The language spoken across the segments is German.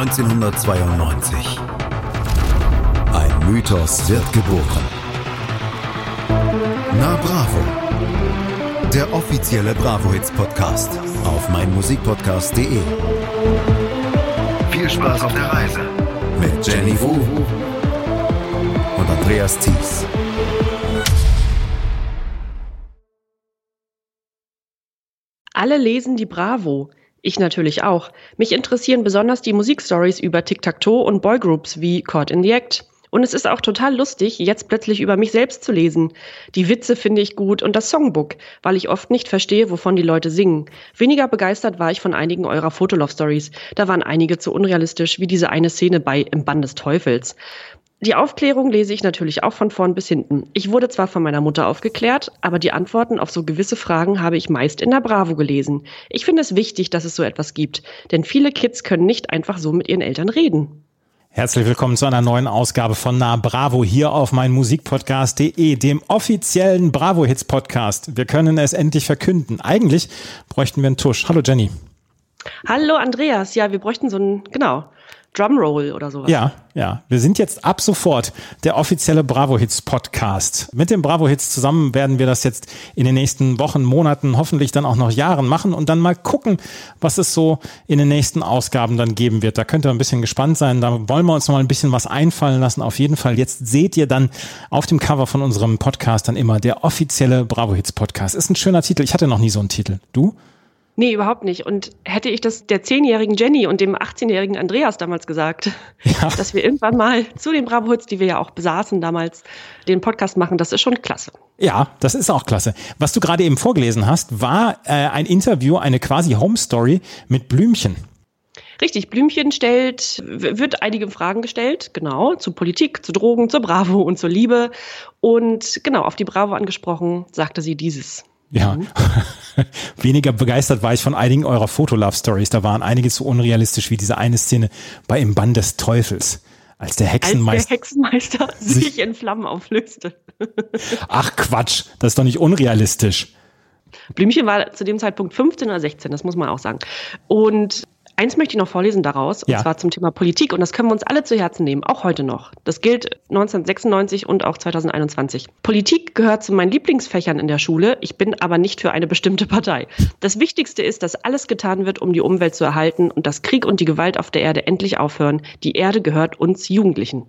1992. Ein Mythos wird geboren. Na Bravo. Der offizielle Bravo Hits Podcast auf meinmusikpodcast.de. Viel Spaß auf der Reise mit Jenny Wu und Andreas Thies. Alle lesen die Bravo. Ich natürlich auch. Mich interessieren besonders die Musikstories über Tic-Tac-Toe und Boygroups wie Caught in the Act. Und es ist auch total lustig, jetzt plötzlich über mich selbst zu lesen. Die Witze finde ich gut und das Songbook, weil ich oft nicht verstehe, wovon die Leute singen. Weniger begeistert war ich von einigen eurer Fotolove-Stories. Da waren einige zu unrealistisch, wie diese eine Szene bei Im Bann des Teufels. Die Aufklärung lese ich natürlich auch von vorn bis hinten. Ich wurde zwar von meiner Mutter aufgeklärt, aber die Antworten auf so gewisse Fragen habe ich meist in der Bravo gelesen. Ich finde es wichtig, dass es so etwas gibt, denn viele Kids können nicht einfach so mit ihren Eltern reden. Herzlich willkommen zu einer neuen Ausgabe von Na Bravo hier auf mein Musikpodcast.de, dem offiziellen Bravo Hits Podcast. Wir können es endlich verkünden. Eigentlich bräuchten wir einen Tusch. Hallo Jenny. Hallo Andreas. Ja, wir bräuchten so einen, genau, Drumroll oder sowas. Ja, ja. Wir sind jetzt ab sofort der offizielle Bravo Hits Podcast. Mit dem Bravo Hits zusammen werden wir das jetzt in den nächsten Wochen, Monaten, hoffentlich dann auch noch Jahren machen und dann mal gucken, was es so in den nächsten Ausgaben dann geben wird. Da könnt ihr ein bisschen gespannt sein. Da wollen wir uns noch mal ein bisschen was einfallen lassen. Auf jeden Fall. Jetzt seht ihr dann auf dem Cover von unserem Podcast dann immer der offizielle Bravo Hits Podcast. Ist ein schöner Titel. Ich hatte noch nie so einen Titel. Du? Nee, überhaupt nicht. Und hätte ich das der zehnjährigen Jenny und dem 18-jährigen Andreas damals gesagt, ja. dass wir irgendwann mal zu den Bravo Hits, die wir ja auch besaßen damals, den Podcast machen, das ist schon klasse. Ja, das ist auch klasse. Was du gerade eben vorgelesen hast, war äh, ein Interview, eine quasi Home Story mit Blümchen. Richtig, Blümchen stellt, wird einige Fragen gestellt, genau, zu Politik, zu Drogen, zur Bravo und zur Liebe. Und genau, auf die Bravo angesprochen, sagte sie dieses. Ja, weniger begeistert war ich von einigen eurer Fotolove-Stories. Da waren einige so unrealistisch wie diese eine Szene bei Im Bann des Teufels. Als der Hexenmeister, als der Hexenmeister sich in Flammen auflöste. Ach Quatsch, das ist doch nicht unrealistisch. Blümchen war zu dem Zeitpunkt 15 oder 16, das muss man auch sagen. Und Eins möchte ich noch vorlesen daraus, und ja. zwar zum Thema Politik. Und das können wir uns alle zu Herzen nehmen, auch heute noch. Das gilt 1996 und auch 2021. Politik gehört zu meinen Lieblingsfächern in der Schule. Ich bin aber nicht für eine bestimmte Partei. Das Wichtigste ist, dass alles getan wird, um die Umwelt zu erhalten und dass Krieg und die Gewalt auf der Erde endlich aufhören. Die Erde gehört uns Jugendlichen.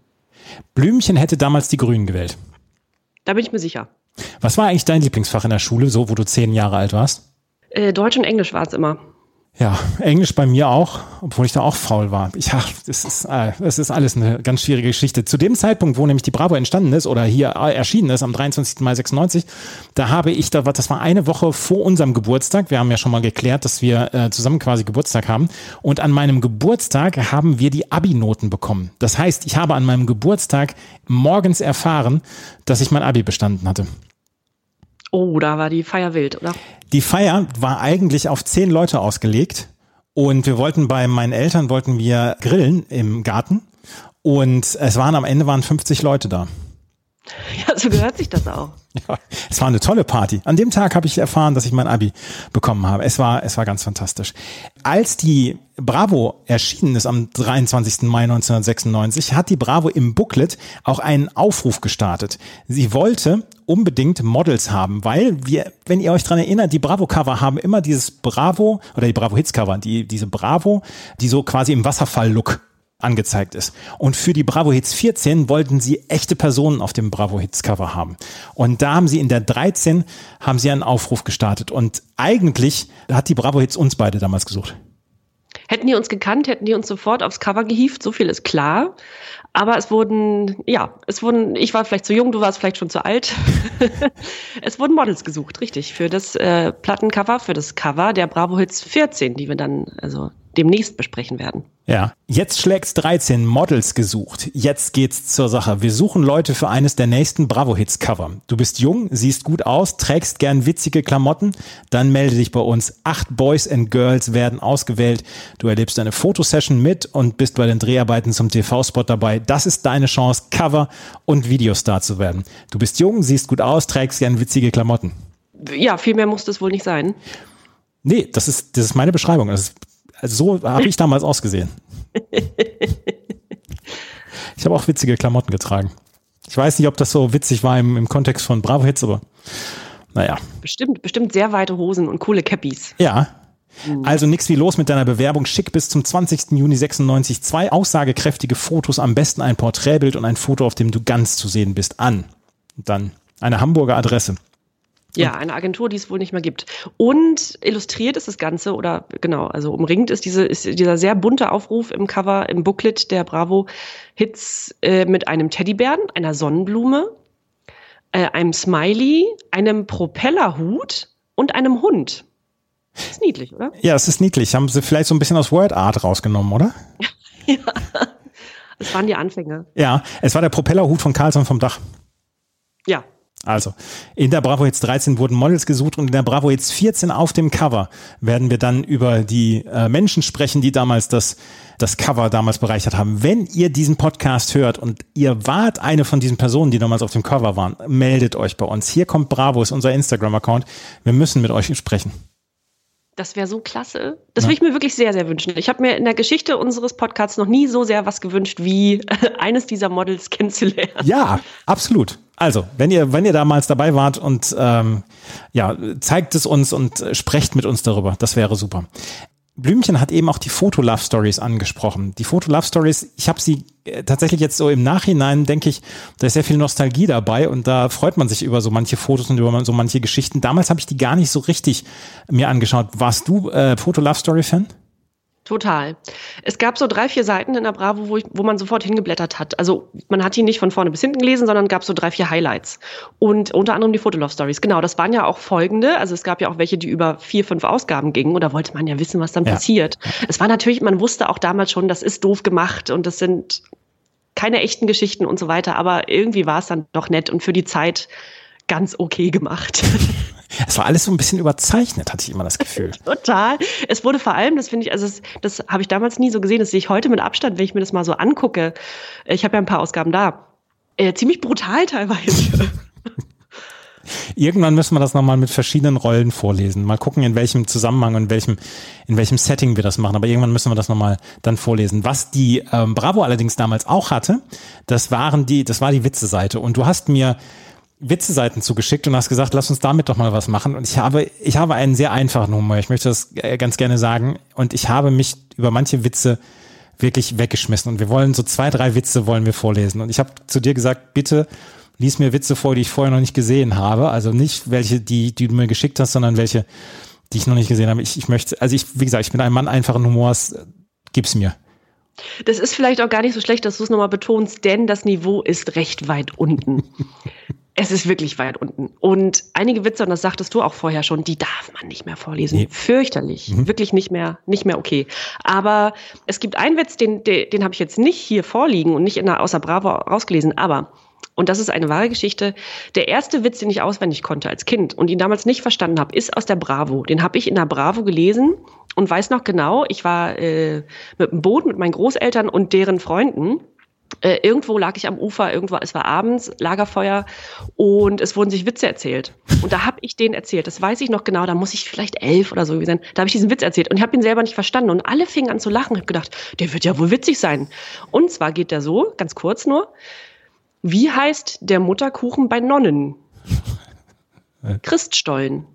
Blümchen hätte damals die Grünen gewählt. Da bin ich mir sicher. Was war eigentlich dein Lieblingsfach in der Schule, so wo du zehn Jahre alt warst? Äh, Deutsch und Englisch war es immer. Ja, Englisch bei mir auch, obwohl ich da auch faul war. Ja, das ist, äh, das ist alles eine ganz schwierige Geschichte. Zu dem Zeitpunkt, wo nämlich die Bravo entstanden ist oder hier äh, erschienen ist, am 23. Mai 96, da habe ich, da das war eine Woche vor unserem Geburtstag. Wir haben ja schon mal geklärt, dass wir äh, zusammen quasi Geburtstag haben. Und an meinem Geburtstag haben wir die Abi-Noten bekommen. Das heißt, ich habe an meinem Geburtstag morgens erfahren, dass ich mein Abi bestanden hatte. Oh, da war die Feier wild, oder? Die Feier war eigentlich auf zehn Leute ausgelegt und wir wollten bei meinen Eltern wollten wir grillen im Garten und es waren am Ende waren 50 Leute da. Ja, so gehört sich das auch. Ja, es war eine tolle Party. An dem Tag habe ich erfahren, dass ich mein Abi bekommen habe. Es war, es war ganz fantastisch. Als die Bravo erschienen ist am 23. Mai 1996, hat die Bravo im Booklet auch einen Aufruf gestartet. Sie wollte unbedingt Models haben, weil wir, wenn ihr euch dran erinnert, die Bravo-Cover haben immer dieses Bravo oder die Bravo-Hits-Cover, die, diese Bravo, die so quasi im Wasserfall-Look angezeigt ist. Und für die Bravo Hits 14 wollten sie echte Personen auf dem Bravo Hits Cover haben. Und da haben sie in der 13 haben sie einen Aufruf gestartet. Und eigentlich hat die Bravo Hits uns beide damals gesucht. Hätten die uns gekannt, hätten die uns sofort aufs Cover gehievt, so viel ist klar. Aber es wurden, ja, es wurden, ich war vielleicht zu jung, du warst vielleicht schon zu alt. es wurden Models gesucht, richtig, für das äh, Plattencover, für das Cover der Bravo Hits 14, die wir dann also demnächst besprechen werden. Ja, jetzt schlägt's 13 Models gesucht. Jetzt geht's zur Sache. Wir suchen Leute für eines der nächsten Bravo Hits Cover. Du bist jung, siehst gut aus, trägst gern witzige Klamotten, dann melde dich bei uns. Acht Boys and Girls werden ausgewählt. Du erlebst eine Fotosession mit und bist bei den Dreharbeiten zum TV-Spot dabei. Das ist deine Chance, Cover und Videostar zu werden. Du bist jung, siehst gut aus, trägst gern witzige Klamotten. Ja, viel mehr muss das wohl nicht sein. Nee, das ist, das ist meine Beschreibung. Das ist so habe ich damals ausgesehen. ich habe auch witzige Klamotten getragen. Ich weiß nicht, ob das so witzig war im, im Kontext von Bravo Hits, aber naja. Bestimmt, bestimmt sehr weite Hosen und coole Cappies. Ja. Also nix wie los mit deiner Bewerbung. Schick bis zum 20. Juni 96 zwei aussagekräftige Fotos, am besten ein Porträtbild und ein Foto, auf dem du ganz zu sehen bist, an. Und dann eine Hamburger Adresse. Ja, eine Agentur, die es wohl nicht mehr gibt. Und illustriert ist das Ganze, oder genau, also umringt ist, diese, ist dieser sehr bunte Aufruf im Cover, im Booklet der Bravo Hits äh, mit einem Teddybären, einer Sonnenblume, äh, einem Smiley, einem Propellerhut und einem Hund. Das ist niedlich, oder? Ja, es ist niedlich. Haben sie vielleicht so ein bisschen aus Word Art rausgenommen, oder? ja. Das waren die Anfänge. Ja, es war der Propellerhut von Carlson vom Dach. Ja, also, in der Bravo Hits 13 wurden Models gesucht und in der Bravo Hits 14 auf dem Cover werden wir dann über die äh, Menschen sprechen, die damals das, das Cover damals bereichert haben. Wenn ihr diesen Podcast hört und ihr wart eine von diesen Personen, die damals auf dem Cover waren, meldet euch bei uns. Hier kommt Bravo, ist unser Instagram-Account. Wir müssen mit euch sprechen. Das wäre so klasse. Das ja. würde ich mir wirklich sehr, sehr wünschen. Ich habe mir in der Geschichte unseres Podcasts noch nie so sehr was gewünscht, wie eines dieser Models kennenzulernen. Ja, absolut. Also, wenn ihr, wenn ihr damals dabei wart und ähm, ja, zeigt es uns und sprecht mit uns darüber. Das wäre super. Blümchen hat eben auch die Foto-Love Stories angesprochen. Die Foto-Love Stories, ich habe sie äh, tatsächlich jetzt so im Nachhinein, denke ich, da ist sehr viel Nostalgie dabei und da freut man sich über so manche Fotos und über so manche Geschichten. Damals habe ich die gar nicht so richtig mir angeschaut. Warst du äh, Foto-Love Story-Fan? Total. Es gab so drei, vier Seiten in der Bravo, wo, ich, wo man sofort hingeblättert hat. Also man hat die nicht von vorne bis hinten gelesen, sondern gab so drei, vier Highlights. Und unter anderem die Fotolove Stories. Genau, das waren ja auch folgende. Also es gab ja auch welche, die über vier, fünf Ausgaben gingen. Und da wollte man ja wissen, was dann ja. passiert. Es war natürlich, man wusste auch damals schon, das ist doof gemacht und das sind keine echten Geschichten und so weiter. Aber irgendwie war es dann doch nett und für die Zeit ganz okay gemacht. Es war alles so ein bisschen überzeichnet, hatte ich immer das Gefühl. Total. Es wurde vor allem, das finde ich, also das, das habe ich damals nie so gesehen, das sehe ich heute mit Abstand, wenn ich mir das mal so angucke. Ich habe ja ein paar Ausgaben da. Äh, ziemlich brutal teilweise. Irgendwann müssen wir das nochmal mit verschiedenen Rollen vorlesen. Mal gucken, in welchem Zusammenhang und in welchem, in welchem Setting wir das machen. Aber irgendwann müssen wir das nochmal dann vorlesen. Was die ähm, Bravo allerdings damals auch hatte, das waren die, das war die Witze-Seite. Und du hast mir Witze-Seiten zugeschickt und hast gesagt, lass uns damit doch mal was machen. Und ich habe, ich habe einen sehr einfachen Humor. Ich möchte das äh, ganz gerne sagen. Und ich habe mich über manche Witze wirklich weggeschmissen. Und wir wollen so zwei, drei Witze wollen wir vorlesen. Und ich habe zu dir gesagt, bitte lies mir Witze vor, die ich vorher noch nicht gesehen habe. Also nicht welche, die, die du mir geschickt hast, sondern welche, die ich noch nicht gesehen habe. Ich, ich möchte, also ich, wie gesagt, ich bin ein Mann einfachen Humors. Gib's mir. Das ist vielleicht auch gar nicht so schlecht, dass du es nochmal betonst, denn das Niveau ist recht weit unten. Es ist wirklich weit unten. Und einige Witze, und das sagtest du auch vorher schon, die darf man nicht mehr vorlesen. Nee. Fürchterlich. Mhm. Wirklich nicht mehr, nicht mehr okay. Aber es gibt einen Witz, den, den, den habe ich jetzt nicht hier vorliegen und nicht in der außer Bravo rausgelesen, aber und das ist eine wahre Geschichte. Der erste Witz, den ich auswendig konnte als Kind und ihn damals nicht verstanden habe, ist aus der Bravo. Den habe ich in der Bravo gelesen und weiß noch genau, ich war äh, mit dem Boot mit meinen Großeltern und deren Freunden äh, irgendwo lag ich am Ufer, irgendwo, es war abends, Lagerfeuer und es wurden sich Witze erzählt. Und da habe ich den erzählt. Das weiß ich noch genau, da muss ich vielleicht elf oder so sein. Da habe ich diesen Witz erzählt und ich habe ihn selber nicht verstanden. Und alle fingen an zu lachen. Ich habe gedacht, der wird ja wohl witzig sein. Und zwar geht der so, ganz kurz nur. Wie heißt der Mutterkuchen bei Nonnen? Christstollen.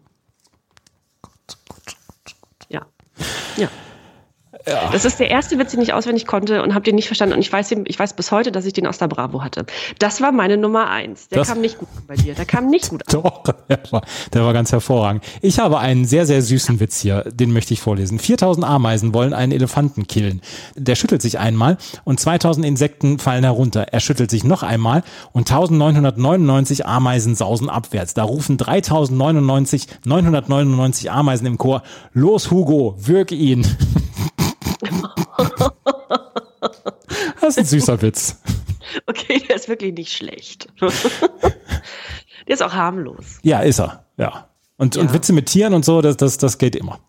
Ja. Ja. Ja. Das ist der erste Witz, den ich auswendig konnte und habe den nicht verstanden. Und ich weiß, ich weiß bis heute, dass ich den aus der Bravo hatte. Das war meine Nummer eins. Der das kam nicht gut bei dir. Der kam nicht gut an. Doch, der war, der war ganz hervorragend. Ich habe einen sehr, sehr süßen Witz hier. Den möchte ich vorlesen. 4000 Ameisen wollen einen Elefanten killen. Der schüttelt sich einmal und 2000 Insekten fallen herunter. Er schüttelt sich noch einmal und 1999 Ameisen sausen abwärts. Da rufen 3099, 999 Ameisen im Chor. Los, Hugo, wirke ihn. Das ist ein süßer Witz. Okay, der ist wirklich nicht schlecht. Der ist auch harmlos. Ja, ist er, ja. Und, ja. und Witze mit Tieren und so, das, das, das geht immer.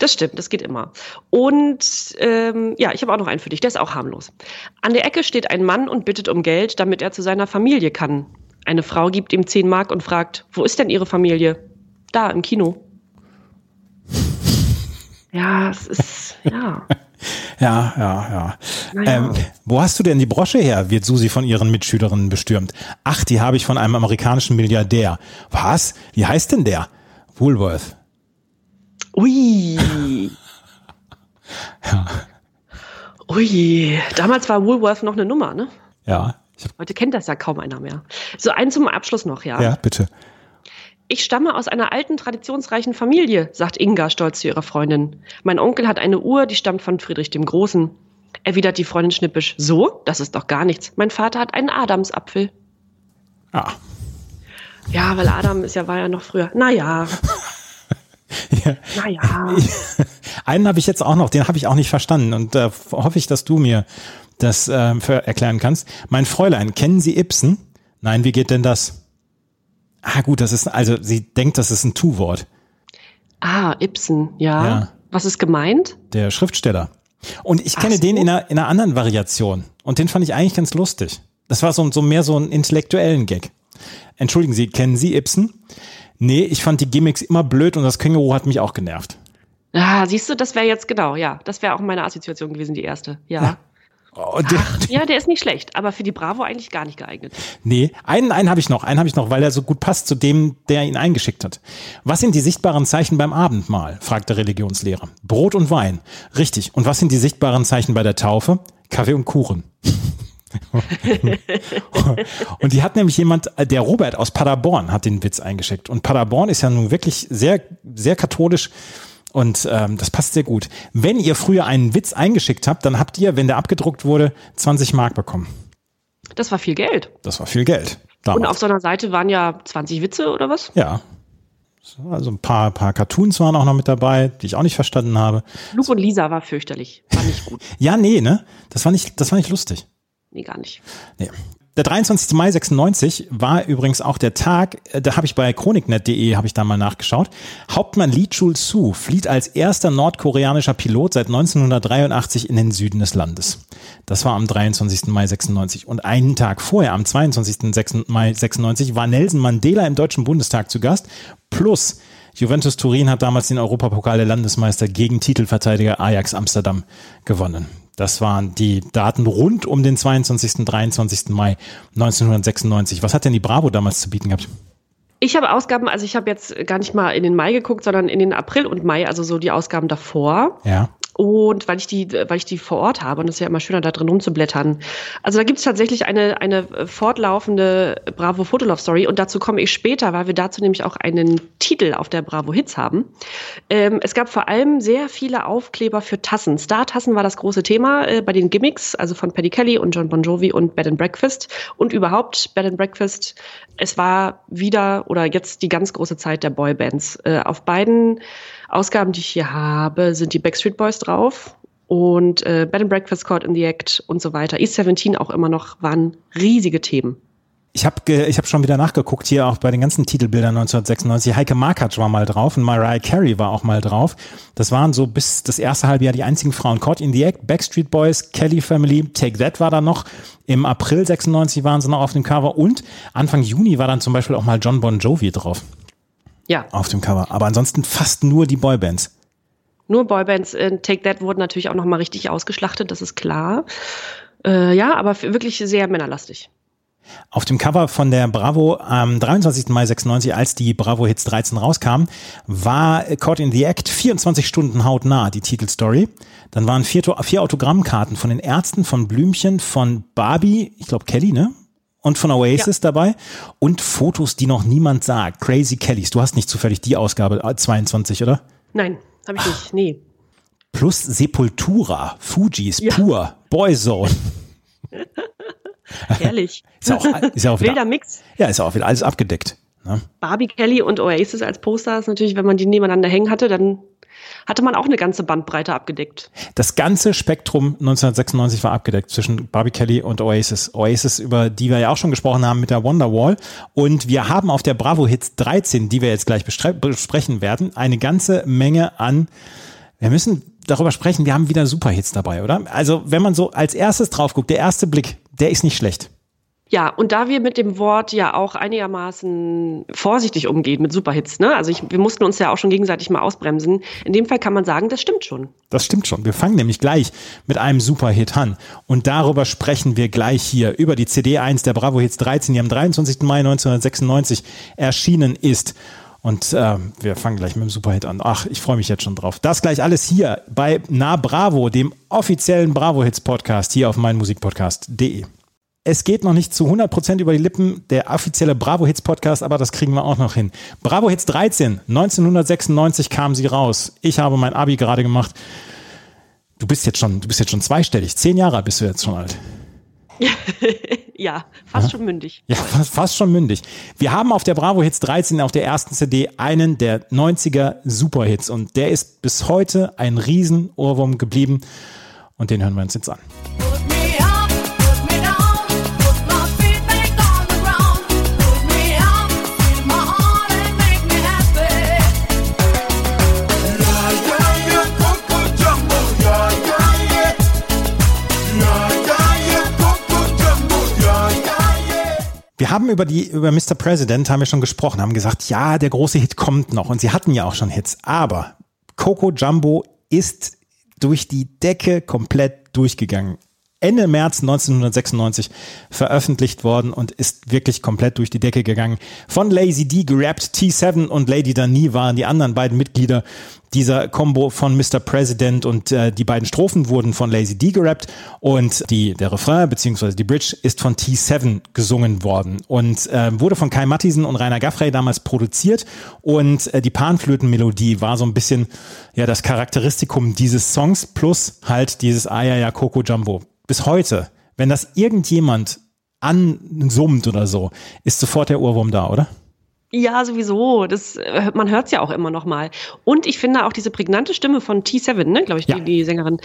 Das stimmt, das geht immer. Und ähm, ja, ich habe auch noch einen für dich, der ist auch harmlos. An der Ecke steht ein Mann und bittet um Geld, damit er zu seiner Familie kann. Eine Frau gibt ihm 10 Mark und fragt, wo ist denn Ihre Familie? Da, im Kino. Ja, es ist, ja. Ja, ja, ja. Naja. Ähm, wo hast du denn die Brosche her? wird Susi von ihren Mitschülerinnen bestürmt. Ach, die habe ich von einem amerikanischen Milliardär. Was? Wie heißt denn der? Woolworth. Ui. Ui. Damals war Woolworth noch eine Nummer, ne? Ja, Heute kennt das ja kaum einer mehr. So, ein zum Abschluss noch, ja. ja, bitte. Ich stamme aus einer alten, traditionsreichen Familie, sagt Inga stolz zu ihrer Freundin. Mein Onkel hat eine Uhr, die stammt von Friedrich dem Großen. Erwidert die Freundin schnippisch. So? Das ist doch gar nichts. Mein Vater hat einen Adamsapfel. Ah. Ja, weil Adam ist ja, war ja noch früher. Naja, Ja. naja. Einen habe ich jetzt auch noch, den habe ich auch nicht verstanden und da hoffe ich, dass du mir das äh, erklären kannst. Mein Fräulein, kennen Sie Ibsen? Nein, wie geht denn das? Ah, gut, das ist, also sie denkt, das ist ein Tu-Wort, Ah, Ibsen, ja. Ja. Was ist gemeint? der Schriftsteller. Und ich kenne so. den in einer, in einer anderen Variation und den fand ich eigentlich ganz lustig. Das war so, so mehr so ein intellektuellen Gag. Entschuldigen Sie, kennen Sie Ibsen? Nee, ich fand die Gimmicks immer blöd und das Känguru hat mich auch genervt. Ah, siehst du, das wäre jetzt genau, ja. Das wäre auch meine Assoziation gewesen, die erste. Ja. Oh, der, Ja, der ist nicht schlecht, aber für die Bravo eigentlich gar nicht geeignet. Nee, einen, einen habe ich noch, einen habe ich noch, weil er so gut passt zu dem, der ihn eingeschickt hat. Was sind die sichtbaren Zeichen beim Abendmahl? fragt der Religionslehrer. Brot und Wein. Richtig. Und was sind die sichtbaren Zeichen bei der Taufe? Kaffee und Kuchen. und die hat nämlich jemand, der Robert aus Paderborn hat den Witz eingeschickt. Und Paderborn ist ja nun wirklich sehr, sehr katholisch. Und ähm, das passt sehr gut. Wenn ihr früher einen Witz eingeschickt habt, dann habt ihr, wenn der abgedruckt wurde, 20 Mark bekommen. Das war viel Geld. Das war viel Geld. Damals. Und auf so einer Seite waren ja 20 Witze oder was? Ja. So, Also ein paar, paar Cartoons waren auch noch mit dabei, die ich auch nicht verstanden habe. Luke und Lisa war fürchterlich. War nicht gut. Ja, nee, ne? Das war nicht, das war nicht lustig. Nee, gar nicht. Nee. Der 23. Mai 96 war übrigens auch der Tag, äh, da habe ich bei chroniknet.de habe ich da mal nachgeschaut. Hauptmann Lee Chul-soo flieht als erster nordkoreanischer Pilot seit 1983 in den Süden des Landes. Das war am 23. Mai 96 und einen Tag vorher am 22. sechs- Mai 96 war Nelson Mandela im Deutschen Bundestag zu Gast plus Juventus Turin hat damals den Europapokal der Landesmeister gegen Titelverteidiger Ajax Amsterdam gewonnen. Das waren die Daten rund um den 22. und 23. Mai 1996. Was hat denn die Bravo damals zu bieten gehabt? Ich habe Ausgaben, also ich habe jetzt gar nicht mal in den Mai geguckt, sondern in den April und Mai, also so die Ausgaben davor. Ja. Und weil ich die, weil ich die vor Ort habe, und es ist ja immer schöner, da drin rumzublättern. Also da gibt es tatsächlich eine, eine fortlaufende Bravo Fotolove Story und dazu komme ich später, weil wir dazu nämlich auch einen Titel auf der Bravo Hits haben. Ähm, es gab vor allem sehr viele Aufkleber für Tassen. Star-Tassen war das große Thema äh, bei den Gimmicks, also von Paddy Kelly und John Bon Jovi und Bed and Breakfast und überhaupt Bed and Breakfast. Es war wieder oder jetzt die ganz große Zeit der Boybands. Äh, auf beiden Ausgaben, die ich hier habe, sind die Backstreet Boys drauf und äh, Bed and Breakfast Caught in the Act und so weiter. East 17 auch immer noch waren riesige Themen. Ich habe ich hab schon wieder nachgeguckt, hier auch bei den ganzen Titelbildern 1996. Heike Markatsch war mal drauf und Mariah Carey war auch mal drauf. Das waren so bis das erste halbe Jahr die einzigen Frauen. Caught in the Act, Backstreet Boys, Kelly Family, Take That war da noch. Im April 96 waren sie noch auf dem Cover und Anfang Juni war dann zum Beispiel auch mal John Bon Jovi drauf Ja, auf dem Cover. Aber ansonsten fast nur die Boybands. nur Boybands. Äh, Take That wurden natürlich auch noch mal richtig ausgeschlachtet, das ist klar. Äh, ja, aber wirklich sehr männerlastig. Auf dem Cover von der Bravo am 23. Mai 96, als die Bravo Hits 13 rauskam, war Caught in the Act 24 Stunden hautnah, die Titelstory. Dann waren vier, vier Autogrammkarten von den Ärzten, von Blümchen, von Barbie, ich glaube Kelly, ne? Und von Oasis dabei. Und Fotos, die noch niemand sah. Crazy Kellys. Du hast nicht zufällig die Ausgabe äh, 22, oder? Nein, habe ich nicht. Nee. Plus Sepultura, Fujis, Ja. Pur, Boyzone. Herrlich. Ist ja auch, ist ja auch Wilder wieder, Mix. ja, ist ja auch wieder alles abgedeckt. Ne? Barbie Kelly und Oasis als Poster ist natürlich, wenn man die nebeneinander hängen hatte, dann hatte man auch eine ganze Bandbreite abgedeckt. Das ganze Spektrum 1996 war abgedeckt zwischen Barbie Kelly und Oasis. Oasis, über die wir ja auch schon gesprochen haben mit der Wonderwall. Und wir haben auf der Bravo Hits 13, die wir jetzt gleich besprechen werden, eine ganze Menge an, wir müssen darüber sprechen, wir haben wieder Superhits dabei, oder? Also wenn man so als erstes drauf guckt, der erste Blick, der ist nicht schlecht. Ja, und da wir mit dem Wort ja auch einigermaßen vorsichtig umgehen mit Superhits, ne? Also ich, wir mussten uns ja auch schon gegenseitig mal ausbremsen. In dem Fall kann man sagen, das stimmt schon. Das stimmt schon. Wir fangen nämlich gleich mit einem Superhit an. Und darüber sprechen wir gleich hier über die CD 1 der Bravo Hits 13, die am 23. Mai 1996 erschienen ist. Und äh, wir fangen gleich mit dem Superhit an. Ach, ich freue mich jetzt schon drauf. Das gleich alles hier bei Na Bravo, dem offiziellen Bravo Hits Podcast hier auf meinmusikpodcast.de es geht noch nicht zu 100% über die Lippen, der offizielle Bravo Hits Podcast, aber das kriegen wir auch noch hin. Bravo Hits 13, 1996 kam sie raus. Ich habe mein Abi gerade gemacht. Du bist jetzt schon, du bist jetzt schon zweistellig. Zehn Jahre bist du jetzt schon alt. ja, fast ja? schon mündig. Ja, fast, fast schon mündig. Wir haben auf der Bravo Hits 13 auf der ersten CD einen der 90er Superhits und der ist bis heute ein Riesen-Ohrwurm geblieben und den hören wir uns jetzt an. Wir haben über die, über Mr. President haben wir schon gesprochen, haben gesagt, ja, der große Hit kommt noch und sie hatten ja auch schon Hits, aber Coco Jumbo ist durch die Decke komplett durchgegangen. Ende März 1996 veröffentlicht worden und ist wirklich komplett durch die Decke gegangen. Von Lazy D gerappt, T7 und Lady Dani waren die anderen beiden Mitglieder dieser Combo von Mr. President und äh, die beiden Strophen wurden von Lazy D gerappt und die, der Refrain bzw. die Bridge ist von T7 gesungen worden und äh, wurde von Kai Mattisen und Rainer Gaffrey damals produziert und äh, die Panflötenmelodie war so ein bisschen ja das Charakteristikum dieses Songs plus halt dieses Ayaya Coco Jumbo bis heute, wenn das irgendjemand ansummt oder so, ist sofort der Ohrwurm da, oder? Ja, sowieso. Das, äh, man hört es ja auch immer noch mal. Und ich finde auch diese prägnante Stimme von T7, ne, glaube ich, ja. die, die Sängerin,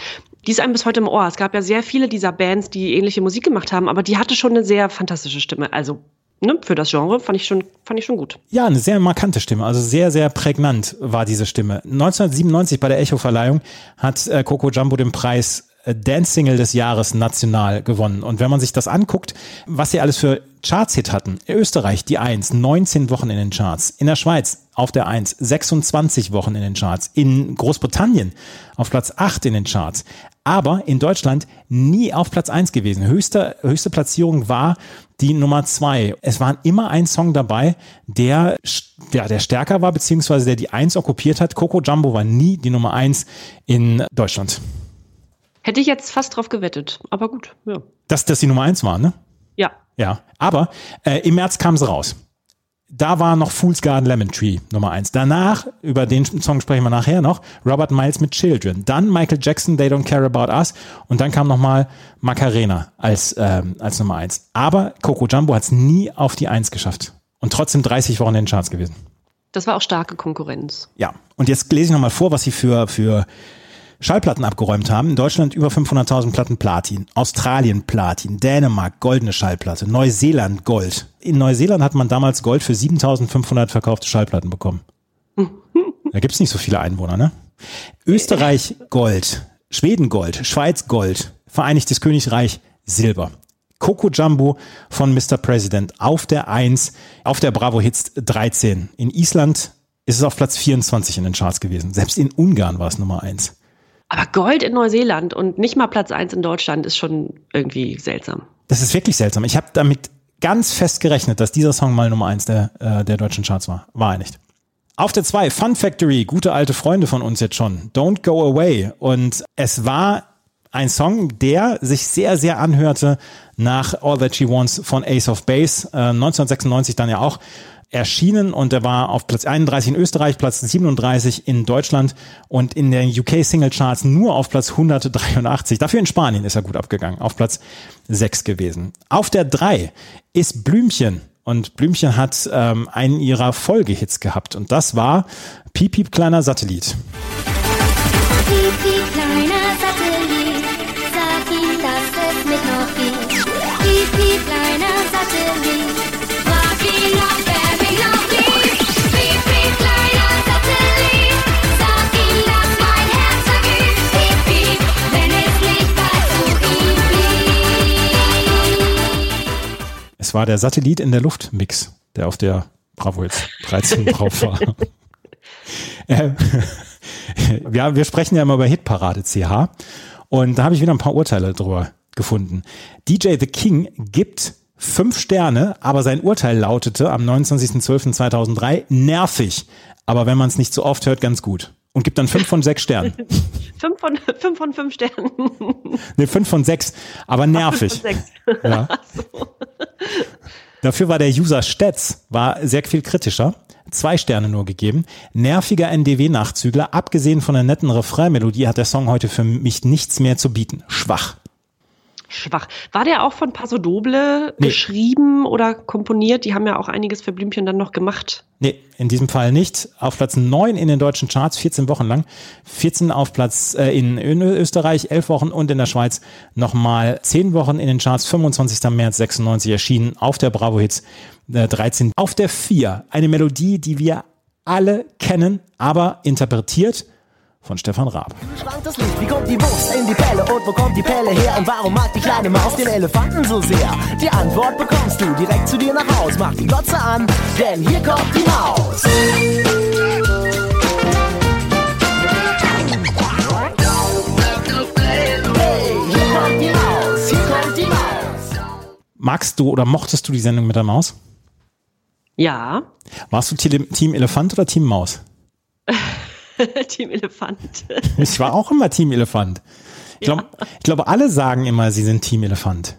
die ist einem bis heute im Ohr. Es gab ja sehr viele dieser Bands, die ähnliche Musik gemacht haben, aber die hatte schon eine sehr fantastische Stimme. Also ne, für das Genre fand ich, schon, fand ich schon gut. Ja, eine sehr markante Stimme, also sehr, sehr prägnant war diese Stimme. 1997 bei der Echo-Verleihung hat äh, Coco Jumbo den Preis Dance-Single des Jahres national gewonnen. Und wenn man sich das anguckt, was sie alles für Charts-Hit hatten. In Österreich die 1, 19 Wochen in den Charts. In der Schweiz auf der 1, 26 Wochen in den Charts. In Großbritannien auf Platz 8 in den Charts. Aber in Deutschland nie auf Platz 1 gewesen. Höchste, höchste Platzierung war die Nummer 2. Es war immer ein Song dabei, der, ja, der stärker war, beziehungsweise der die 1 okkupiert hat. Coco Jumbo war nie die Nummer 1 in Deutschland. Hätte ich jetzt fast drauf gewettet, aber gut, ja. Dass das die Nummer eins war, ne? Ja. Ja, aber äh, im März kam sie raus. Da war noch Fool's Garden Lemon Tree Nummer eins. Danach, über den Song sprechen wir nachher noch, Robert Miles mit Children. Dann Michael Jackson, They Don't Care About Us. Und dann kam nochmal Macarena als, ähm, als Nummer eins. Aber Coco Jumbo hat es nie auf die Eins geschafft. Und trotzdem 30 Wochen in den Charts gewesen. Das war auch starke Konkurrenz. Ja. Und jetzt lese ich nochmal vor, was sie für, für Schallplatten abgeräumt haben. In Deutschland über 500.000 Platten Platin, Australien Platin, Dänemark goldene Schallplatte, Neuseeland Gold. In Neuseeland hat man damals Gold für 7.500 verkaufte Schallplatten bekommen. Da gibt's nicht so viele Einwohner, ne? Österreich Gold, Schweden Gold, Schweiz Gold, Vereinigtes Königreich Silber. Coco Jumbo von Mr. President auf der 1, auf der Bravo Hits 13. In Island ist es auf Platz 24 in den Charts gewesen. Selbst in Ungarn war es Nummer 1. Aber Gold in Neuseeland und nicht mal Platz 1 in Deutschland ist schon irgendwie seltsam. Das ist wirklich seltsam. Ich habe damit ganz fest gerechnet, dass dieser Song mal Nummer 1 der, äh, der deutschen Charts war. War er nicht. Auf der 2, Fun Factory, gute alte Freunde von uns jetzt schon. Don't Go Away. Und es war ein Song, der sich sehr, sehr anhörte nach All That She Wants von Ace of Base. Äh, 1996 dann ja auch erschienen und er war auf Platz 31 in Österreich, Platz 37 in Deutschland und in den UK Single Charts nur auf Platz 183. Dafür in Spanien ist er gut abgegangen, auf Platz 6 gewesen. Auf der 3 ist Blümchen und Blümchen hat ähm, einen ihrer Folgehits gehabt und das war Piep Piep kleiner Satellit. Das war der Satellit in der Luft-Mix, der auf der Bravo jetzt 13 drauf war. äh, ja, wir sprechen ja immer über Hitparade CH. Und da habe ich wieder ein paar Urteile drüber gefunden. DJ The King gibt fünf Sterne, aber sein Urteil lautete am 29.12.2003 nervig. Aber wenn man es nicht so oft hört, ganz gut. Und gibt dann fünf von sechs Sternen. fünf, von, fünf von fünf Sternen. ne, fünf von sechs, aber nervig. Ach, fünf von sechs. Ja. So. Dafür war der User Stetz war sehr viel kritischer. Zwei Sterne nur gegeben. Nerviger NDW-Nachzügler. Abgesehen von der netten Refrain-Melodie hat der Song heute für mich nichts mehr zu bieten. Schwach schwach. War der auch von Paso Doble nee. geschrieben oder komponiert? Die haben ja auch einiges für Blümchen dann noch gemacht. Nee, in diesem Fall nicht. Auf Platz 9 in den deutschen Charts, 14 Wochen lang. 14 auf Platz äh, in Österreich, 11 Wochen und in der Schweiz nochmal 10 Wochen in den Charts, 25. März 96 erschienen auf der Bravo Hits äh, 13. Auf der 4 eine Melodie, die wir alle kennen, aber interpretiert von Stefan Raab. Das Licht, wie kommt die Wurst in die Pelle und wo kommt die Pelle her? Und warum mag die kleine Maus den Elefanten so sehr? Die Antwort bekommst du direkt zu dir nach Haus. Mach die Glotze an, denn hier kommt die Maus. Hier kommt die. Magst du oder mochtest du die Sendung mit der Maus? Ja. Warst du Team Elefant oder Team Maus? Team Elefant. ich war auch immer Team Elefant. Ich, glaub, ja. ich glaube, alle sagen immer, sie sind Team Elefant.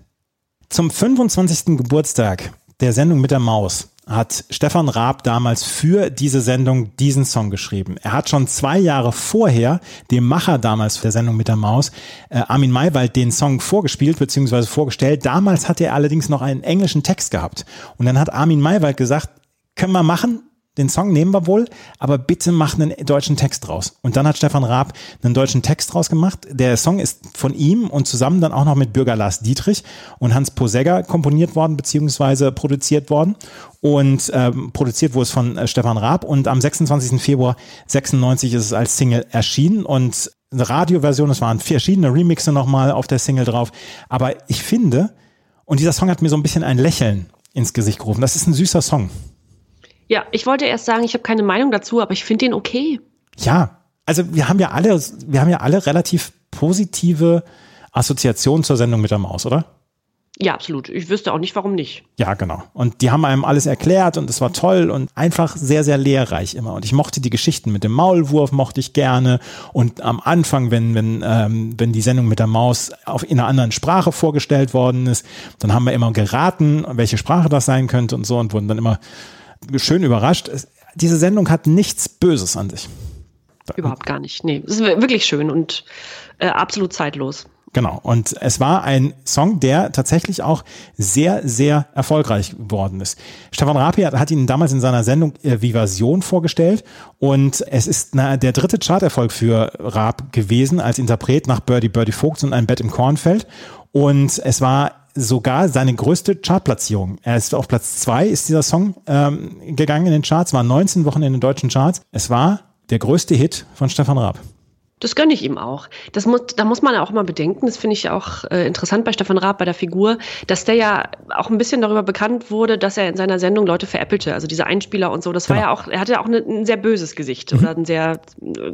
Zum 25. Geburtstag der Sendung mit der Maus hat Stefan Raab damals für diese Sendung diesen Song geschrieben. Er hat schon zwei Jahre vorher dem Macher damals der Sendung mit der Maus, äh, Armin Maywald, den Song vorgespielt bzw. vorgestellt. Damals hat er allerdings noch einen englischen Text gehabt. Und dann hat Armin Maywald gesagt, können wir machen, den Song nehmen wir wohl, aber bitte mach einen deutschen Text draus. Und dann hat Stefan Raab einen deutschen Text draus gemacht. Der Song ist von ihm und zusammen dann auch noch mit Bürger Lars Dietrich und Hans Posegger komponiert worden beziehungsweise produziert worden. Und ähm, produziert wurde es von äh, Stefan Raab und am 26. Februar 96 ist es als Single erschienen und eine Radioversion, es waren verschiedene Remixe nochmal auf der Single drauf. Aber ich finde, und dieser Song hat mir so ein bisschen ein Lächeln ins Gesicht gerufen. Das ist ein süßer Song. Ja, ich wollte erst sagen, ich habe keine Meinung dazu, aber ich finde den okay. Ja, also wir haben ja alle, wir haben ja alle relativ positive Assoziationen zur Sendung mit der Maus, oder? Ja, absolut. Ich wüsste auch nicht, warum nicht. Ja, genau. Und die haben einem alles erklärt und es war toll und einfach sehr, sehr lehrreich immer. Und ich mochte die Geschichten mit dem Maulwurf, mochte ich gerne. Und am Anfang, wenn, wenn, ähm, wenn die Sendung mit der Maus auf, in einer anderen Sprache vorgestellt worden ist, dann haben wir immer geraten, welche Sprache das sein könnte und so und wurden dann immer schön überrascht. Diese Sendung hat nichts Böses an sich. Überhaupt gar nicht. Nee, es ist wirklich schön und äh, absolut zeitlos. Genau. Und es war ein Song, der tatsächlich auch sehr, sehr erfolgreich geworden ist. Stefan Rapi hat, hat ihn damals in seiner Sendung äh, Vivasion vorgestellt und es ist na, der dritte Charterfolg für Raab gewesen als Interpret nach Birdie Birdie Vogts und ein Bett im Kornfeld. Und es war sogar seine größte Chartplatzierung. Er ist auf Platz zwei, ist dieser Song ähm, gegangen in den Charts, war 19 Wochen in den deutschen Charts. Es war der größte Hit von Stefan Raab. Das gönne ich ihm auch. Das muss, da muss man auch mal bedenken, das finde ich auch äh, interessant bei Stefan Raab, bei der Figur, dass der ja auch ein bisschen darüber bekannt wurde, dass er in seiner Sendung Leute veräppelte, also diese Einspieler und so. Das genau. war ja auch, er hatte ja auch eine, ein sehr böses Gesicht mhm. oder ein sehr,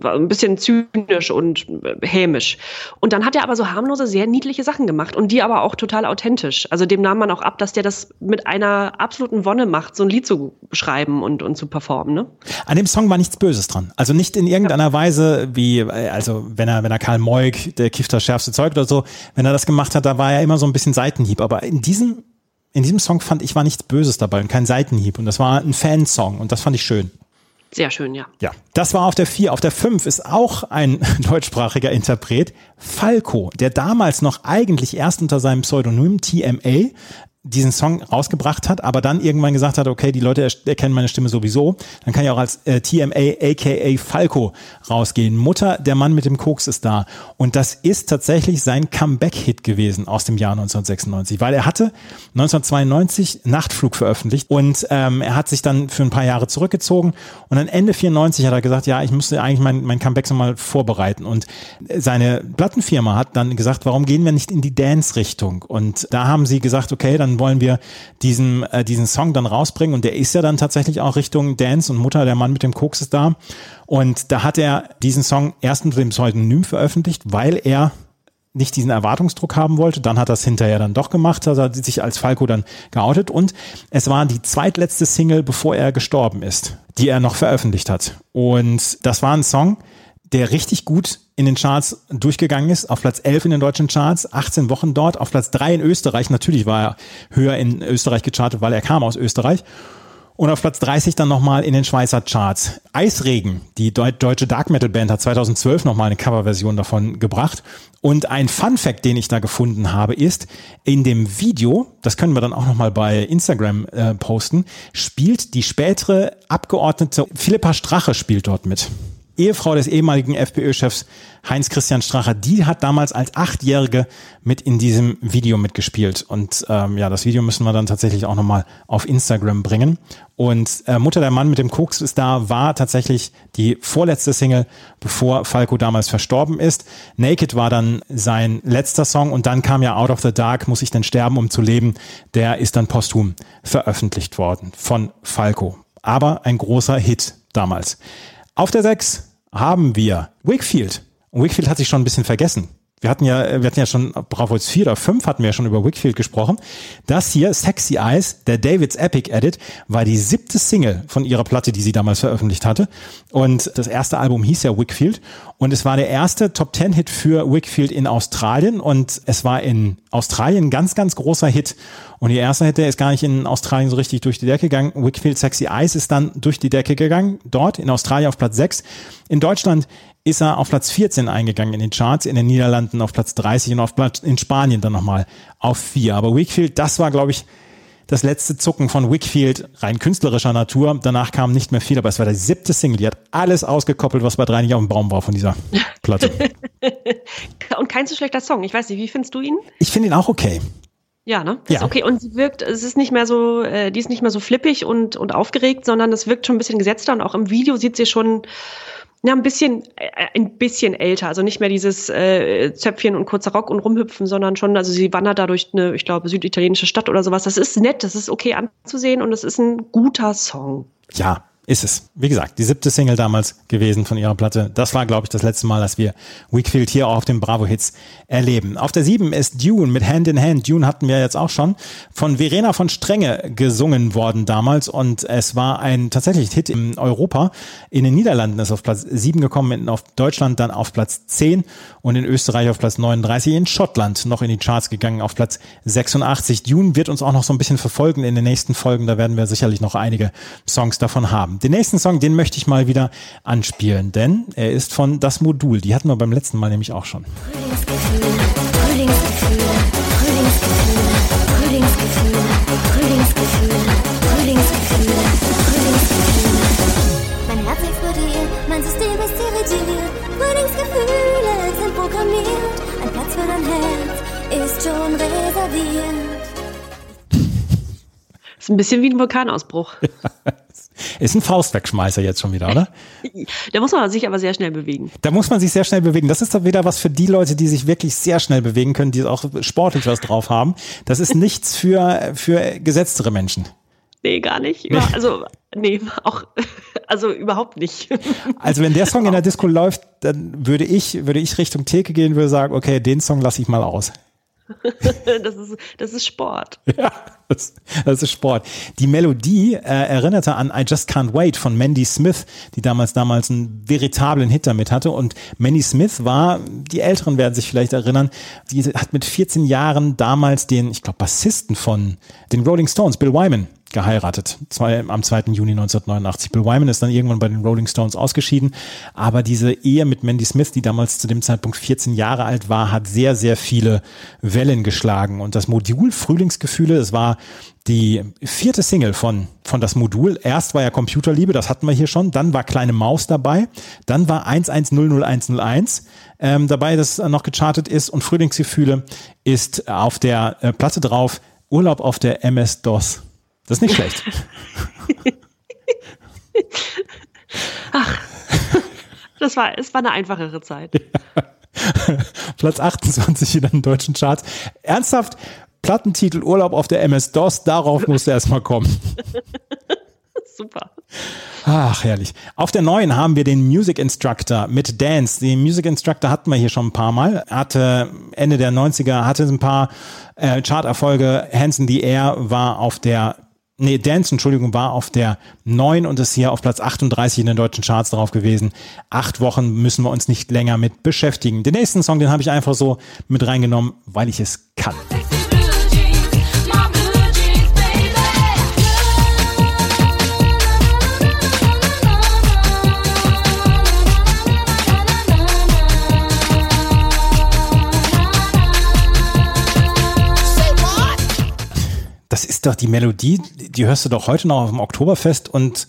ein bisschen zynisch und äh, hämisch. Und dann hat er aber so harmlose, sehr niedliche Sachen gemacht und die aber auch total authentisch. Also dem nahm man auch ab, dass der das mit einer absoluten Wonne macht, so ein Lied zu schreiben und, und zu performen. Ne? An dem Song war nichts Böses dran. Also nicht in irgendeiner ja. Weise wie, äh, also wenn er, wenn er Karl Moik, der kifft das schärfste Zeug oder so, wenn er das gemacht hat, da war er immer so ein bisschen Seitenhieb. Aber in diesem, in diesem Song fand ich, war nichts Böses dabei und kein Seitenhieb. Und das war ein Fansong und das fand ich schön. Sehr schön, ja. Ja, das war auf der 4. Auf der 5 ist auch ein deutschsprachiger Interpret, Falco, der damals noch eigentlich erst unter seinem Pseudonym TMA diesen Song rausgebracht hat, aber dann irgendwann gesagt hat, okay, die Leute erkennen meine Stimme sowieso, dann kann ich auch als äh, TMA aka Falco rausgehen. Mutter, der Mann mit dem Koks ist da. Und das ist tatsächlich sein Comeback-Hit gewesen aus dem Jahr 1996, weil er hatte 1992 Nachtflug veröffentlicht und ähm, er hat sich dann für ein paar Jahre zurückgezogen und dann Ende 94 hat er gesagt, ja, ich müsste eigentlich mein, mein Comeback so mal vorbereiten und seine Plattenfirma hat dann gesagt, warum gehen wir nicht in die Dance-Richtung? Und da haben sie gesagt, okay, dann wollen wir diesen, äh, diesen Song dann rausbringen. Und der ist ja dann tatsächlich auch Richtung Dance und Mutter, der Mann mit dem Koks ist da. Und da hat er diesen Song erst unter dem Pseudonym veröffentlicht, weil er nicht diesen Erwartungsdruck haben wollte. Dann hat er es hinterher dann doch gemacht, hat er sich als Falco dann geoutet und es war die zweitletzte Single, bevor er gestorben ist, die er noch veröffentlicht hat. Und das war ein Song, der richtig gut in den Charts durchgegangen ist, auf Platz 11 in den deutschen Charts, 18 Wochen dort, auf Platz 3 in Österreich, natürlich war er höher in Österreich gechartet, weil er kam aus Österreich und auf Platz 30 dann nochmal in den Schweizer Charts. Eisregen, die deutsche Dark Metal Band, hat 2012 nochmal eine Coverversion davon gebracht. Und ein Fun Fact, den ich da gefunden habe, ist, in dem Video, das können wir dann auch nochmal bei Instagram äh, posten, spielt die spätere Abgeordnete Philippa Strache spielt dort mit. Ehefrau des ehemaligen FPÖ-Chefs Heinz-Christian Stracher, die hat damals als Achtjährige mit in diesem Video mitgespielt. Und ähm, ja, das Video müssen wir dann tatsächlich auch nochmal auf Instagram bringen. Und äh, Mutter der Mann mit dem Koks ist da, war tatsächlich die vorletzte Single, bevor Falco damals verstorben ist. Naked war dann sein letzter Song und dann kam ja Out of the Dark, muss ich denn sterben, um zu leben. Der ist dann posthum veröffentlicht worden von Falco. Aber ein großer Hit damals. Auf der 6 haben wir Wickfield. Und Wickfield hat sich schon ein bisschen vergessen. Wir hatten ja, wir hatten ja schon, Bravo jetzt vier oder fünf hatten wir ja schon über Wickfield gesprochen. Das hier, Sexy Eyes, der David's Epic Edit, war die siebte Single von ihrer Platte, die sie damals veröffentlicht hatte. Und das erste Album hieß ja Wickfield. Und es war der erste Top Ten Hit für Wickfield in Australien. Und es war in Australien ein ganz, ganz großer Hit. Und die erste Hit, der ist gar nicht in Australien so richtig durch die Decke gegangen. Wickfield Sexy Eyes ist dann durch die Decke gegangen. Dort in Australien auf Platz sechs. In Deutschland ist er auf Platz 14 eingegangen in den Charts, in den Niederlanden auf Platz 30 und auf Platz in Spanien dann nochmal auf 4. Aber Wickfield, das war, glaube ich, das letzte Zucken von Wickfield, rein künstlerischer Natur. Danach kam nicht mehr viel, aber es war der siebte Single. Die hat alles ausgekoppelt, was bei drei nicht auf dem Baum war von dieser Platte. und kein so schlechter Song. Ich weiß nicht, wie findest du ihn? Ich finde ihn auch okay. Ja, ne? ja. okay. Und sie wirkt, es ist nicht mehr so, äh, die ist nicht mehr so flippig und, und aufgeregt, sondern es wirkt schon ein bisschen gesetzter und auch im Video sieht sie schon ja, ein bisschen, äh, ein bisschen älter. Also nicht mehr dieses äh, Zöpfchen und kurzer Rock und rumhüpfen, sondern schon, also sie wandert da durch eine, ich glaube, süditalienische Stadt oder sowas. Das ist nett, das ist okay anzusehen und es ist ein guter Song. Ja, ist es. Wie gesagt, die siebte Single damals gewesen von ihrer Platte. Das war, glaube ich, das letzte Mal, dass wir Weekfield hier auch auf dem Bravo Hits erleben. Auf der sieben ist Dune mit Hand in Hand. Dune hatten wir jetzt auch schon von Verena von Strenge gesungen worden damals und es war ein tatsächlich Hit in Europa. In den Niederlanden ist auf Platz sieben gekommen, in Deutschland dann auf Platz zehn und in Österreich auf Platz 39, in Schottland noch in die Charts gegangen auf Platz 86. Dune wird uns auch noch so ein bisschen verfolgen in den nächsten Folgen. Da werden wir sicherlich noch einige Songs davon haben. Den nächsten Song, den möchte ich mal wieder anspielen, denn er ist von Das Modul. Die hatten wir beim letzten Mal nämlich auch schon. Frühlingsgefühle, Frühlingsgefühle, Frühlingsgefühle, Frühlingsgefühle, Frühlingsgefühle, Frühlingsgefühle, Mein Herz explodiert, mein System ist irritiert. Frühlingsgefühle sind programmiert. Ein Platz für dein Herz ist schon reserviert. Das ist ein bisschen wie ein Vulkanausbruch. Ist ein Faustwegschmeißer jetzt schon wieder, oder? da muss man sich aber sehr schnell bewegen. Da muss man sich sehr schnell bewegen. Das ist doch wieder was für die Leute, die sich wirklich sehr schnell bewegen können, die auch sportlich was drauf haben. Das ist nichts für, für gesetztere Menschen. Nee, gar nicht. Nee. Also, nee, auch, also überhaupt nicht. Also wenn der Song in der Disco läuft, dann würde ich, würde ich Richtung Theke gehen, würde sagen, okay, den Song lasse ich mal aus. das, ist, das ist Sport. Ja, das, das ist Sport. Die Melodie äh, erinnerte an I Just Can't Wait von Mandy Smith, die damals damals einen veritablen Hit damit hatte. Und Mandy Smith war, die Älteren werden sich vielleicht erinnern, die hat mit 14 Jahren damals den, ich glaube, Bassisten von den Rolling Stones, Bill Wyman, geheiratet, zwei, am 2. Juni 1989. Bill Wyman ist dann irgendwann bei den Rolling Stones ausgeschieden, aber diese Ehe mit Mandy Smith, die damals zu dem Zeitpunkt 14 Jahre alt war, hat sehr, sehr viele Wellen geschlagen und das Modul Frühlingsgefühle, es war die vierte Single von, von das Modul. Erst war ja Computerliebe, das hatten wir hier schon, dann war Kleine Maus dabei, dann war 1100101 ähm, dabei, das noch gechartet ist und Frühlingsgefühle ist auf der äh, Platte drauf, Urlaub auf der MS-DOS. Das ist nicht schlecht. Ach, das war, es war eine einfachere Zeit. Platz 28 in den deutschen Charts. Ernsthaft, Plattentitel Urlaub auf der MS-DOS, darauf musste erstmal kommen. Super. Ach, herrlich. Auf der neuen haben wir den Music Instructor mit Dance. Den Music Instructor hatten wir hier schon ein paar Mal. Hatte Ende der 90er, hatte ein paar äh, Charterfolge. Hands in the Air war auf der Nee, Dance, Entschuldigung, war auf der 9 und ist hier auf Platz 38 in den deutschen Charts drauf gewesen. Acht Wochen müssen wir uns nicht länger mit beschäftigen. Den nächsten Song, den habe ich einfach so mit reingenommen, weil ich es kann. Ist doch die Melodie, die hörst du doch heute noch auf dem Oktoberfest und,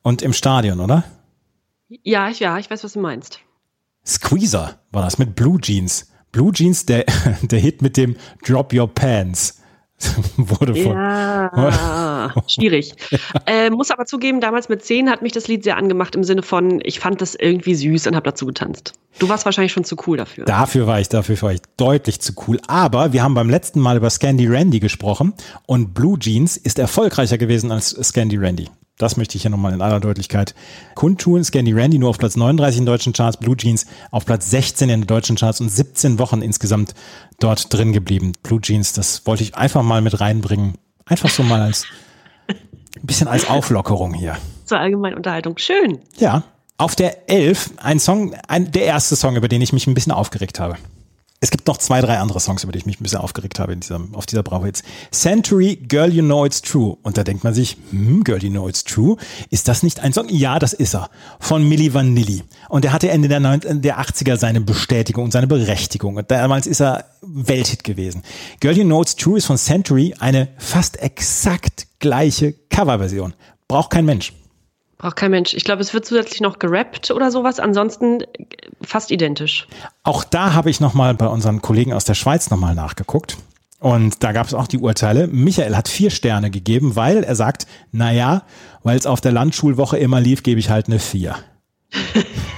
und im Stadion, oder? Ja, ich, ja, ich weiß, was du meinst. Squeezer war das mit Blue Jeans. Blue Jeans, der, der Hit mit dem Drop Your Pants. wurde von. Ja, schwierig. Äh, muss aber zugeben, damals mit 10 hat mich das Lied sehr angemacht im Sinne von, ich fand das irgendwie süß und habe dazu getanzt. Du warst wahrscheinlich schon zu cool dafür. Dafür war ich, dafür war ich deutlich zu cool. Aber wir haben beim letzten Mal über Scandi Randy gesprochen und Blue Jeans ist erfolgreicher gewesen als Scandi Randy. Das möchte ich hier nochmal in aller Deutlichkeit kundtun. Scandy Randy nur auf Platz 39 in deutschen Charts, Blue Jeans auf Platz 16 in den deutschen Charts und 17 Wochen insgesamt dort drin geblieben. Blue Jeans, das wollte ich einfach mal mit reinbringen. Einfach so mal als ein bisschen als Auflockerung hier. Zur allgemeinen Unterhaltung. Schön. Ja. Auf der 11 ein Song, ein, der erste Song, über den ich mich ein bisschen aufgeregt habe. Es gibt noch zwei, drei andere Songs, über die ich mich ein bisschen aufgeregt habe in dieser, auf dieser Bravo Hits. Century, Girl You Know It's True. Und da denkt man sich, hm, Girl You Know It's True. Ist das nicht ein Song? Ja, das ist er. Von Milli Vanilli. Und er hatte Ende der, 90, der 80er seine Bestätigung und seine Berechtigung. Und damals ist er Welthit gewesen. Girl You Know It's True ist von Century eine fast exakt gleiche Coverversion. Braucht kein Mensch. Braucht kein Mensch. Ich glaube, es wird zusätzlich noch gerappt oder sowas. Ansonsten fast identisch. Auch da habe ich nochmal bei unseren Kollegen aus der Schweiz nochmal nachgeguckt. Und da gab es auch die Urteile. Michael hat vier Sterne gegeben, weil er sagt, naja, weil es auf der Landschulwoche immer lief, gebe ich halt eine vier.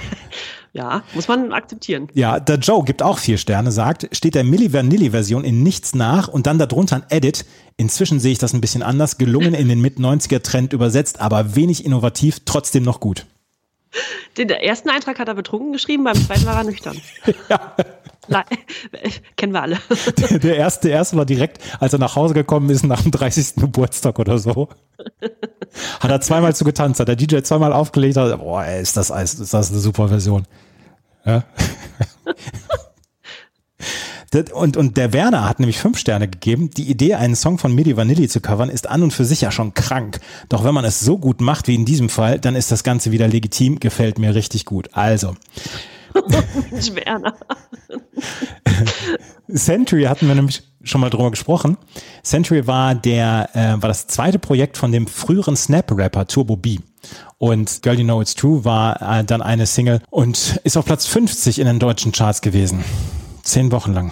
Ja, muss man akzeptieren. Ja, der Joe gibt auch vier Sterne, sagt, steht der Milli Vanilli-Version in nichts nach und dann darunter ein Edit. Inzwischen sehe ich das ein bisschen anders, gelungen in den Mit-90er-Trend übersetzt, aber wenig innovativ, trotzdem noch gut. Den ersten Eintrag hat er betrunken geschrieben, beim zweiten war er nüchtern. ja. Kennen wir alle. Der, der, erste, der erste war direkt, als er nach Hause gekommen ist, nach dem 30. Geburtstag oder so. Hat er zweimal zu getanzt, hat der DJ zweimal aufgelegt, hat, boah, ey, ist das, ist das eine super Version. Ja. Und, und der Werner hat nämlich fünf Sterne gegeben. Die Idee, einen Song von Midi Vanilli zu covern, ist an und für sich ja schon krank. Doch wenn man es so gut macht wie in diesem Fall, dann ist das Ganze wieder legitim, gefällt mir richtig gut. Also. Mensch, Werner. Century hatten wir nämlich schon mal drüber gesprochen. Century war der, äh, war das zweite Projekt von dem früheren Snap-Rapper Turbo B. Und Girl You Know It's True war äh, dann eine Single und ist auf Platz 50 in den deutschen Charts gewesen. Zehn Wochen lang.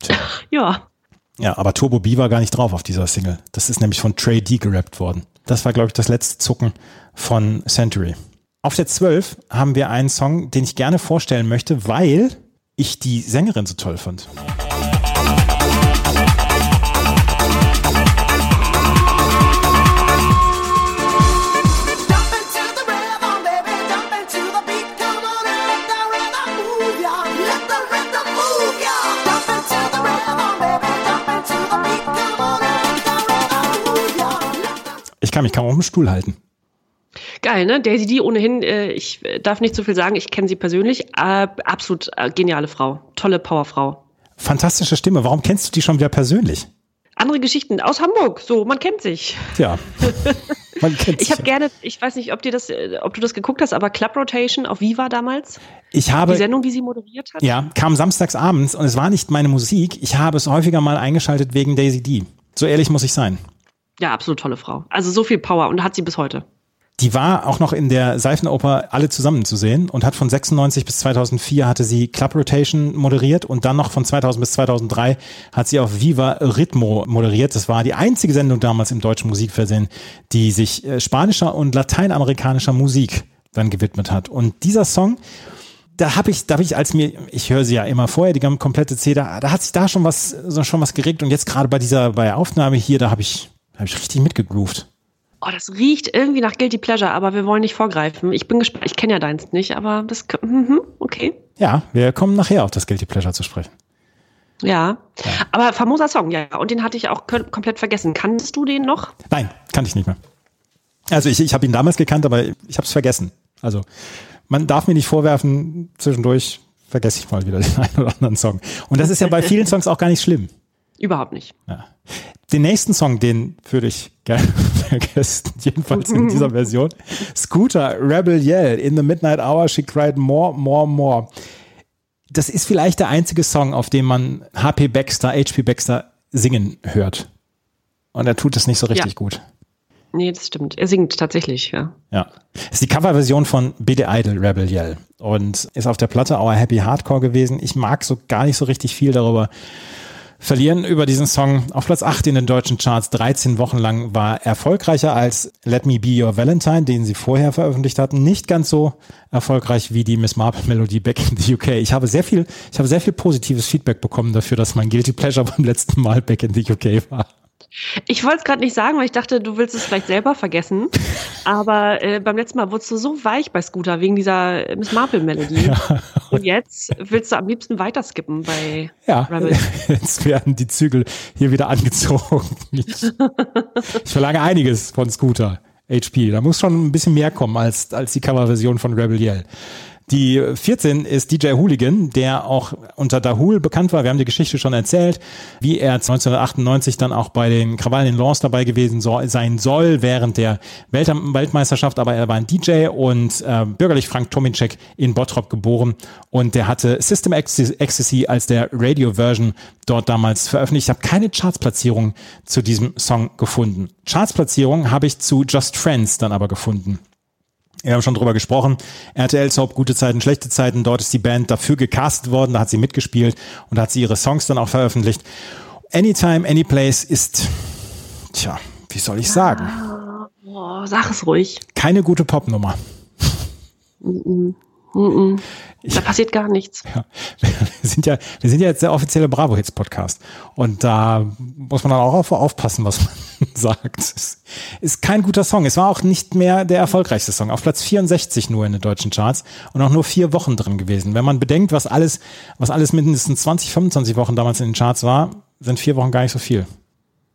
Tja. Ja. Ja, aber Turbo B war gar nicht drauf auf dieser Single. Das ist nämlich von Trey D gerappt worden. Das war, glaube ich, das letzte Zucken von Century. Auf der 12 haben wir einen Song, den ich gerne vorstellen möchte, weil ich die Sängerin so toll fand. kann mich kaum auf dem Stuhl halten. Geil, ne? Daisy D ohnehin, äh, ich darf nicht so viel sagen, ich kenne sie persönlich. Äh, absolut äh, geniale Frau. Tolle Powerfrau. Fantastische Stimme. Warum kennst du die schon wieder persönlich? Andere Geschichten aus Hamburg, so, man kennt sich. Ja. Man kennt ich habe ja. gerne, ich weiß nicht, ob, dir das, äh, ob du das geguckt hast, aber Club Rotation auf Viva damals. Ich habe. Die Sendung, die sie moderiert hat. Ja, kam samstags abends und es war nicht meine Musik. Ich habe es häufiger mal eingeschaltet wegen Daisy D. So ehrlich muss ich sein. Ja, absolut tolle Frau. Also so viel Power und hat sie bis heute. Die war auch noch in der Seifenoper alle zusammen zu sehen und hat von 96 bis 2004 hatte sie Club Rotation moderiert und dann noch von 2000 bis 2003 hat sie auf Viva Ritmo moderiert. Das war die einzige Sendung damals im deutschen Musikfernsehen, die sich äh, spanischer und lateinamerikanischer Musik dann gewidmet hat. Und dieser Song, da habe ich, da habe ich als mir, ich höre sie ja immer vorher, die komplette CD, da, da hat sich da schon was, schon was geregt und jetzt gerade bei dieser, bei Aufnahme hier, da habe ich, habe ich richtig mitgegroovt. Oh, das riecht irgendwie nach Guilty Pleasure, aber wir wollen nicht vorgreifen. Ich bin gespannt, ich kenne ja deins nicht, aber das, mhm, okay. Ja, wir kommen nachher auf das Guilty Pleasure zu sprechen. Ja. ja. aber famoser Song, ja, und den hatte ich auch komplett vergessen. Kannst du den noch? Nein, kannte ich nicht mehr. Also ich, ich habe ihn damals gekannt, aber ich habe es vergessen. Also man darf mir nicht vorwerfen, zwischendurch vergesse ich mal wieder den einen oder anderen Song. Und das ist ja bei vielen Songs auch gar nicht schlimm. Überhaupt nicht. Ja. Den nächsten Song, den würde ich gerne vergessen, jedenfalls in dieser Version. Scooter, Rebel Yell, In the Midnight Hour, She Cried More, More, More. Das ist vielleicht der einzige Song, auf dem man HP Baxter, HP Baxter singen hört. Und er tut es nicht so richtig ja. gut. Nee, das stimmt. Er singt tatsächlich, ja. Ja. ist die Coverversion von Billy Idol Rebel Yell und ist auf der Platte Our Happy Hardcore gewesen. Ich mag so gar nicht so richtig viel darüber verlieren über diesen Song. Auf Platz 8 in den deutschen Charts 13 Wochen lang war erfolgreicher als Let Me Be Your Valentine, den sie vorher veröffentlicht hatten. Nicht ganz so erfolgreich wie die Miss Marple Melodie Back in the UK. Ich habe sehr viel, ich habe sehr viel positives Feedback bekommen dafür, dass mein Guilty Pleasure beim letzten Mal Back in the UK war. Ich wollte es gerade nicht sagen, weil ich dachte, du willst es vielleicht selber vergessen. Aber äh, beim letzten Mal wurdest du so weich bei Scooter wegen dieser Miss Marple-Melodie. Ja. Und jetzt willst du am liebsten weiterskippen bei ja, Rebel. Jetzt werden die Zügel hier wieder angezogen. Ich, ich verlange einiges von Scooter. HP. Da muss schon ein bisschen mehr kommen als, als die Coverversion von Rebel Yell. Die 14 ist DJ Hooligan, der auch unter Dahul bekannt war. Wir haben die Geschichte schon erzählt, wie er 1998 dann auch bei den Krawallen in Lens dabei gewesen soll, sein soll während der Welt Weltmeisterschaft. Aber er war ein DJ und äh, bürgerlich Frank Tomicek in Bottrop geboren. Und der hatte System Ecstasy als der Radio-Version dort damals veröffentlicht. Ich habe keine Chartsplatzierung zu diesem Song gefunden. Chartsplatzierung habe ich zu Just Friends dann aber gefunden. Wir haben schon drüber gesprochen. RTL Soap, gute Zeiten, schlechte Zeiten. Dort ist die Band dafür gecastet worden. Da hat sie mitgespielt und da hat sie ihre Songs dann auch veröffentlicht. Anytime, Anyplace ist, tja, wie soll ich sagen? Oh, sag es ruhig. Keine gute Popnummer. Mm -mm. Mm da passiert gar nichts. Ja. Wir sind ja, wir sind ja jetzt der offizielle Bravo Hits Podcast. Und da muss man dann auch aufpassen, was man sagt. Es ist kein guter Song. Es war auch nicht mehr der erfolgreichste Song. Auf Platz 64 nur in den deutschen Charts und auch nur vier Wochen drin gewesen. Wenn man bedenkt, was alles, was alles mindestens 20, 25 Wochen damals in den Charts war, sind vier Wochen gar nicht so viel.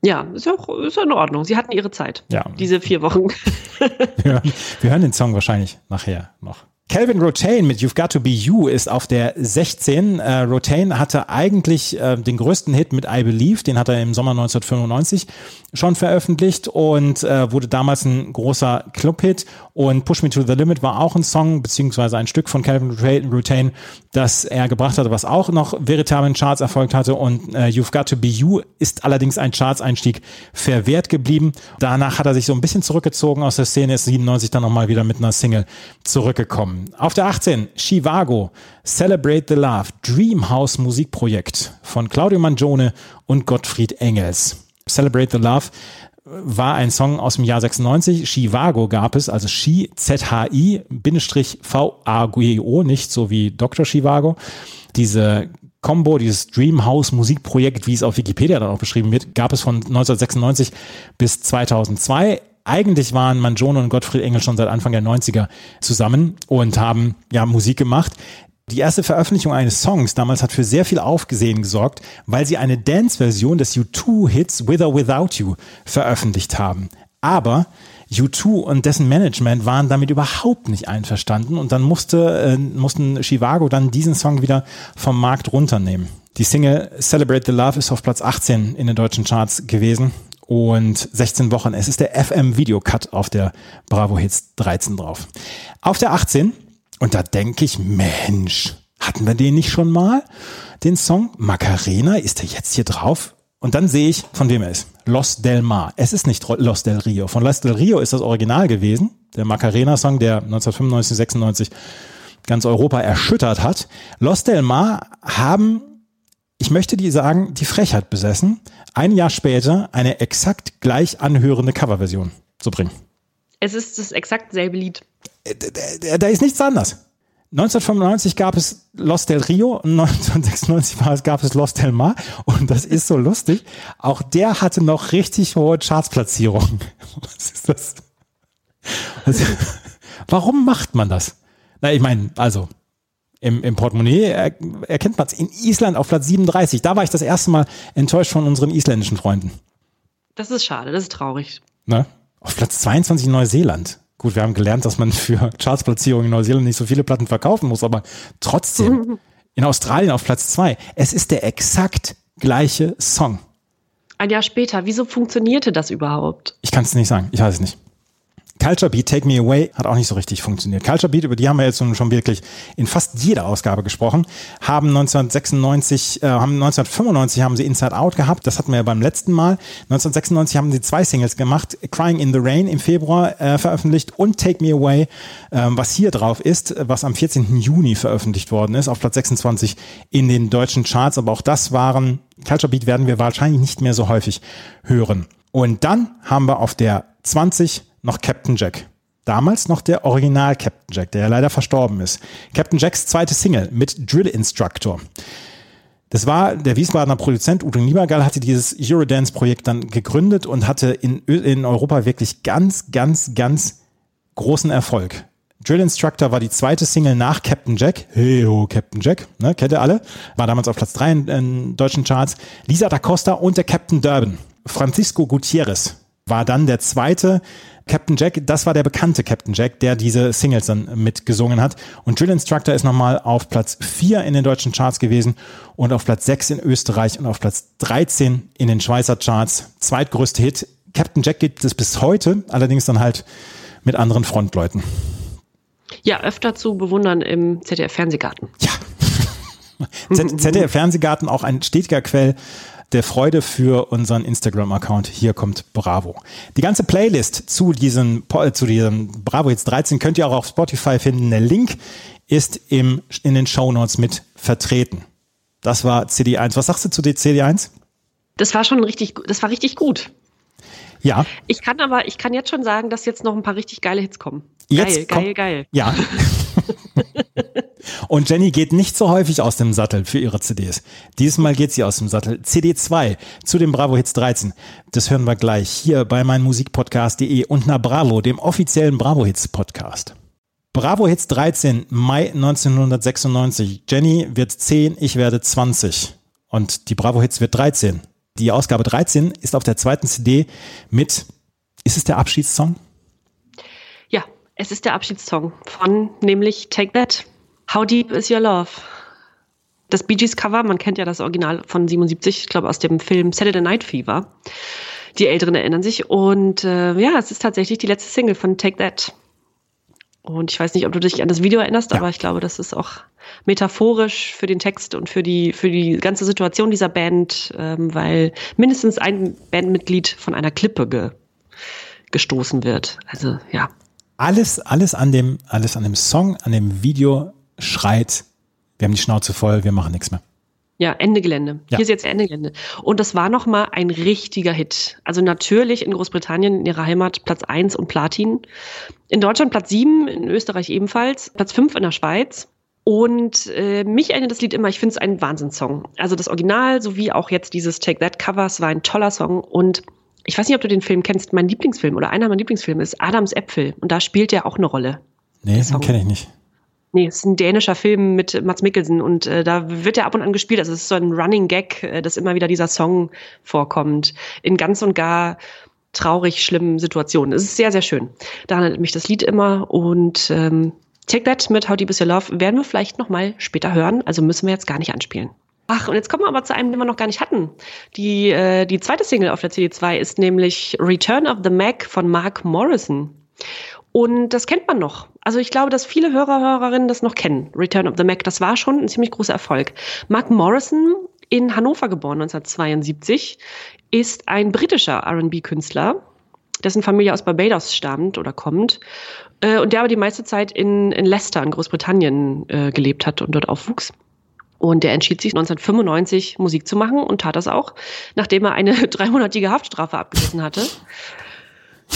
Ja, ist ja auch ist ja in Ordnung. Sie hatten ihre Zeit. Ja. Diese vier Wochen. wir, hören, wir hören den Song wahrscheinlich nachher noch. Calvin Rotain mit You've Got to Be You ist auf der 16. Äh, Rotain hatte eigentlich äh, den größten Hit mit I Believe, den hat er im Sommer 1995 schon veröffentlicht und äh, wurde damals ein großer Clubhit. Und Push Me to the Limit war auch ein Song beziehungsweise ein Stück von Calvin Rotain, das er gebracht hatte, was auch noch veritablen Charts erfolgt hatte. Und äh, You've Got to Be You ist allerdings ein Charts-Einstieg verwehrt geblieben. Danach hat er sich so ein bisschen zurückgezogen aus der Szene, ist 97 dann nochmal wieder mit einer Single zurückgekommen. Auf der 18, Chivago, Celebrate the Love, Dreamhouse Musikprojekt von Claudio Mangione und Gottfried Engels. Celebrate the Love war ein Song aus dem Jahr 96. Chivago gab es, also Chi, Z-H-I, Bindestrich V-A-G-O, nicht so wie Dr. Chivago. Diese Combo, dieses Dreamhouse Musikprojekt, wie es auf Wikipedia dann auch beschrieben wird, gab es von 1996 bis 2002 eigentlich waren Mangione und Gottfried Engel schon seit Anfang der 90er zusammen und haben ja Musik gemacht. Die erste Veröffentlichung eines Songs damals hat für sehr viel Aufgesehen gesorgt, weil sie eine Dance-Version des U2-Hits With or Without You veröffentlicht haben. Aber U2 und dessen Management waren damit überhaupt nicht einverstanden und dann musste, äh, mussten Chivago dann diesen Song wieder vom Markt runternehmen. Die Single Celebrate the Love ist auf Platz 18 in den deutschen Charts gewesen und 16 Wochen. Es ist der FM Video Cut auf der Bravo Hits 13 drauf. Auf der 18 und da denke ich, Mensch, hatten wir den nicht schon mal? Den Song Macarena, ist er jetzt hier drauf? Und dann sehe ich, von wem er ist. Los del Mar. Es ist nicht Los del Rio. Von Los del Rio ist das Original gewesen. Der Macarena-Song, der 1995, 96 ganz Europa erschüttert hat. Los del Mar haben ich möchte die sagen, die Frechheit besessen, ein Jahr später eine exakt gleich anhörende Coverversion zu bringen. Es ist das exakt selbe Lied. Äh, da ist nichts anders. 1995 gab es Los del Rio und 1996 gab es Los del Mar und das ist so lustig. Auch der hatte noch richtig hohe Chartsplatzierungen. Was ist das? Also, warum macht man das? Na, ich meine, also im, im Portemonnaie er, erkennt man es. In Island auf Platz 37, da war ich das erste Mal enttäuscht von unseren isländischen Freunden. Das ist schade, das ist traurig. Ne? Auf Platz 22 Neuseeland. Gut, wir haben gelernt, dass man für Chartsplatzierungen in Neuseeland nicht so viele Platten verkaufen muss, aber trotzdem. In Australien auf Platz 2. Es ist der exakt gleiche Song. Ein Jahr später, wieso funktionierte das überhaupt? Ich kann es nicht sagen, ich weiß es nicht. Culture Beat, Take Me Away hat auch nicht so richtig funktioniert. Culture Beat, über die haben wir jetzt schon wirklich in fast jeder Ausgabe gesprochen, haben 1996, äh, haben 1995 haben sie Inside Out gehabt, das hatten wir ja beim letzten Mal. 1996 haben sie zwei Singles gemacht, Crying in the Rain im Februar äh, veröffentlicht und Take Me Away, äh, was hier drauf ist, was am 14. Juni veröffentlicht worden ist, auf Platz 26 in den deutschen Charts. Aber auch das waren, Culture Beat werden wir wahrscheinlich nicht mehr so häufig hören. Und dann haben wir auf der 20 noch Captain Jack. Damals noch der Original Captain Jack, der ja leider verstorben ist. Captain Jacks zweite Single mit Drill Instructor. Das war der Wiesbadener Produzent Udo Niebergall hatte dieses Eurodance-Projekt dann gegründet und hatte in, in Europa wirklich ganz, ganz, ganz großen Erfolg. Drill Instructor war die zweite Single nach Captain Jack. Hey ho, Captain Jack, ne, kennt ihr alle? War damals auf Platz 3 in, in deutschen Charts. Lisa da Costa und der Captain Durban. Francisco Gutierrez war dann der zweite Captain Jack, das war der bekannte Captain Jack, der diese Singles dann mitgesungen hat. Und Drill Instructor ist nochmal auf Platz 4 in den deutschen Charts gewesen und auf Platz 6 in Österreich und auf Platz 13 in den Schweizer Charts. Zweitgrößte Hit. Captain Jack gibt es bis heute, allerdings dann halt mit anderen Frontleuten. Ja, öfter zu bewundern im ZDF-Fernsehgarten. Ja. ZDF-Fernsehgarten auch ein stetiger Quell der Freude für unseren Instagram-Account. Hier kommt Bravo. Die ganze Playlist zu diesem, zu diesem Bravo jetzt 13 könnt ihr auch auf Spotify finden. Der Link ist im, in den Show Notes mit vertreten. Das war CD1. Was sagst du zu CD1? Das war schon richtig, das war richtig gut. Ja. Ich kann aber, ich kann jetzt schon sagen, dass jetzt noch ein paar richtig geile Hits kommen. Geil, jetzt geil, geil. Ja. Und Jenny geht nicht so häufig aus dem Sattel für ihre CDs. Diesmal geht sie aus dem Sattel. CD 2 zu dem Bravo Hits 13. Das hören wir gleich hier bei meinmusikpodcast.de und na Bravo, dem offiziellen Bravo Hits Podcast. Bravo Hits 13, Mai 1996. Jenny wird 10, ich werde 20. Und die Bravo Hits wird 13. Die Ausgabe 13 ist auf der zweiten CD mit, ist es der Abschiedssong? Es ist der Abschiedssong von nämlich Take That. How Deep Is Your Love? Das Bee Gees Cover, man kennt ja das Original von 77, ich glaube aus dem Film Saturday Night Fever. Die Älteren erinnern sich. Und äh, ja, es ist tatsächlich die letzte Single von Take That. Und ich weiß nicht, ob du dich an das Video erinnerst, ja. aber ich glaube, das ist auch metaphorisch für den Text und für die, für die ganze Situation dieser Band, ähm, weil mindestens ein Bandmitglied von einer Klippe ge gestoßen wird. Also ja. Alles, alles an dem, alles an dem Song, an dem Video schreit, wir haben die Schnauze voll, wir machen nichts mehr. Ja, Ende Gelände. Ja. Hier ist jetzt Ende Gelände. Und das war nochmal ein richtiger Hit. Also natürlich in Großbritannien, in ihrer Heimat, Platz 1 und Platin. In Deutschland Platz 7, in Österreich ebenfalls. Platz 5 in der Schweiz. Und äh, mich erinnert das Lied immer, ich finde es ein Wahnsinnssong. Also das Original sowie auch jetzt dieses Take That Covers war ein toller Song. Und ich weiß nicht, ob du den Film kennst. Mein Lieblingsfilm oder einer meiner Lieblingsfilme ist Adams Äpfel. Und da spielt er auch eine Rolle. Nee, den kenne ich nicht. Nee, es ist ein dänischer Film mit Mats Mikkelsen und äh, da wird er ab und an gespielt. Also es ist so ein Running Gag, äh, dass immer wieder dieser Song vorkommt. In ganz und gar traurig schlimmen Situationen. Es ist sehr, sehr schön. Daran erinnert mich das Lied immer und ähm, Take That mit How Deep Is Your Love werden wir vielleicht noch mal später hören. Also müssen wir jetzt gar nicht anspielen. Ach, und jetzt kommen wir aber zu einem, den wir noch gar nicht hatten. Die, äh, die zweite Single auf der CD2 ist nämlich Return of the Mac von Mark Morrison. Und das kennt man noch. Also ich glaube, dass viele Hörer, Hörerinnen das noch kennen. Return of the Mac, das war schon ein ziemlich großer Erfolg. Mark Morrison, in Hannover geboren 1972, ist ein britischer R&B-Künstler, dessen Familie aus Barbados stammt oder kommt äh, und der aber die meiste Zeit in, in Leicester in Großbritannien äh, gelebt hat und dort aufwuchs. Und der entschied sich 1995 Musik zu machen und tat das auch, nachdem er eine dreimonatige Haftstrafe abgesessen hatte.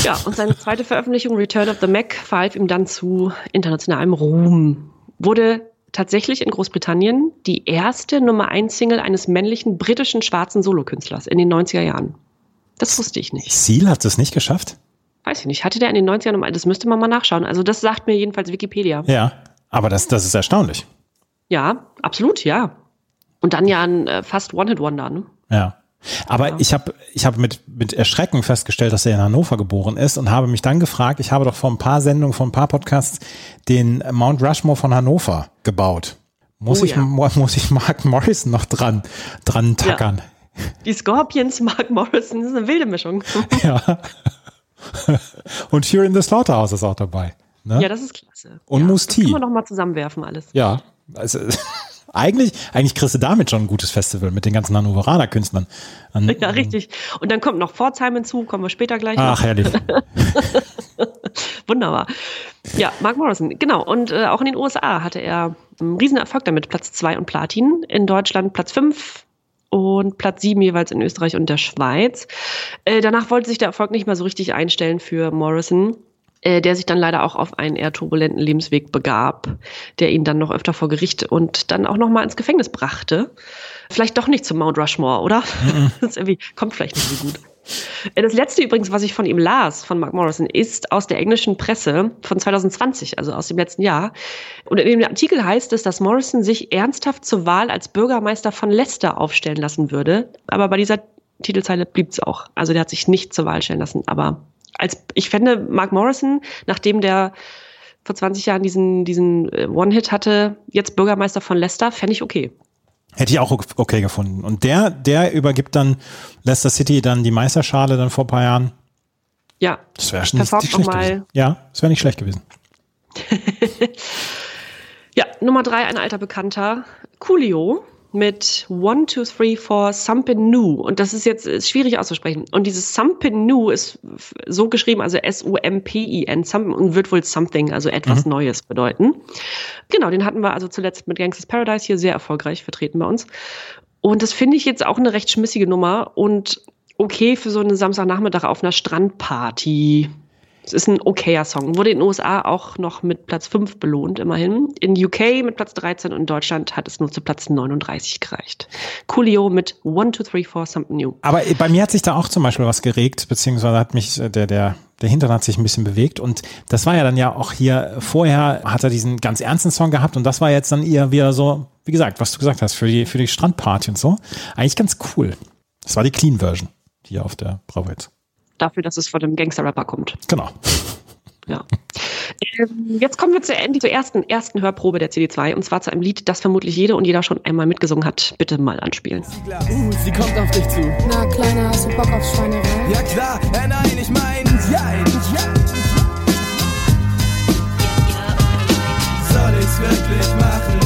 Ja, und seine zweite Veröffentlichung, Return of the Mac, verhalf ihm dann zu internationalem Ruhm. wurde tatsächlich in Großbritannien die erste Nummer 1 Single eines männlichen britischen schwarzen Solokünstlers in den 90er Jahren. Das wusste ich nicht. Seal hat es nicht geschafft? Weiß ich nicht. Hatte der in den 90ern Nummer Das müsste man mal nachschauen. Also das sagt mir jedenfalls Wikipedia. Ja, aber das, das ist erstaunlich. Ja, absolut, ja. Und dann ja ein äh, fast One-Hit-Wonder, ne? Ja. Aber ja. ich habe ich hab mit, mit Erschrecken festgestellt, dass er in Hannover geboren ist und habe mich dann gefragt, ich habe doch vor ein paar Sendungen, vor ein paar Podcasts den Mount Rushmore von Hannover gebaut. Muss, oh, ich, ja. muss ich Mark Morrison noch dran, dran tackern? Ja. Die Scorpions, Mark Morrison, das ist eine wilde Mischung. Ja. Und Here in the Slaughterhouse ist auch dabei. Ne? Ja, das ist klasse. Und ja, Musti. Das können wir noch mal zusammenwerfen alles. Ja, also eigentlich, eigentlich kriegst du damit schon ein gutes Festival mit den ganzen Hannoveraner Künstlern. An, ja, richtig. Und dann kommt noch Pforzheim hinzu, kommen wir später gleich. Ach, noch. herrlich. Wunderbar. Ja, Mark Morrison, genau. Und äh, auch in den USA hatte er einen riesen Erfolg damit. Platz 2 und Platin. In Deutschland Platz 5 und Platz 7 jeweils in Österreich und der Schweiz. Äh, danach wollte sich der Erfolg nicht mehr so richtig einstellen für Morrison. Äh, der sich dann leider auch auf einen eher turbulenten Lebensweg begab, der ihn dann noch öfter vor Gericht und dann auch noch mal ins Gefängnis brachte. Vielleicht doch nicht zum Mount Rushmore, oder? Mhm. das irgendwie kommt vielleicht nicht so gut. Äh, das letzte übrigens, was ich von ihm las, von Mark Morrison, ist aus der englischen Presse von 2020, also aus dem letzten Jahr. Und in dem Artikel heißt es, dass Morrison sich ernsthaft zur Wahl als Bürgermeister von Leicester aufstellen lassen würde. Aber bei dieser Titelzeile blieb es auch. Also der hat sich nicht zur Wahl stellen lassen. Aber als ich fände, Mark Morrison, nachdem der vor 20 Jahren diesen, diesen äh, One-Hit hatte, jetzt Bürgermeister von Leicester, fände ich okay. Hätte ich auch okay gefunden. Und der, der übergibt dann Leicester City dann die Meisterschale dann vor ein paar Jahren. Ja. Das wäre nicht, nicht schlecht gewesen. Ja, das wäre nicht schlecht gewesen. ja, Nummer drei, ein alter Bekannter. Coolio mit One, Two, Three, Four, Something New. Und das ist jetzt ist schwierig auszusprechen. Und dieses Something New ist so geschrieben, also S-U-M-P-I-N, und wird wohl Something, also etwas mhm. Neues bedeuten. Genau, den hatten wir also zuletzt mit Gangsters Paradise hier sehr erfolgreich vertreten bei uns. Und das finde ich jetzt auch eine recht schmissige Nummer und okay für so einen Samstagnachmittag auf einer Strandparty. Es ist ein okayer Song. Wurde in den USA auch noch mit Platz 5 belohnt, immerhin. In UK mit Platz 13 und in Deutschland hat es nur zu Platz 39 gereicht. Coolio mit 1, 2, 3, 4, Something New. Aber bei mir hat sich da auch zum Beispiel was geregt, beziehungsweise hat mich äh, der, der, der Hintern hat sich ein bisschen bewegt. Und das war ja dann ja auch hier, vorher hat er diesen ganz ernsten Song gehabt und das war jetzt dann eher wieder so, wie gesagt, was du gesagt hast, für die, für die Strandparty und so. Eigentlich ganz cool. Das war die Clean Version hier auf der Bravo Hits dafür, dass es von einem Gangster-Rapper kommt. Genau. Ja. Ähm, jetzt kommen wir zur, zur ersten, ersten Hörprobe der CD2 und zwar zu einem Lied, das vermutlich jede und jeder schon einmal mitgesungen hat. Bitte mal anspielen. Uh, sie kommt auf dich zu. Na, Kleiner, hast du Bock auf Schweinerei? Ja klar, äh, nein, ich mein, ja, ja. Soll ich's wirklich machen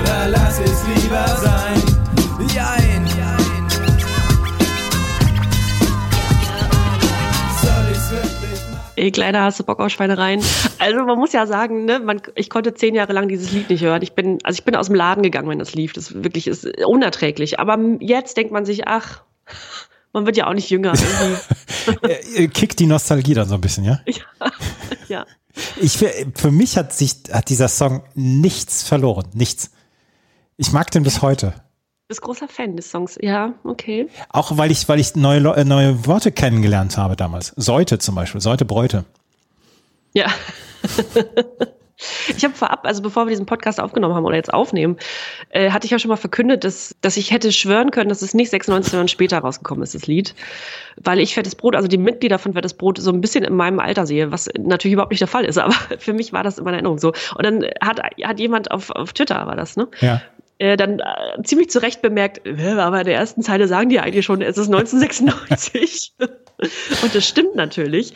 oder lass es lieber sein? Jein. Ey, Kleiner, hast du Bock auf Schweinereien? Also man muss ja sagen, ne, man, ich konnte zehn Jahre lang dieses Lied nicht hören. Ich bin, also ich bin aus dem Laden gegangen, wenn das lief. Das wirklich ist unerträglich. Aber jetzt denkt man sich, ach, man wird ja auch nicht jünger. Kickt die Nostalgie dann so ein bisschen, ja? Ja. ja. Ich, für, für mich hat sich, hat dieser Song nichts verloren. Nichts. Ich mag den bis heute bist großer Fan des Songs, ja, okay. Auch weil ich, weil ich neue, äh, neue Worte kennengelernt habe damals. Seute zum Beispiel, Seute Bräute. Ja. Ich habe vorab, also bevor wir diesen Podcast aufgenommen haben oder jetzt aufnehmen, äh, hatte ich ja schon mal verkündet, dass, dass ich hätte schwören können, dass es nicht 96 Jahre später rausgekommen ist, das Lied. Weil ich Fettes Brot, also die Mitglieder von Fettes Brot, so ein bisschen in meinem Alter sehe, was natürlich überhaupt nicht der Fall ist, aber für mich war das in meiner Erinnerung so. Und dann hat, hat jemand auf, auf Twitter, war das, ne? Ja äh, dann äh, ziemlich zurecht bemerkt, äh, aber in der ersten Zeile sagen die eigentlich schon, es ist 1996. und das stimmt natürlich.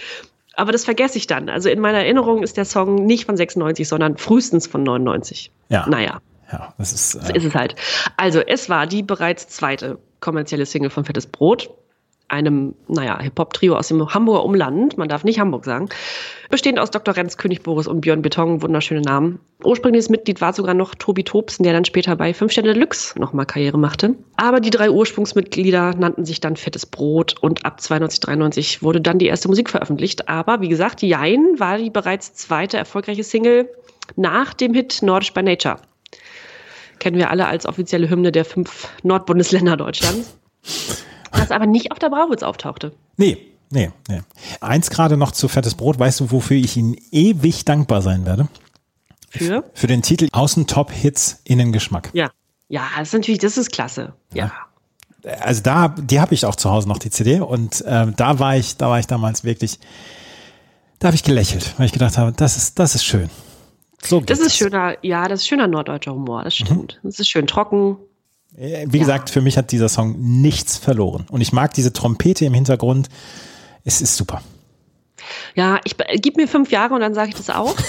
Aber das vergesse ich dann. Also in meiner Erinnerung ist der Song nicht von 96, sondern frühestens von 99. Ja. Naja. Ja, das ist. Äh so ist es halt. Also, es war die bereits zweite kommerzielle Single von Fettes Brot. Einem, naja, Hip-Hop-Trio aus dem Hamburger Umland, man darf nicht Hamburg sagen, bestehend aus Dr. Renz, König Boris und Björn Beton, wunderschöne Namen. Ursprüngliches Mitglied war sogar noch Tobi Tobsen, der dann später bei Fünf Sterne Deluxe nochmal Karriere machte. Aber die drei Ursprungsmitglieder nannten sich dann Fettes Brot und ab 92, 93 wurde dann die erste Musik veröffentlicht. Aber wie gesagt, Jein war die bereits zweite erfolgreiche Single nach dem Hit Nordisch by Nature. Kennen wir alle als offizielle Hymne der fünf Nordbundesländer Deutschlands. Was aber nicht auf der Brauwitz auftauchte. Nee, nee, nee. Eins gerade noch zu Fettes Brot. Weißt du, wofür ich Ihnen ewig dankbar sein werde? Für? Für den Titel Außentop-Hits Innengeschmack. Ja. Ja, das ist natürlich, das ist klasse. Ja. Also da, die habe ich auch zu Hause noch, die CD. Und ähm, da war ich, da war ich damals wirklich, da habe ich gelächelt, weil ich gedacht habe, das ist, das ist schön. So Das ist schöner, ja, das ist schöner norddeutscher Humor, das stimmt. Das ist schön trocken. Wie gesagt, für mich hat dieser Song nichts verloren. Und ich mag diese Trompete im Hintergrund. Es ist super. Ja, ich äh, gib mir fünf Jahre und dann sage ich das auch.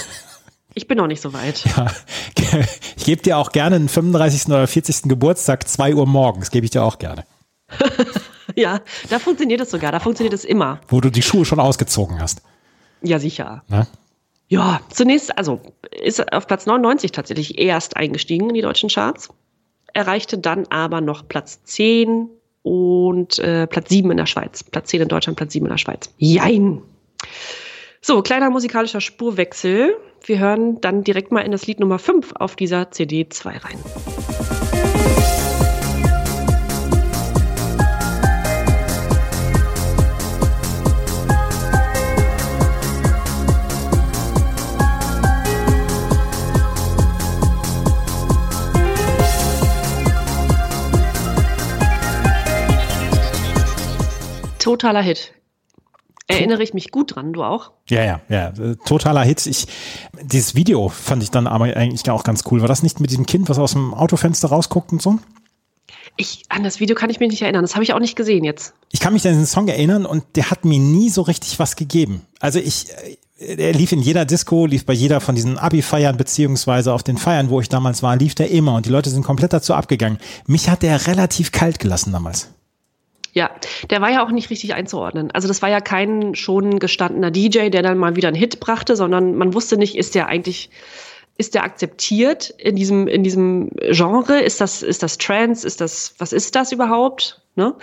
Ich bin noch nicht so weit. Ja, ich gebe dir auch gerne einen 35. oder 40. Geburtstag, 2 Uhr morgens, gebe ich dir auch gerne. Ja, da funktioniert es sogar, da funktioniert es immer. Wo du die Schuhe schon ausgezogen hast. Ja, sicher. Ne? Ja, zunächst, also ist auf Platz 99 tatsächlich erst eingestiegen in die deutschen Charts, erreichte dann aber noch Platz 10 und äh, Platz 7 in der Schweiz. Platz 10 in Deutschland, Platz 7 in der Schweiz. Jein. So, kleiner musikalischer Spurwechsel. Wir hören dann direkt mal in das Lied Nummer 5 auf dieser CD 2 rein. Totaler Hit. Erinnere ich mich gut dran, du auch? Ja, ja, ja. Totaler Hit. Ich, dieses Video fand ich dann aber eigentlich auch ganz cool. War das nicht mit diesem Kind, was aus dem Autofenster rausguckt und so? Ich, an das Video kann ich mich nicht erinnern. Das habe ich auch nicht gesehen jetzt. Ich kann mich an diesen Song erinnern und der hat mir nie so richtig was gegeben. Also ich, äh, er lief in jeder Disco, lief bei jeder von diesen Abi-Feiern, beziehungsweise auf den Feiern, wo ich damals war, lief der immer und die Leute sind komplett dazu abgegangen. Mich hat der relativ kalt gelassen damals. Ja, der war ja auch nicht richtig einzuordnen. Also das war ja kein schon gestandener DJ, der dann mal wieder einen Hit brachte, sondern man wusste nicht, ist der eigentlich, ist der akzeptiert in diesem, in diesem Genre? Ist das, ist das Trance? Ist das, was ist das überhaupt? Ne?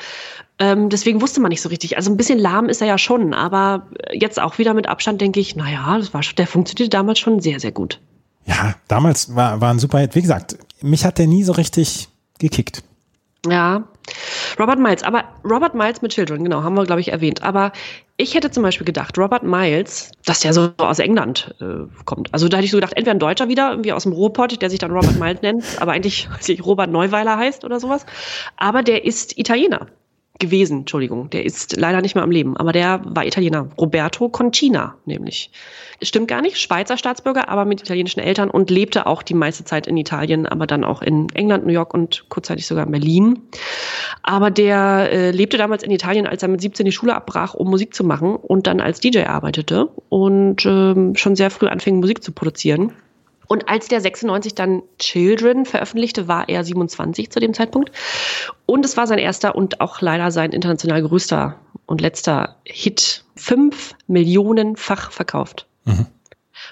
Ähm, deswegen wusste man nicht so richtig. Also ein bisschen lahm ist er ja schon, aber jetzt auch wieder mit Abstand denke ich, naja, das war schon, der funktionierte damals schon sehr, sehr gut. Ja, damals war, war ein super Hit. Wie gesagt, mich hat der nie so richtig gekickt. Ja, Robert Miles, aber Robert Miles mit Children, genau, haben wir, glaube ich, erwähnt. Aber ich hätte zum Beispiel gedacht, Robert Miles, dass der so aus England äh, kommt. Also da hätte ich so gedacht, entweder ein Deutscher wieder, irgendwie aus dem Ruhrpott, der sich dann Robert Miles nennt, aber eigentlich weiß ich, Robert Neuweiler heißt oder sowas. Aber der ist Italiener gewesen, Entschuldigung. Der ist leider nicht mehr am Leben, aber der war Italiener. Roberto Concina nämlich. Stimmt gar nicht, Schweizer Staatsbürger, aber mit italienischen Eltern und lebte auch die meiste Zeit in Italien, aber dann auch in England, New York und kurzzeitig sogar in Berlin. Aber der äh, lebte damals in Italien, als er mit 17 die Schule abbrach, um Musik zu machen und dann als DJ arbeitete und ähm, schon sehr früh anfing, Musik zu produzieren. Und als der 96 dann Children veröffentlichte, war er 27 zu dem Zeitpunkt. Und es war sein erster und auch leider sein international größter und letzter Hit. Fünf Millionenfach verkauft.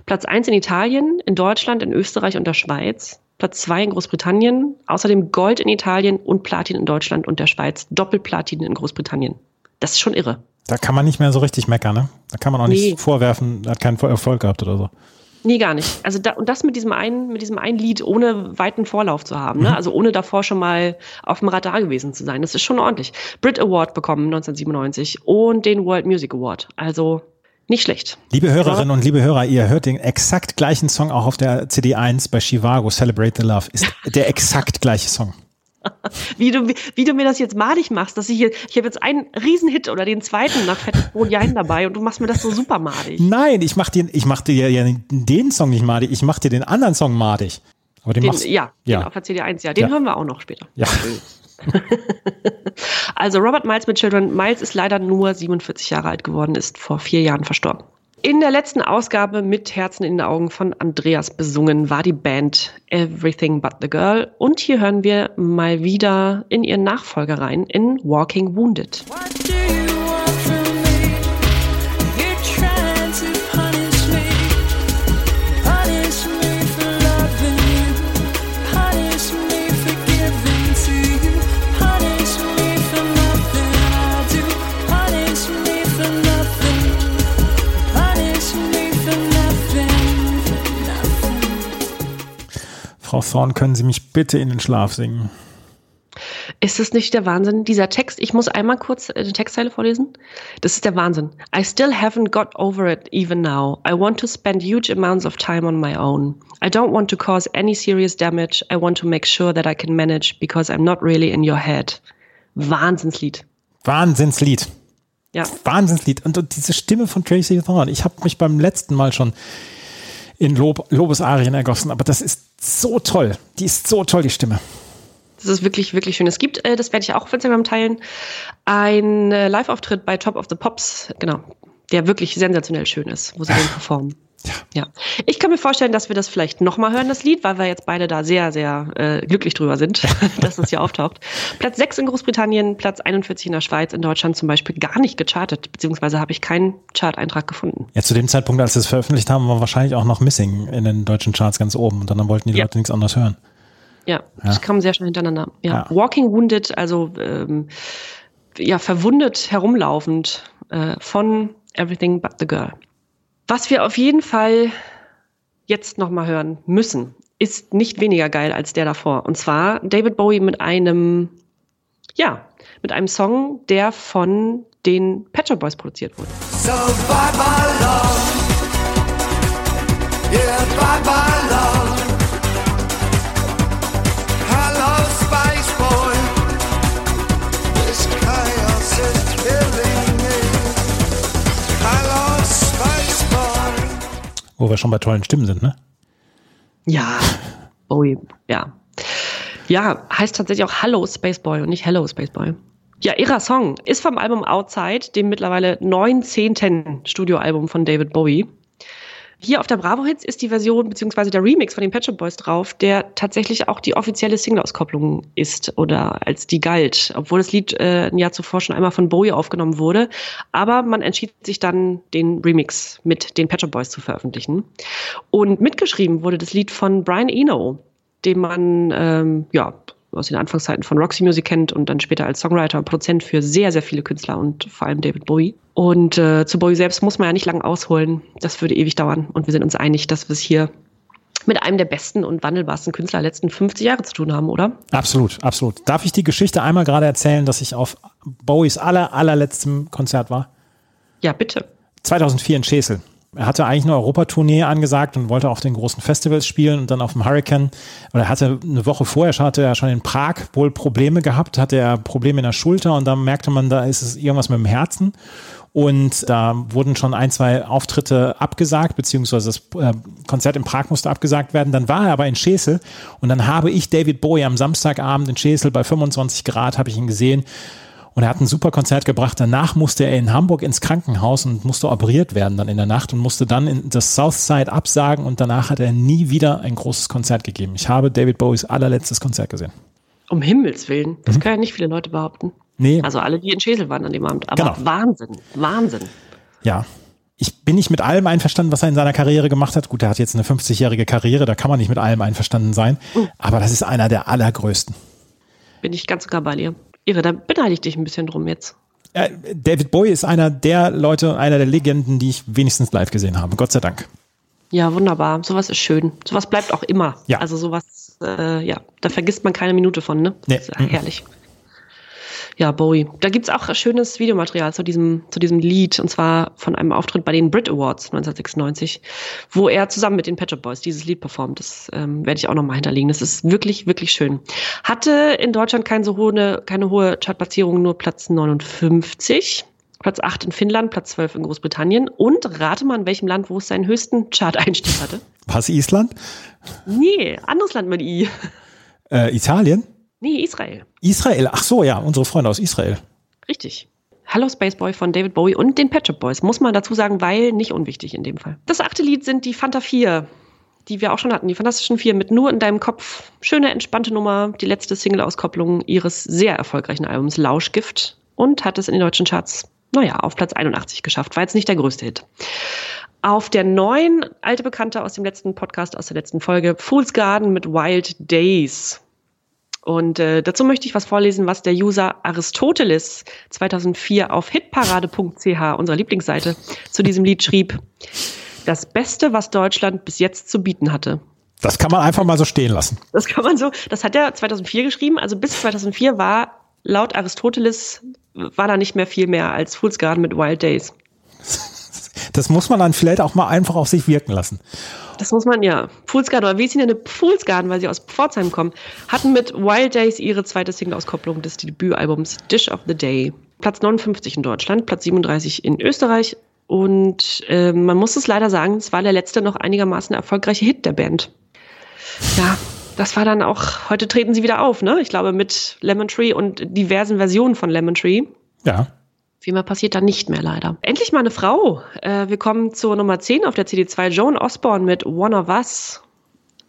Platz eins in Italien, in Deutschland, in Österreich und der Schweiz. Platz zwei in Großbritannien. Außerdem Gold in Italien und Platin in Deutschland und der Schweiz. Doppelplatin in Großbritannien. Das ist schon irre. Da kann man nicht mehr so richtig meckern, ne? Da kann man auch Nee. nicht vorwerfen, er hat keinen Erfolg gehabt oder so. Nee, gar nicht. Also da, und das mit diesem einen, mit diesem einen Lied ohne weiten Vorlauf zu haben, ne? Also ohne davor schon mal auf dem Radar gewesen zu sein. Das ist schon ordentlich. Brit Award bekommen 1997 und den World Music Award. Also nicht schlecht. Liebe Hörerinnen und liebe Hörer, ihr hört den exakt gleichen Song auch auf der CD1 bei Chivago, Celebrate the Love. Ist der exakt gleiche Song. Wie du, wie du mir das jetzt madig machst, dass ich hier, ich habe jetzt einen Riesenhit oder den zweiten nach Fettes Brot Jein dabei und du machst mir das so super madig. Nein, ich mach dir, ich mach dir ja den Song nicht madig, ich mach dir den anderen Song madig. Aber den, Den, machst ja, ja. Den auf der CD1, ja. Den Ja. hören wir auch noch später. Ja. Also Robert Miles mit Children. Miles ist leider nur 47 Jahre alt geworden, ist vor vier Jahren verstorben. In der letzten Ausgabe mit Herzen in den Augen von Andreas besungen war die Band Everything But the Girl. Und hier hören wir mal wieder in ihren Nachfolger rein in Walking Wounded. Frau Thorne, können Sie mich bitte in den Schlaf singen? Ist das nicht der Wahnsinn? Dieser Text, ich muss einmal kurz äh, die Textzeile vorlesen. Das ist der Wahnsinn. I still haven't got over it even now. I want to spend huge amounts of time on my own. I don't want to cause any serious damage. I want to make sure that I can manage because I'm not really in your head. Wahnsinnslied. Wahnsinnslied. Ja. Wahnsinnslied. Und, und diese Stimme von Tracy Thorn, ich habe mich beim letzten Mal schon in Lob, Lobesarien ergossen, aber das ist so toll. Die ist so toll, die Stimme. Das ist wirklich, wirklich schön. Es gibt, äh, das werde ich auch auf Instagram teilen, ein äh, Live-Auftritt bei Top of the Pops, genau, der wirklich sensationell schön ist, wo sie den performen. Ja. Ja. Ich kann mir vorstellen, dass wir das vielleicht nochmal hören, das Lied, weil wir jetzt beide da sehr, sehr äh, glücklich drüber sind, dass es hier auftaucht. Platz 6 in Großbritannien, Platz 41 in der Schweiz, in Deutschland zum Beispiel gar nicht gechartet, beziehungsweise habe ich keinen Chart-Eintrag gefunden. Ja, zu dem Zeitpunkt, als sie es veröffentlicht haben, war wahrscheinlich auch noch Missing in den deutschen Charts ganz oben und dann wollten die Ja. Leute nichts anderes hören. Ja, das kam sehr schnell hintereinander. Ja. Ja. Walking Wounded, also ähm, ja, verwundet herumlaufend äh, von Everything But the Girl. Was wir auf jeden Fall jetzt nochmal hören müssen, ist nicht weniger geil als der davor. Und zwar David Bowie mit einem, ja, mit einem Song, der von den Pet Shop Boys produziert wurde. So bye bye love. Yeah, bye bye Wo wir schon bei tollen Stimmen sind, ne? Ja, Bowie, ja. Ja, heißt tatsächlich auch Hello Space Boy und nicht Hello Space Boy. Ja, ihrer Song ist vom Album Outside, dem mittlerweile neunzehnten Studioalbum von David Bowie. Hier auf der Bravo Hits ist die Version beziehungsweise der Remix von den Pet Shop Boys drauf, der tatsächlich auch die offizielle Single-Auskopplung ist oder als die galt, obwohl das Lied äh, ein Jahr zuvor schon einmal von Bowie aufgenommen wurde. Aber man entschied sich dann, den Remix mit den Pet Shop Boys zu veröffentlichen. Und mitgeschrieben wurde das Lied von Brian Eno, den man ähm, ja aus den Anfangszeiten von Roxy Music kennt und dann später als Songwriter und Produzent für sehr, sehr viele Künstler und vor allem David Bowie. Und äh, zu Bowie selbst muss man ja nicht lange ausholen. Das würde ewig dauern. Und wir sind uns einig, dass wir es hier mit einem der besten und wandelbarsten Künstler der letzten 50 Jahre zu tun haben, oder? Absolut, absolut. Darf ich die Geschichte einmal gerade erzählen, dass ich auf Bowies aller, allerletztem Konzert war? Ja, bitte. 2004 in Schesel. Er hatte eigentlich eine Europatournee angesagt und wollte auf den großen Festivals spielen und dann auf dem Hurricane. Oder er hatte eine Woche vorher hatte er schon in Prag wohl Probleme gehabt, hatte er Probleme in der Schulter und dann merkte man, da ist es irgendwas mit dem Herzen. Und da wurden schon ein, zwei Auftritte abgesagt, beziehungsweise das äh, Konzert in Prag musste abgesagt werden. Dann war er aber in Schesel und dann habe ich David Bowie am Samstagabend in Schesel bei 25 Grad, habe ich ihn gesehen. Und er hat ein super Konzert gebracht. Danach musste er in Hamburg ins Krankenhaus und musste operiert werden dann in der Nacht und musste dann in das Southside absagen und danach hat er nie wieder ein großes Konzert gegeben. Ich habe David Bowies allerletztes Konzert gesehen. Um Himmels Willen. Das können ja nicht viele Leute behaupten. Nee, Also alle, die in Schesel waren an dem Abend. Aber Genau. Wahnsinn, Wahnsinn. ja. Ich bin nicht mit allem einverstanden, was er in seiner Karriere gemacht hat. Gut, er hat jetzt eine 50-jährige Karriere, da kann man nicht mit allem einverstanden sein. Aber das ist einer der allergrößten. Bin ich ganz sogar bei dir. Irre, da beneide ich dich ein bisschen drum jetzt. Äh, David Bowie ist einer der Leute, einer der Legenden, die ich wenigstens live gesehen habe. Gott sei Dank. Ja, wunderbar. Sowas ist schön. Sowas bleibt auch immer. Ja. Also sowas, äh, ja, da vergisst man keine Minute von, ne? Nee. Das ist ja herrlich. Ja, Bowie. Da gibt's auch schönes Videomaterial zu diesem, zu diesem Lied, und zwar von einem Auftritt bei den Brit Awards 1996, wo er zusammen mit den Pet Shop Boys dieses Lied performt. Das ähm, werde ich auch nochmal hinterlegen. Das ist wirklich, wirklich schön. Hatte in Deutschland keine so hohe, keine hohe Chartplatzierung, nur Platz 59. Platz 8 in Finnland, Platz 12 in Großbritannien. Und rate mal, in welchem Land, wo es seinen höchsten Chart-Einstieg hatte. Was, Island? Nee, anderes Land mit I. Äh, Italien? Nee, Israel. Israel? Ach so, ja, unsere Freunde aus Israel. Richtig. Hello Space Boy von David Bowie und den Pet Shop Boys. Muss man dazu sagen, weil nicht unwichtig in dem Fall. Das achte Lied sind die Fanta 4, die wir auch schon hatten. Die Fantastischen Vier mit Nur in deinem Kopf. Schöne, entspannte Nummer. Die letzte Single-Auskopplung ihres sehr erfolgreichen Albums Lauschgift. Und hat es in den deutschen Charts, naja, auf Platz 81 geschafft. War jetzt nicht der größte Hit. Auf der neuen, alte Bekannte aus dem letzten Podcast, aus der letzten Folge, Fool's Garden mit Wild Days. Und äh, dazu möchte ich was vorlesen, was der User Aristoteles 2004 auf hitparade.ch, unserer Lieblingsseite, zu diesem Lied schrieb. Das Beste, was Deutschland bis jetzt zu bieten hatte. Das kann man einfach mal so stehen lassen. Das kann man so, das hat er 2004 geschrieben. Also bis 2004 war laut Aristoteles war da nicht mehr viel mehr als Fool's Garden mit Wild Days. Das muss man dann vielleicht auch mal einfach auf sich wirken lassen. Das muss man ja. Fool's Garden, oder wie sie nennen, Fool's Garden, weil sie aus Pforzheim kommen, hatten mit Wild Days ihre zweite Single-Auskopplung des Debütalbums Dish of the Day. Platz 59 in Deutschland, Platz 37 in Österreich. Und äh, man muss es leider sagen, es war der letzte noch einigermaßen erfolgreiche Hit der Band. Ja, das war dann auch, heute treten sie wieder auf, ne? Ich glaube, mit Lemon Tree und diversen Versionen von Lemon Tree. Ja. Viel mehr passiert da nicht mehr leider. Endlich mal eine Frau. Äh, wir kommen zur Nummer 10 auf der CD2, Joan Osborne mit One of Us.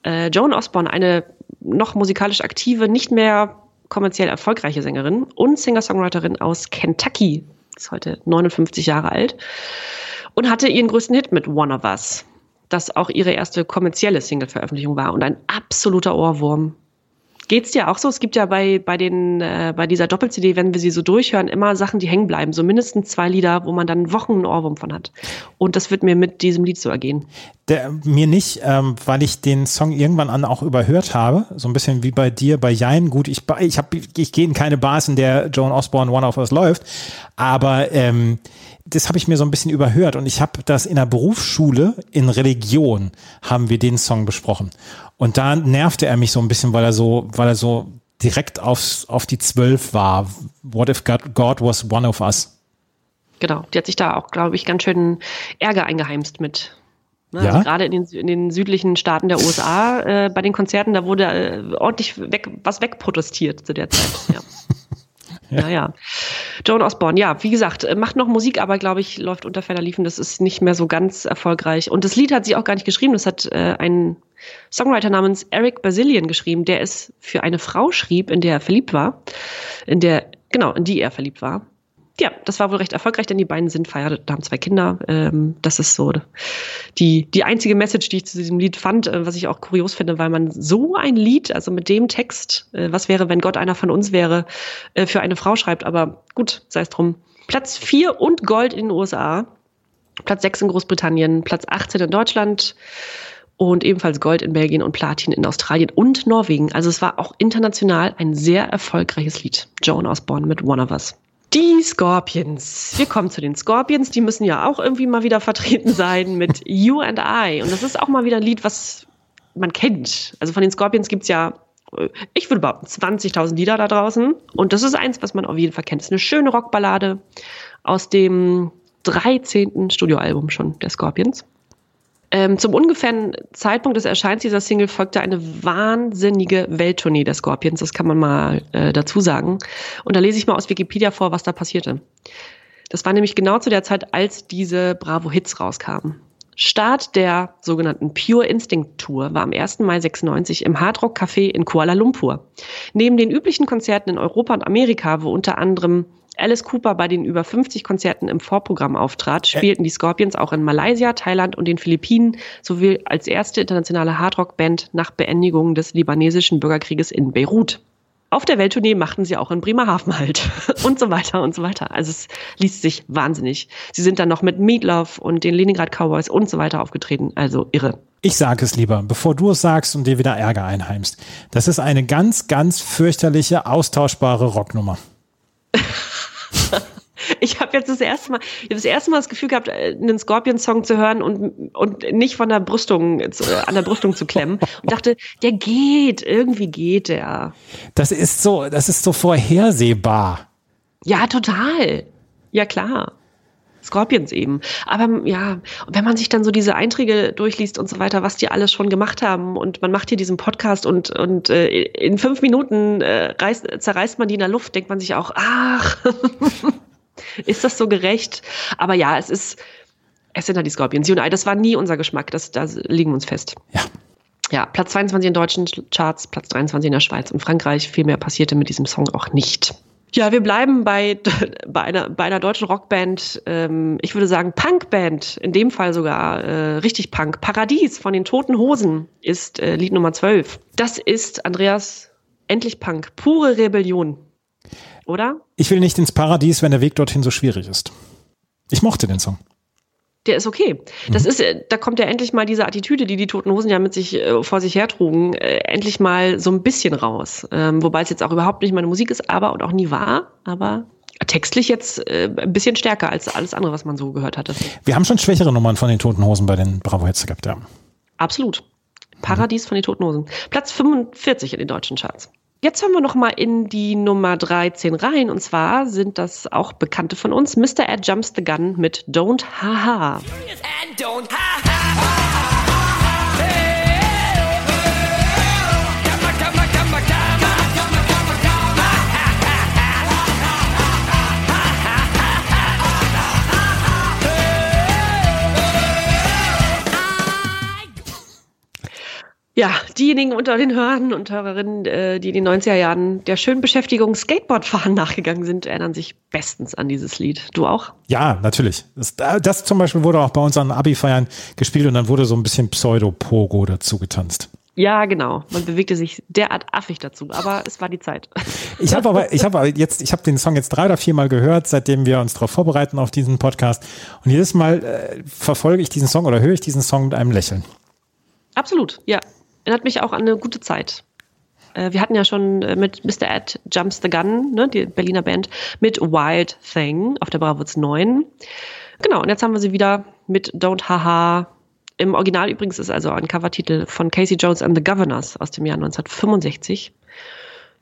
Äh, Joan Osborne, eine noch musikalisch aktive, nicht mehr kommerziell erfolgreiche Sängerin und Singer-Songwriterin aus Kentucky. Ist heute 59 Jahre alt. Und hatte ihren größten Hit mit One of Us. Das auch ihre erste kommerzielle Single-Veröffentlichung war und ein absoluter Ohrwurm. Geht's dir auch so? Es gibt ja bei, bei, den, äh, bei dieser Doppel-CD, wenn wir sie so durchhören, immer Sachen, die hängen bleiben. So mindestens zwei Lieder, wo man dann Wochen einen Ohrwurm von hat. Und das wird mir mit diesem Lied so ergehen. Der, mir nicht, ähm, weil ich den Song irgendwann an auch überhört habe. So ein bisschen wie bei dir, bei Jein. Gut, ich, ich, hab, ich gehe in keine Bars, in der Joan Osborne One of Us läuft. Aber ähm, das habe ich mir so ein bisschen überhört. Und ich habe das in der Berufsschule in Religion haben wir den Song besprochen. Und da nervte er mich so ein bisschen, weil er so, weil er so direkt aufs, auf die Zwölf war. What if God, God was one of us? Genau, die hat sich da auch, glaube ich, ganz schön Ärger eingeheimst mit. Ne? Ja? Also gerade in den, in den südlichen Staaten der USA, äh, bei den Konzerten, da wurde äh, ordentlich weg, was wegprotestiert zu der Zeit. Ja. Ja, ja. Joan Osborne, ja, wie gesagt, äh, macht noch Musik, aber glaube ich, läuft unter ferner Liefen. Das ist nicht mehr so ganz erfolgreich. Und das Lied hat sie auch gar nicht geschrieben. Das hat äh, ein Songwriter namens Eric Basilian geschrieben, der es für eine Frau schrieb, in der er verliebt war. In der, genau, in die er verliebt war. Ja, das war wohl recht erfolgreich, denn die beiden sind verheiratet, haben zwei Kinder. Ähm, das ist so die, die einzige Message, die ich zu diesem Lied fand, äh, was ich auch kurios finde, weil man so ein Lied, also mit dem Text, äh, was wäre, wenn Gott einer von uns wäre, äh, für eine Frau schreibt. Aber gut, sei es drum. Platz 4 und Gold in den USA. Platz 6 in Großbritannien, Platz 18 in Deutschland und ebenfalls Gold in Belgien und Platin in Australien und Norwegen. Also es war auch international ein sehr erfolgreiches Lied. Joan Osborne mit One of Us. Die Scorpions. Wir kommen zu den Scorpions. Die müssen ja auch irgendwie mal wieder vertreten sein mit You and I. Und das ist auch mal wieder ein Lied, was man kennt. Also von den Scorpions gibt's ja, äh, ich würde behaupten, 20.000 Lieder da draußen. Und das ist eins, was man auf jeden Fall kennt. Das ist eine schöne Rockballade aus dem 13. Studioalbum schon der Scorpions. Ähm, zum ungefähren Zeitpunkt des Erscheins dieser Single folgte eine wahnsinnige Welttournee der Scorpions, das kann man mal äh, dazu sagen. Und da lese ich mal aus Wikipedia vor, was da passierte. Das war nämlich genau zu der Zeit, als diese Bravo Hits rauskamen. Start der sogenannten Pure Instinct Tour war am 1. Mai 96 im Hard Rock Café in Kuala Lumpur. Neben den üblichen Konzerten in Europa und Amerika, wo unter anderem Alice Cooper bei den über 50 Konzerten im Vorprogramm auftrat, spielten die Scorpions auch in Malaysia, Thailand und den Philippinen sowie als erste internationale Hardrock-Band nach Beendigung des libanesischen Bürgerkrieges in Beirut. Auf der Welttournee machten sie auch in Bremerhaven halt und so weiter und so weiter. Also es liest sich wahnsinnig. Sie sind dann noch mit Meatloaf und den Leningrad Cowboys und so weiter aufgetreten. Also irre. Ich sage es lieber, bevor du es sagst und dir wieder Ärger einheimst. Das ist eine ganz, ganz fürchterliche, austauschbare Rocknummer. Ich habe jetzt das erste Mal, ich das erste Mal das Gefühl gehabt, äh, einen Scorpion-Song zu hören und, und nicht von der Brüstung, zu, äh, an der Brüstung zu klemmen und dachte, der geht, irgendwie geht der. Das ist so, das ist so vorhersehbar. Ja, total. Ja, klar. Scorpions eben. Aber ja, wenn man sich dann so diese Einträge durchliest und so weiter, was die alles schon gemacht haben und man macht hier diesen Podcast und, und äh, in fünf Minuten äh, reißt, zerreißt man die in der Luft, denkt man sich auch, ach, ist das so gerecht? Aber ja, es ist, es sind halt die Scorpions. Unite, das war nie unser Geschmack, das, da liegen wir uns fest. Ja. Ja, Platz 22 in deutschen Charts, Platz 23 in der Schweiz und Frankreich. Viel mehr passierte mit diesem Song auch nicht. Ja, wir bleiben bei, bei, einer, bei einer deutschen Rockband, ähm, ich würde sagen Punkband, in dem Fall sogar äh, richtig Punk. Paradies von den Toten Hosen ist äh, Lied Nummer 12. Das ist, Andreas, endlich Punk. Pure Rebellion. Oder? Ich will nicht ins Paradies, wenn der Weg dorthin so schwierig ist. Ich mochte den Song. Der ist okay. Das ist, äh, da kommt ja endlich mal diese Attitüde, die die Toten Hosen ja mit sich äh, vor sich hertrugen, äh, endlich mal so ein bisschen raus. Ähm, wobei es jetzt auch überhaupt nicht meine Musik ist, aber und auch nie war, aber textlich jetzt äh, ein bisschen stärker als alles andere, was man so gehört hatte. Wir haben schon schwächere Nummern von den Toten Hosen bei den Bravo Hits gehabt, ja. Absolut. Paradies von den Toten Hosen. Platz 45 in den deutschen Charts. Jetzt hören wir noch mal in die Nummer 13 rein. Und zwar sind das auch Bekannte von uns. Mr. Ed Jumps the Gun mit Don't Haha. ha. Ja, diejenigen unter den Hörern und Hörerinnen, äh, die in den 90er Jahren der schönen Beschäftigung Skateboardfahren nachgegangen sind, erinnern sich bestens an dieses Lied. Du auch? Ja, natürlich. Das, das zum Beispiel wurde auch bei uns an Abi-Feiern gespielt und dann wurde so ein bisschen Pseudo-Pogo dazu getanzt. Ja, genau. Man bewegte sich derart affig dazu, aber es war die Zeit. Ich habe aber, ich habe jetzt, ich habe den Song jetzt drei oder vier Mal gehört, seitdem wir uns darauf vorbereiten auf diesen Podcast. Und jedes Mal äh, verfolge ich diesen Song oder höre ich diesen Song mit einem Lächeln. Absolut, ja. Erinnert mich auch an eine gute Zeit. Äh, Wir hatten ja schon äh, mit Mr. Ed Jumps the Gun, ne, die Berliner Band, mit Wild Thing auf der Bravos 9. Genau, und jetzt haben wir sie wieder mit Don't Haha. Im Original übrigens ist also ein Covertitel von Casey Jones and the Governors aus dem Jahr 1965.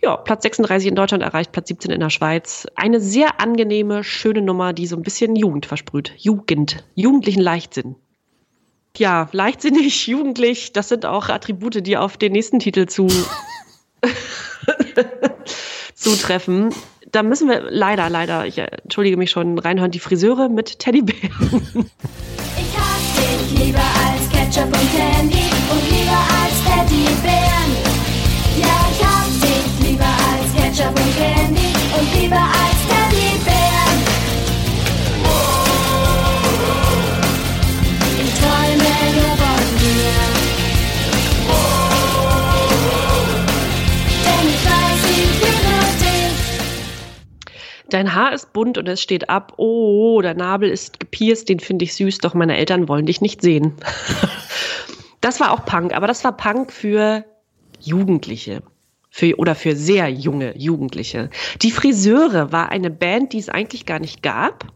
Ja, Platz 36 in Deutschland erreicht, Platz 17 in der Schweiz. Eine sehr angenehme, schöne Nummer, die so ein bisschen Jugend versprüht. Jugend, jugendlichen Leichtsinn. Ja, leichtsinnig, jugendlich, das sind auch Attribute, die auf den nächsten Titel zu zutreffen. Da müssen wir leider, leider, ich entschuldige mich schon, reinhören, die Friseure mit Teddybären. Ich hab dich lieber als Ketchup und Candy und lieber als Teddybären. Ja, ich hab dich lieber als Ketchup und Candy und lieber als Dein Haar ist bunt und es steht ab. Oh, der Nabel ist gepierst, den finde ich süß, doch meine Eltern wollen dich nicht sehen. das war auch Punk, aber das war Punk für Jugendliche. Für, oder für sehr junge Jugendliche. Die Friseure war eine Band, die es eigentlich gar nicht gab,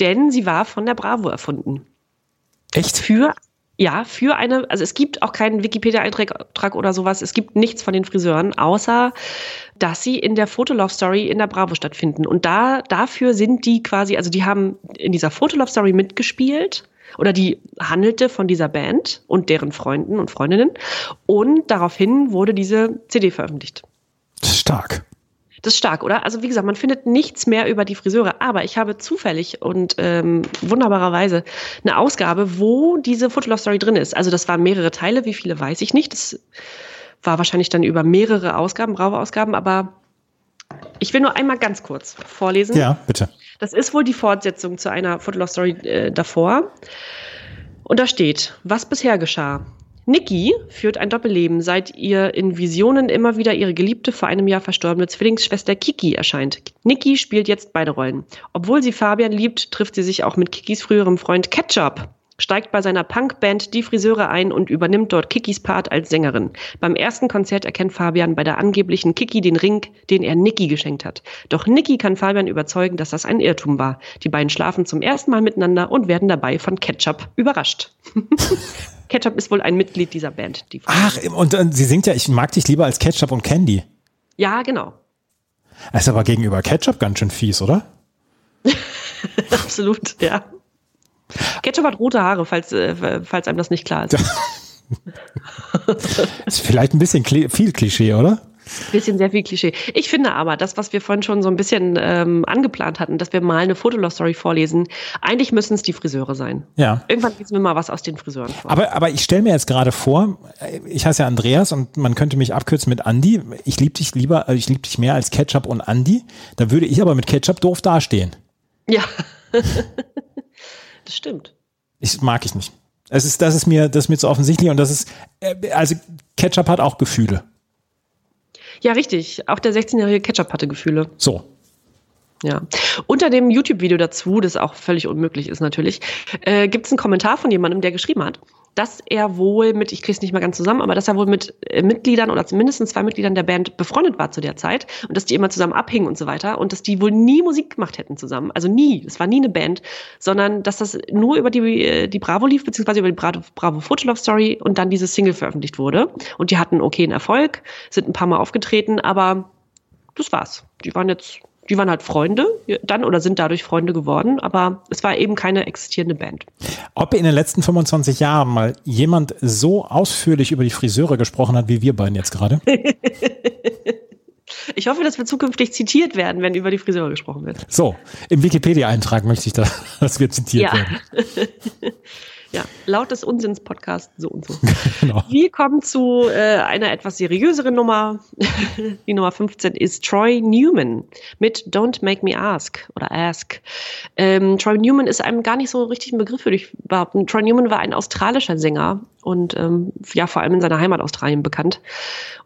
denn sie war von der Bravo erfunden. Echt? Für, ja, für eine, also es gibt auch keinen Wikipedia-Eintrag oder sowas, es gibt nichts von den Friseuren, außer dass sie in der Fotolove Story in der Bravo stattfinden. Und da, dafür sind die quasi, also die haben in dieser Fotolove Story mitgespielt oder die handelte von dieser Band und deren Freunden und Freundinnen. Und daraufhin wurde diese CD veröffentlicht. Stark. Das ist stark, oder? Also wie gesagt, man findet nichts mehr über die Friseure, aber ich habe zufällig und ähm, wunderbarerweise eine Ausgabe, wo diese Fotolove Story drin ist. Also das waren mehrere Teile, wie viele weiß ich nicht. Das war wahrscheinlich dann über mehrere Ausgaben, Bravo-Ausgaben, aber ich will nur einmal ganz kurz vorlesen. Ja, bitte. Das ist wohl die Fortsetzung zu einer Fotolove Story äh, davor. Und da steht, was bisher geschah. Nikki führt ein Doppelleben, seit ihr in Visionen immer wieder ihre geliebte, vor einem Jahr verstorbene Zwillingsschwester Kiki erscheint. Nikki spielt jetzt beide Rollen. Obwohl sie Fabian liebt, trifft sie sich auch mit Kikis früherem Freund Ketchup, steigt bei seiner Punkband Die Friseure ein und übernimmt dort Kikis Part als Sängerin. Beim ersten Konzert erkennt Fabian bei der angeblichen Kiki den Ring, den er Nikki geschenkt hat. Doch Nikki kann Fabian überzeugen, dass das ein Irrtum war. Die beiden schlafen zum ersten Mal miteinander und werden dabei von Ketchup überrascht. Ketchup ist wohl ein Mitglied dieser Band. Die Ach, und, und sie singt ja, ich mag dich lieber als Ketchup und Candy. ja, genau. Das ist aber gegenüber Ketchup ganz schön fies, oder? Absolut, ja. Ketchup hat rote Haare, falls, äh, falls einem das nicht klar ist. Ist vielleicht ein bisschen kli viel Klischee, oder? Bisschen sehr viel Klischee. Ich finde aber, das, was wir vorhin schon so ein bisschen ähm, angeplant hatten, dass wir mal eine Fotolove-Story vorlesen, eigentlich müssen es die Friseure sein. Ja. Irgendwann lesen wir mal was aus den Friseuren vor. Aber, aber ich stelle mir jetzt gerade vor, ich heiße ja Andreas und man könnte mich abkürzen mit Andi. Ich liebe dich lieber, äh, ich liebe dich mehr als Ketchup und Andi. Da würde ich aber mit Ketchup doof dastehen. ja. das stimmt. Ich mag ich nicht. Es ist, das ist mir, das ist mir zu offensichtlich und das ist, äh, also Ketchup hat auch Gefühle. Ja, richtig. Auch der 16-jährige Ketchup hatte Gefühle. So. Ja. Unter dem YouTube-Video dazu, das auch völlig unmöglich ist natürlich, äh, gibt es einen Kommentar von jemandem, der geschrieben hat, dass er wohl mit, ich kriege es nicht mal ganz zusammen, aber dass er wohl mit äh, Mitgliedern oder mindestens zwei Mitgliedern der Band befreundet war zu der Zeit und dass die immer zusammen abhingen und so weiter und dass die wohl nie Musik gemacht hätten zusammen. Also nie, es war nie eine Band, sondern dass das nur über die, äh, die Bravo lief, beziehungsweise über die Bravo, Bravo Fotolove Story und dann diese Single veröffentlicht wurde. Und die hatten okayen Erfolg, sind ein paar Mal aufgetreten, aber das war's. Die waren jetzt die waren halt Freunde dann oder sind dadurch Freunde geworden, aber es war eben keine existierende Band. Ob in den letzten 25 Jahren mal jemand so ausführlich über die Friseure gesprochen hat, wie wir beiden jetzt gerade? ich hoffe, dass wir zukünftig zitiert werden, wenn über die Friseure gesprochen wird. So, im Wikipedia-Eintrag möchte ich da, dass wir zitiert Ja. werden. ja, laut des Unsinns-Podcasts so und so. Genau. Wir kommen zu äh, einer etwas seriöseren Nummer. Die Nummer 15 ist Troy Newman mit Don't Make Me Ask oder Ask. Ähm, Troy Newman ist einem gar nicht so richtig ein Begriff, würde ich behaupten. Troy Newman war ein australischer Sänger und ähm, ja, vor allem in seiner Heimat Australien bekannt.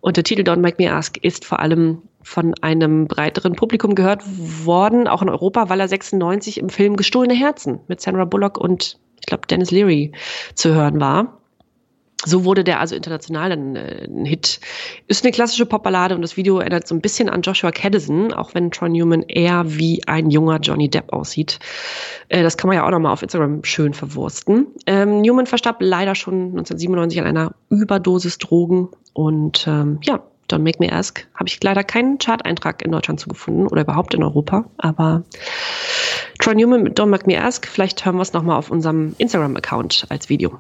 Und der Titel Don't Make Me Ask ist vor allem von einem breiteren Publikum gehört worden, auch in Europa, weil er 96 im Film Gestohlene Herzen mit Sandra Bullock und ich glaube Dennis Leary zu hören war. So wurde der also international ein, äh, ein Hit. Ist eine klassische Popballade und das Video erinnert so ein bisschen an Joshua Caddison, auch wenn Troy Newman eher wie ein junger Johnny Depp aussieht. Äh, das kann man ja auch nochmal auf Instagram schön verwursten. Ähm, Newman verstarb leider schon 1997 an einer Überdosis Drogen und ähm, ja, Don't Make Me Ask habe ich leider keinen Chart-Eintrag in Deutschland zugefunden oder überhaupt in Europa, aber Troy Newman mit Don't Make Me Ask, vielleicht hören wir es nochmal auf unserem Instagram-Account als Video.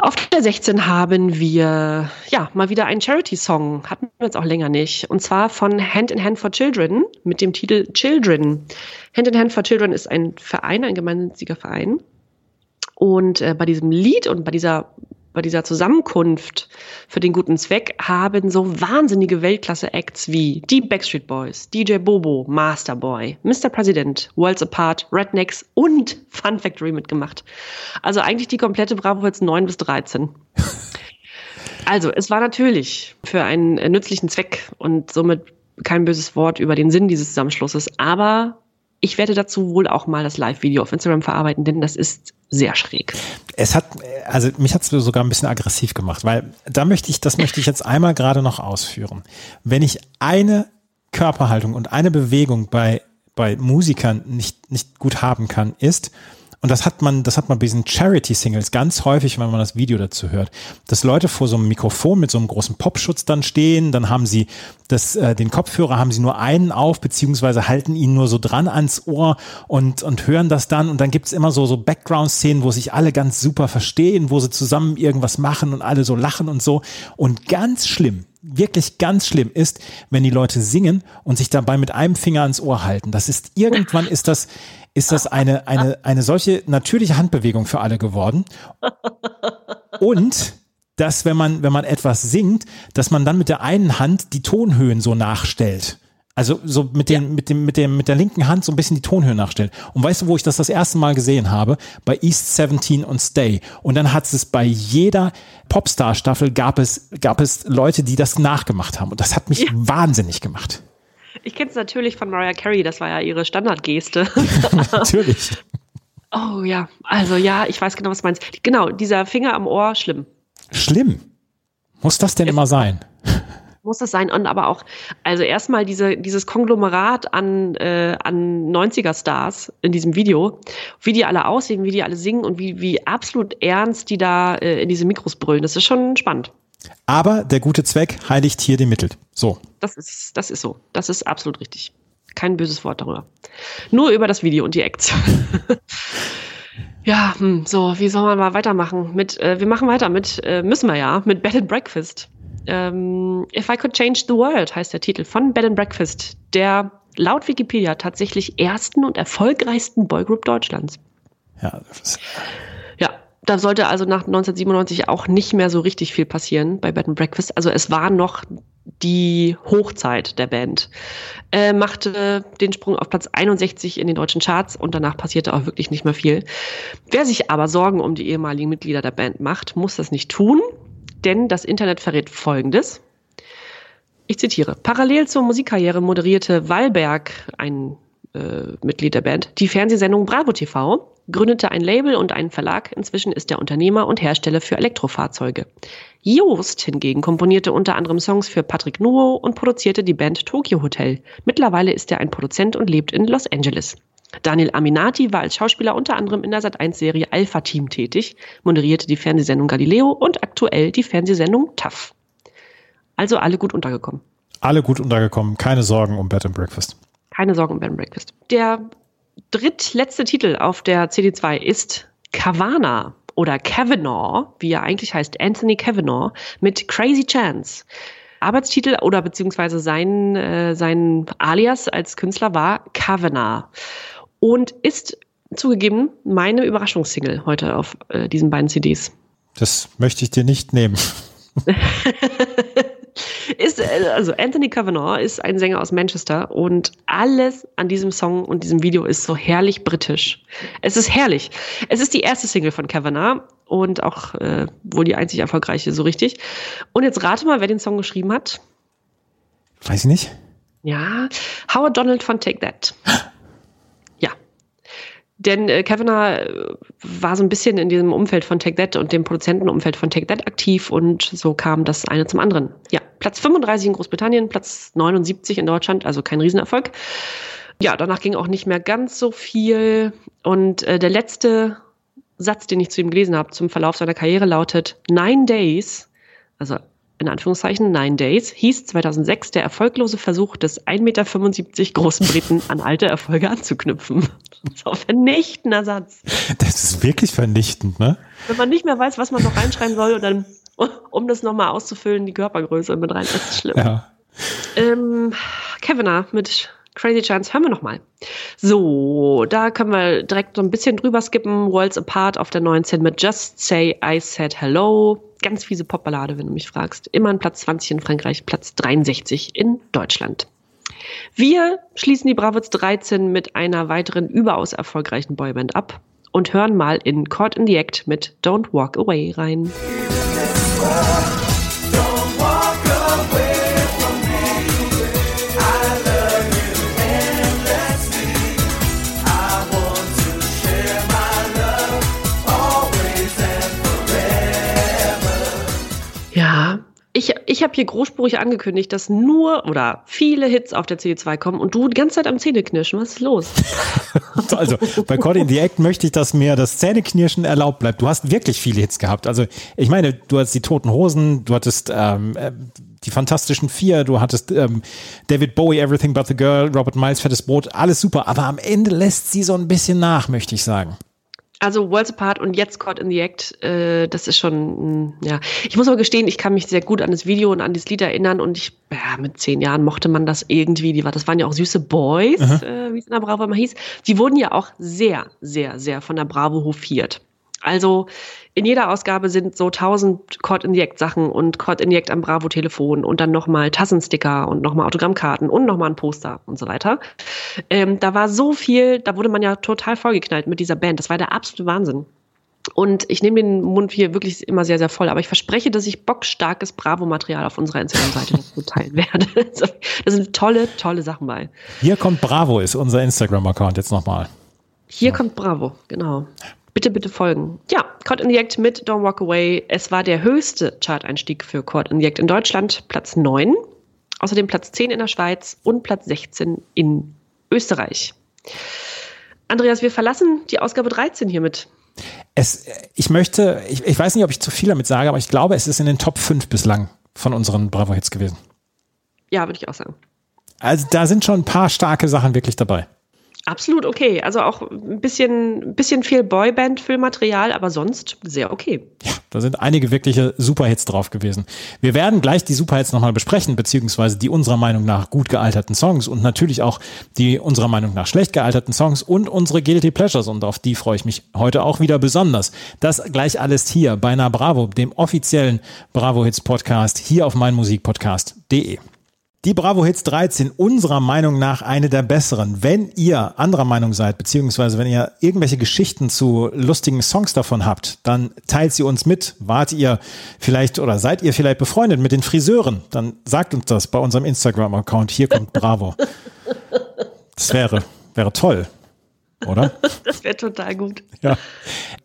Auf der 16 haben wir ja mal wieder einen Charity-Song, hatten wir jetzt auch länger nicht, und zwar von Hand in Hand for Children mit dem Titel Children. Hand in Hand for Children ist ein Verein, ein gemeinnütziger Verein. Und äh, bei diesem Lied und bei dieser bei dieser Zusammenkunft für den guten Zweck haben so wahnsinnige Weltklasse-Acts wie die Backstreet Boys, DJ Bobo, Masterboy, Mr. President, Worlds Apart, Rednecks und Fun Factory mitgemacht. Also eigentlich die komplette Bravo Hits 9 bis 13. Also, es war natürlich für einen nützlichen Zweck und somit kein böses Wort über den Sinn dieses Zusammenschlusses, aber ich werde dazu wohl auch mal das Live-Video auf Instagram verarbeiten, denn das ist sehr schräg. Es hat, also mich hat es sogar ein bisschen aggressiv gemacht, weil da möchte ich, das möchte ich jetzt einmal gerade noch ausführen. Wenn ich eine Körperhaltung und eine Bewegung bei, bei Musikern nicht, nicht gut haben kann, ist, und das hat man, das hat man bei diesen Charity-Singles ganz häufig, wenn man das Video dazu hört, dass Leute vor so einem Mikrofon mit so einem großen Popschutz dann stehen, dann haben sie das, äh, den Kopfhörer haben sie nur einen auf, beziehungsweise halten ihn nur so dran ans Ohr und, und hören das dann. Und dann gibt's immer so, so Background-Szenen, wo sich alle ganz super verstehen, wo sie zusammen irgendwas machen und alle so lachen und so. Und ganz schlimm, wirklich ganz schlimm ist, wenn die Leute singen und sich dabei mit einem Finger ans Ohr halten. Das ist irgendwann ist das ist das eine eine eine solche natürliche Handbewegung für alle geworden. Und dass wenn man wenn man etwas singt, dass man dann mit der einen Hand die Tonhöhen so nachstellt. Also so mit dem, mit dem, mit dem, mit der linken Hand so ein bisschen die Tonhöhe nachstellt. Und weißt du, wo ich das das erste Mal gesehen habe? Bei East 17 und Stay. Und dann hat es bei jeder Popstar-Staffel gab es, gab es Leute, die das nachgemacht haben. Und das hat mich Ja. wahnsinnig gemacht. Ich kenne es natürlich von Mariah Carey, das war ja ihre Standardgeste. Natürlich. oh ja, also ja, ich weiß genau, was du meinst. Genau, dieser Finger am Ohr, schlimm. Schlimm. Muss das denn immer sein? Muss das sein. Und aber auch, also erstmal diese, dieses Konglomerat an, äh, an 90er-Stars in diesem Video, wie die alle aussehen, wie die alle singen und wie, wie absolut ernst die da äh, in diese Mikros brüllen. Das ist schon spannend. Aber der gute Zweck heiligt hier die Mittel. So. Das ist, das ist so. Das ist absolut richtig. Kein böses Wort darüber. Nur über das Video und die Acts. ja, hm, so, wie soll man mal weitermachen? Mit, äh, wir machen weiter mit, äh, müssen wir ja, mit Bed and Breakfast. Ähm, If I Could Change the World heißt der Titel von Bed and Breakfast, der laut Wikipedia tatsächlich ersten und erfolgreichsten Boygroup Deutschlands. Ja, das ist, Ja, da sollte also nach 1997 auch nicht mehr so richtig viel passieren bei Bed and Breakfast. Also es war noch die Hochzeit der Band. Äh, machte den Sprung auf Platz 61 in den deutschen Charts und danach passierte auch wirklich nicht mehr viel. Wer sich aber Sorgen um die ehemaligen Mitglieder der Band macht, muss das nicht tun, denn das Internet verrät Folgendes. Ich zitiere. Parallel zur Musikkarriere moderierte Wallberg, ein äh, Mitglied der Band, die Fernsehsendung Bravo TV, gründete ein Label und einen Verlag. Inzwischen ist er Unternehmer und Hersteller für Elektrofahrzeuge. Joost hingegen komponierte unter anderem Songs für Patrick Nuo und produzierte die Band Tokyo Hotel. Mittlerweile ist er ein Produzent und lebt in Los Angeles. Daniel Aminati war als Schauspieler unter anderem in der Sat1-Serie Alpha Team tätig, moderierte die Fernsehsendung Galileo und aktuell die Fernsehsendung TAF. Also alle gut untergekommen. Alle gut untergekommen, keine Sorgen um Bed and Breakfast. Keine Sorgen um Bed and Breakfast. Der drittletzte Titel auf der CD2 ist Kavana oder Kavanaugh, wie er eigentlich heißt, Anthony Kavanaugh mit Crazy Chance. Arbeitstitel oder beziehungsweise sein, äh, sein Alias als Künstler war Kavanaugh und ist zugegeben meine Überraschungssingle heute auf äh, diesen beiden CDs. Das möchte ich dir nicht nehmen. ist, äh, also Anthony Kavanaugh ist ein Sänger aus Manchester und alles an diesem Song und diesem Video ist so herrlich britisch. Es ist herrlich. Es ist die erste Single von Kavanaugh und auch äh, wohl die einzig erfolgreiche, so richtig. Und jetzt rate mal, wer den Song geschrieben hat. Weiß ich nicht. Ja, Howard Donald von Take That. Denn äh, Kavanagh äh, war so ein bisschen in diesem Umfeld von Take That und dem Produzentenumfeld von Take That aktiv und so kam das eine zum anderen. Ja, Platz 35 in Großbritannien, Platz 79 in Deutschland, also kein Riesenerfolg. Ja, danach ging auch nicht mehr ganz so viel. Und äh, der letzte Satz, den ich zu ihm gelesen habe zum Verlauf seiner Karriere lautet, Nine Days, also in Anführungszeichen Nine Days, hieß 2006 der erfolglose Versuch des 1,75 Meter großen Briten an alte Erfolge anzuknüpfen. Das ist auch ein vernichtender Satz. Das ist wirklich vernichtend, ne? Wenn man nicht mehr weiß, was man noch reinschreiben soll und dann, um das nochmal auszufüllen, die Körpergröße mit rein, das ist schlimm. Ja. Ähm, Kevina mit Crazy Chance hören wir nochmal. So, da können wir direkt so ein bisschen drüber skippen. Worlds Apart auf der 19 mit Just Say I Said Hello. Ganz fiese Popballade, wenn du mich fragst. Immer ein Platz 20 in Frankreich, Platz 63 in Deutschland. Wir schließen die Bravos 13 mit einer weiteren überaus erfolgreichen Boyband ab und hören mal in Caught in the Act mit Don't Walk Away rein. Ich, ich habe hier großspurig angekündigt, dass nur oder viele Hits auf der CD2 kommen und du die ganze Zeit am Zähneknirschen. Was ist los? Also bei Caught in the Act möchte ich, dass mir das Zähneknirschen erlaubt bleibt. Du hast wirklich viele Hits gehabt. Also ich meine, du hattest die Toten Hosen, du hattest ähm, äh, die Fantastischen Vier, du hattest ähm, David Bowie, Everything But the Girl, Robert Miles, Fettes Brot, alles super. Aber am Ende lässt sie so ein bisschen nach, möchte ich sagen. Also Worlds Apart und jetzt Caught in the Act, äh, das ist schon, ja. Ich muss aber gestehen, ich kann mich sehr gut an das Video und an das Lied erinnern und ich, ja, mit zehn Jahren mochte man das irgendwie. Die war, das waren ja auch süße Boys, äh, wie es in der Bravo immer hieß. Die wurden ja auch sehr, sehr, sehr von der Bravo hofiert. Also in jeder Ausgabe sind so tausend Caught in the Act Sachen und Caught in the Act am Bravo Telefon und dann nochmal Tassensticker und nochmal Autogrammkarten und nochmal ein Poster und so weiter. Ähm, da war so viel, da wurde man ja total vollgeknallt mit dieser Band. Das war der absolute Wahnsinn. Und ich nehme den Mund hier wirklich immer sehr, sehr voll. Aber ich verspreche, dass ich bockstarkes Bravo-Material auf unserer Instagram-Seite dazu teilen werde. Da sind tolle, tolle Sachen bei. Hier kommt Bravo, ist unser Instagram-Account jetzt nochmal. Hier kommt Bravo, genau. Bitte, bitte folgen. Ja, Caught in the Act mit Don't Walk Away. Es war der höchste Chart-Einstieg für Caught in the Act in Deutschland, Platz 9. Außerdem Platz 10 in der Schweiz und Platz 16 in Österreich. Andreas, wir verlassen die Ausgabe 13 hiermit. Es, ich möchte, ich, ich weiß nicht, ob ich zu viel damit sage, aber ich glaube, es ist in den Top 5 bislang von unseren Bravo-Hits gewesen. Ja, würde ich auch sagen. Also da sind schon ein paar starke Sachen wirklich dabei. Absolut okay. Also auch ein bisschen, bisschen viel Boyband-Füllmaterial, aber sonst sehr okay. Ja, da sind einige wirkliche Superhits drauf gewesen. Wir werden gleich die Superhits nochmal besprechen, beziehungsweise die unserer Meinung nach gut gealterten Songs und natürlich auch die unserer Meinung nach schlecht gealterten Songs und unsere Guilty Pleasures und auf die freue ich mich heute auch wieder besonders. Das gleich alles hier bei Na Bravo, dem offiziellen Bravo Hits Podcast, hier auf meinmusikpodcast.de. Die Bravo Hits 13 unserer Meinung nach eine der besseren. Wenn ihr anderer Meinung seid, beziehungsweise wenn ihr irgendwelche Geschichten zu lustigen Songs davon habt, dann teilt sie uns mit. Wart ihr vielleicht oder seid ihr vielleicht befreundet mit den Friseuren? Dann sagt uns das bei unserem Instagram-Account. Hier kommt Bravo. Das wäre, wäre toll oder? Das wäre total gut. Ja.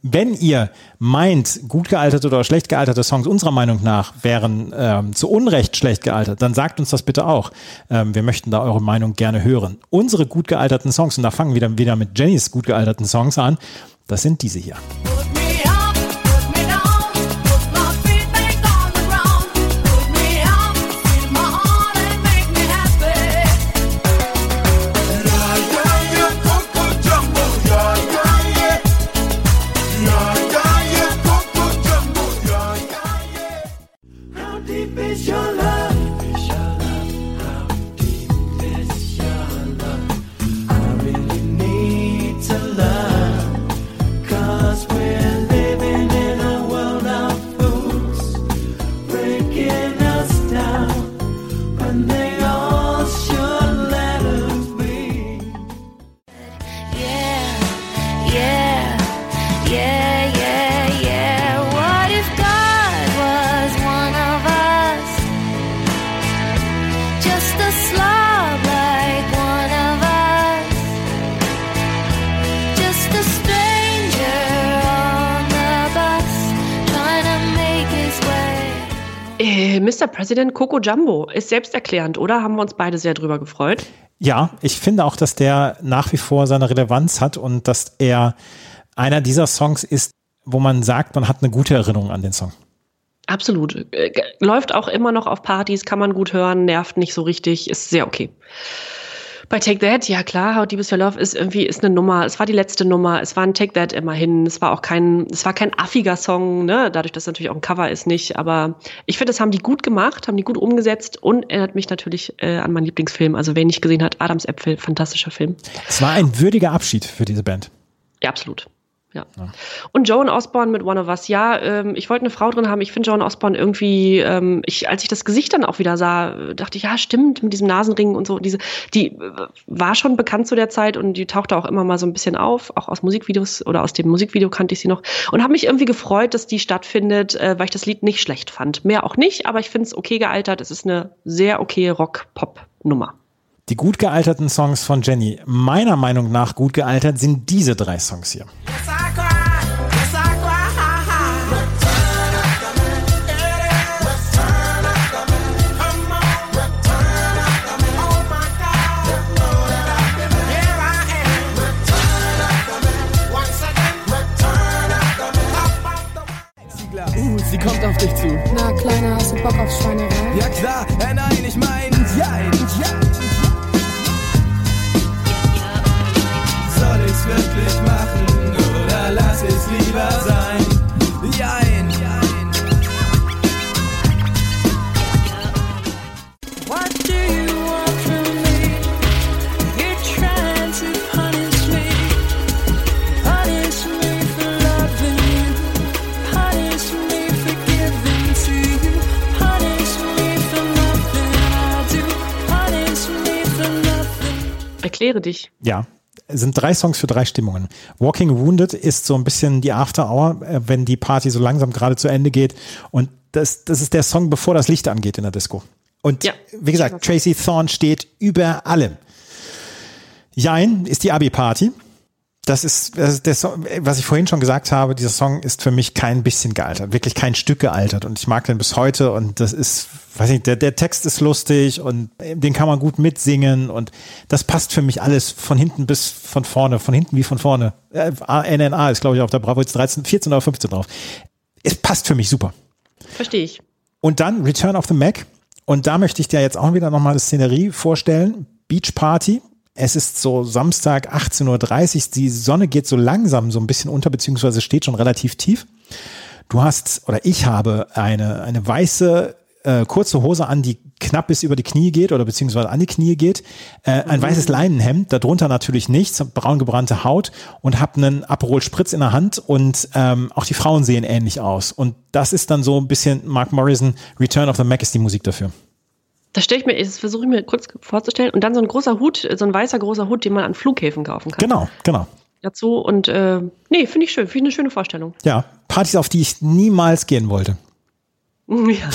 Wenn ihr meint, gut gealterte oder schlecht gealterte Songs unserer Meinung nach wären ähm, zu Unrecht schlecht gealtert, dann sagt uns das bitte auch. Ähm, wir möchten da eure Meinung gerne hören. Unsere gut gealterten Songs, und da fangen wir dann wieder mit Jennys gut gealterten Songs an, das sind diese hier. Mr. President Coco Jumbo ist selbsterklärend, oder? Haben wir uns beide sehr drüber gefreut. Ja, ich finde auch, dass der nach wie vor seine Relevanz hat und dass er einer dieser Songs ist, wo man sagt, man hat eine gute Erinnerung an den Song. Absolut. Äh, Läuft auch immer noch auf Partys, kann man gut hören, nervt nicht so richtig, ist sehr okay. Bei Take That, ja klar, How Deep Is Your Love ist irgendwie ist eine Nummer. Es war die letzte Nummer. Es war ein Take That immerhin. Es war auch kein, es war kein affiger Song, ne? Dadurch, dass es natürlich auch ein Cover ist, nicht. Aber ich finde, das haben die gut gemacht, haben die gut umgesetzt und erinnert mich natürlich äh, an meinen Lieblingsfilm. Also wer nicht gesehen hat, Adams Äpfel, fantastischer Film. Es war ein würdiger Abschied für diese Band. Ja, absolut. Ja. Und Joan Osborne mit One of Us. Ja, ähm, ich wollte eine Frau drin haben. Ich finde Joan Osborne irgendwie, ähm, ich, als ich das Gesicht dann auch wieder sah, dachte ich, ja, stimmt, mit diesem Nasenring und so. Diese, die äh, war schon bekannt zu der Zeit und die tauchte auch immer mal so ein bisschen auf, auch aus Musikvideos oder aus dem Musikvideo kannte ich sie noch. Und habe mich irgendwie gefreut, dass die stattfindet, äh, weil ich das Lied nicht schlecht fand. Mehr auch nicht, aber ich finde es okay gealtert. Es ist eine sehr okay Rock-Pop-Nummer. Die gut gealterten Songs von Jenny, meiner Meinung nach gut gealtert, sind diese drei Songs hier. Uh, sie kommt auf dich zu. Na, Kleiner, hast du Bock auf dich. Ja, es sind drei Songs für drei Stimmungen. Walking Wounded ist so ein bisschen die After Hour, äh, wenn die Party so langsam gerade zu Ende geht. Und das, das ist der Song, bevor das Licht angeht in der Disco. Und Ja. wie gesagt, Tracy Thorn steht über allem. Jein ist die Abi-Party. Das ist, das ist der Song, was ich vorhin schon gesagt habe, dieser Song ist für mich kein bisschen gealtert, wirklich kein Stück gealtert und ich mag den bis heute und das ist, weiß nicht, der, der Text ist lustig und den kann man gut mitsingen und das passt für mich alles von hinten bis von vorne, von hinten wie von vorne. Äh, NNA ist glaube ich auf der Bravo jetzt 13, 14 oder 15 drauf. Es passt für mich super. Verstehe ich. Und dann Return of the Mac. Und da möchte ich dir jetzt auch wieder nochmal das Szenerie vorstellen. Beach Party. Es ist so Samstag 18.30 Uhr. Die Sonne geht so langsam so ein bisschen unter, beziehungsweise steht schon relativ tief. Du hast, oder ich habe eine, eine weiße äh, kurze Hose an, die knapp bis über die Knie geht oder beziehungsweise an die Knie geht, äh, ein weißes Leinenhemd, darunter natürlich nichts, braun gebrannte Haut und habe einen Aperol Spritz in der Hand und ähm, auch die Frauen sehen ähnlich aus. Und das ist dann so ein bisschen Mark Morrison, Return of the Mac ist die Musik dafür. Das stelle ich mir, das versuche ich mir kurz vorzustellen. Und dann so ein großer Hut, so ein weißer großer Hut, den man an Flughäfen kaufen kann. Genau, genau. Dazu und äh, nee, finde ich schön, finde ich eine schöne Vorstellung. Ja, Partys, auf die ich niemals gehen wollte. Ja.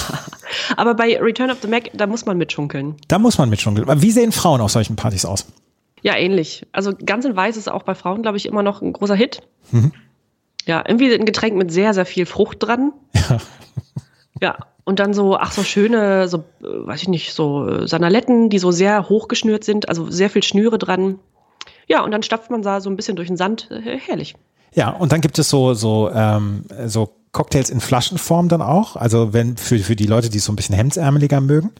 Aber bei Return of the Mac, da muss man mitschunkeln. Da muss man mitschunkeln. Wie sehen Frauen auf solchen Partys aus? Ja, ähnlich. Also ganz in Weiß ist auch bei Frauen, glaube ich, immer noch ein großer Hit. Mhm. Ja, irgendwie ein Getränk mit sehr, sehr viel Frucht dran. Ja. Ja, und dann so, ach so schöne, so, äh, weiß ich nicht, so äh, Sanaletten, die so sehr hochgeschnürt sind, also sehr viel Schnüre dran. Ja, und dann stapft man da so ein bisschen durch den Sand. Äh, herrlich. Ja, und dann gibt es so, so, ähm, so Cocktails in Flaschenform dann auch. Also wenn für, für die Leute, die es so ein bisschen hemdsärmeliger mögen.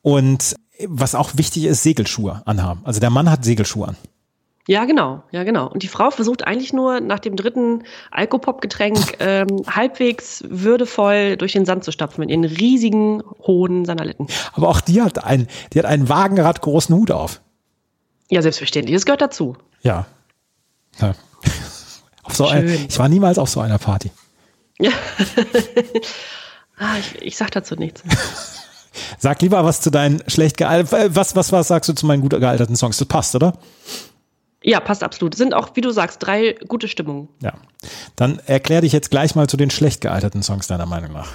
Und was auch wichtig ist, Segelschuhe anhaben. Also der Mann hat Segelschuhe an. Ja, genau, ja, genau. Und die Frau versucht eigentlich nur nach dem dritten Alkopop-Getränk ähm, halbwegs würdevoll durch den Sand zu stapfen mit ihren riesigen, hohen Sanaletten. Aber auch die hat einen, die hat einen Wagenrad großen Hut auf. Ja, selbstverständlich, das gehört dazu. Ja. ja. Auf so ein, ich war niemals auf so einer Party. Ja. ah, ich, ich sag dazu nichts. Sag lieber was zu deinen schlecht gealterten, was, was, was sagst du zu meinen gut gealterten Songs? Das passt, oder? Ja, passt absolut. Sind auch, wie du sagst, drei gute Stimmungen. Ja. Dann erklär dich jetzt gleich mal zu den schlecht gealterten Songs deiner Meinung nach.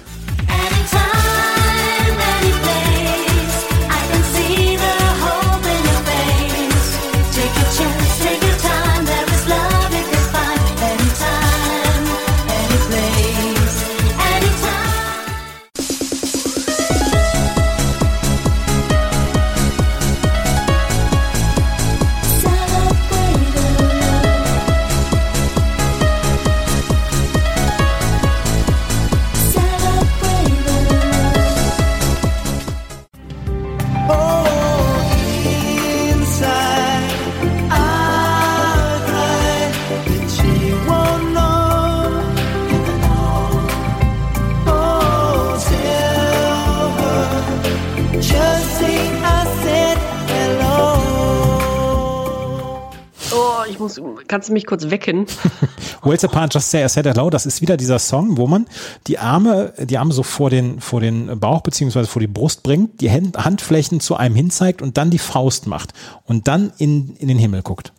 Muss, kannst du mich kurz wecken? Where's Apart Just Say I Said Hello, das ist wieder dieser Song, wo man die Arme, die Arme so vor den, vor den Bauch beziehungsweise vor die Brust bringt, die Hand, Handflächen zu einem hinzeigt und dann die Faust macht und dann in, in den Himmel guckt.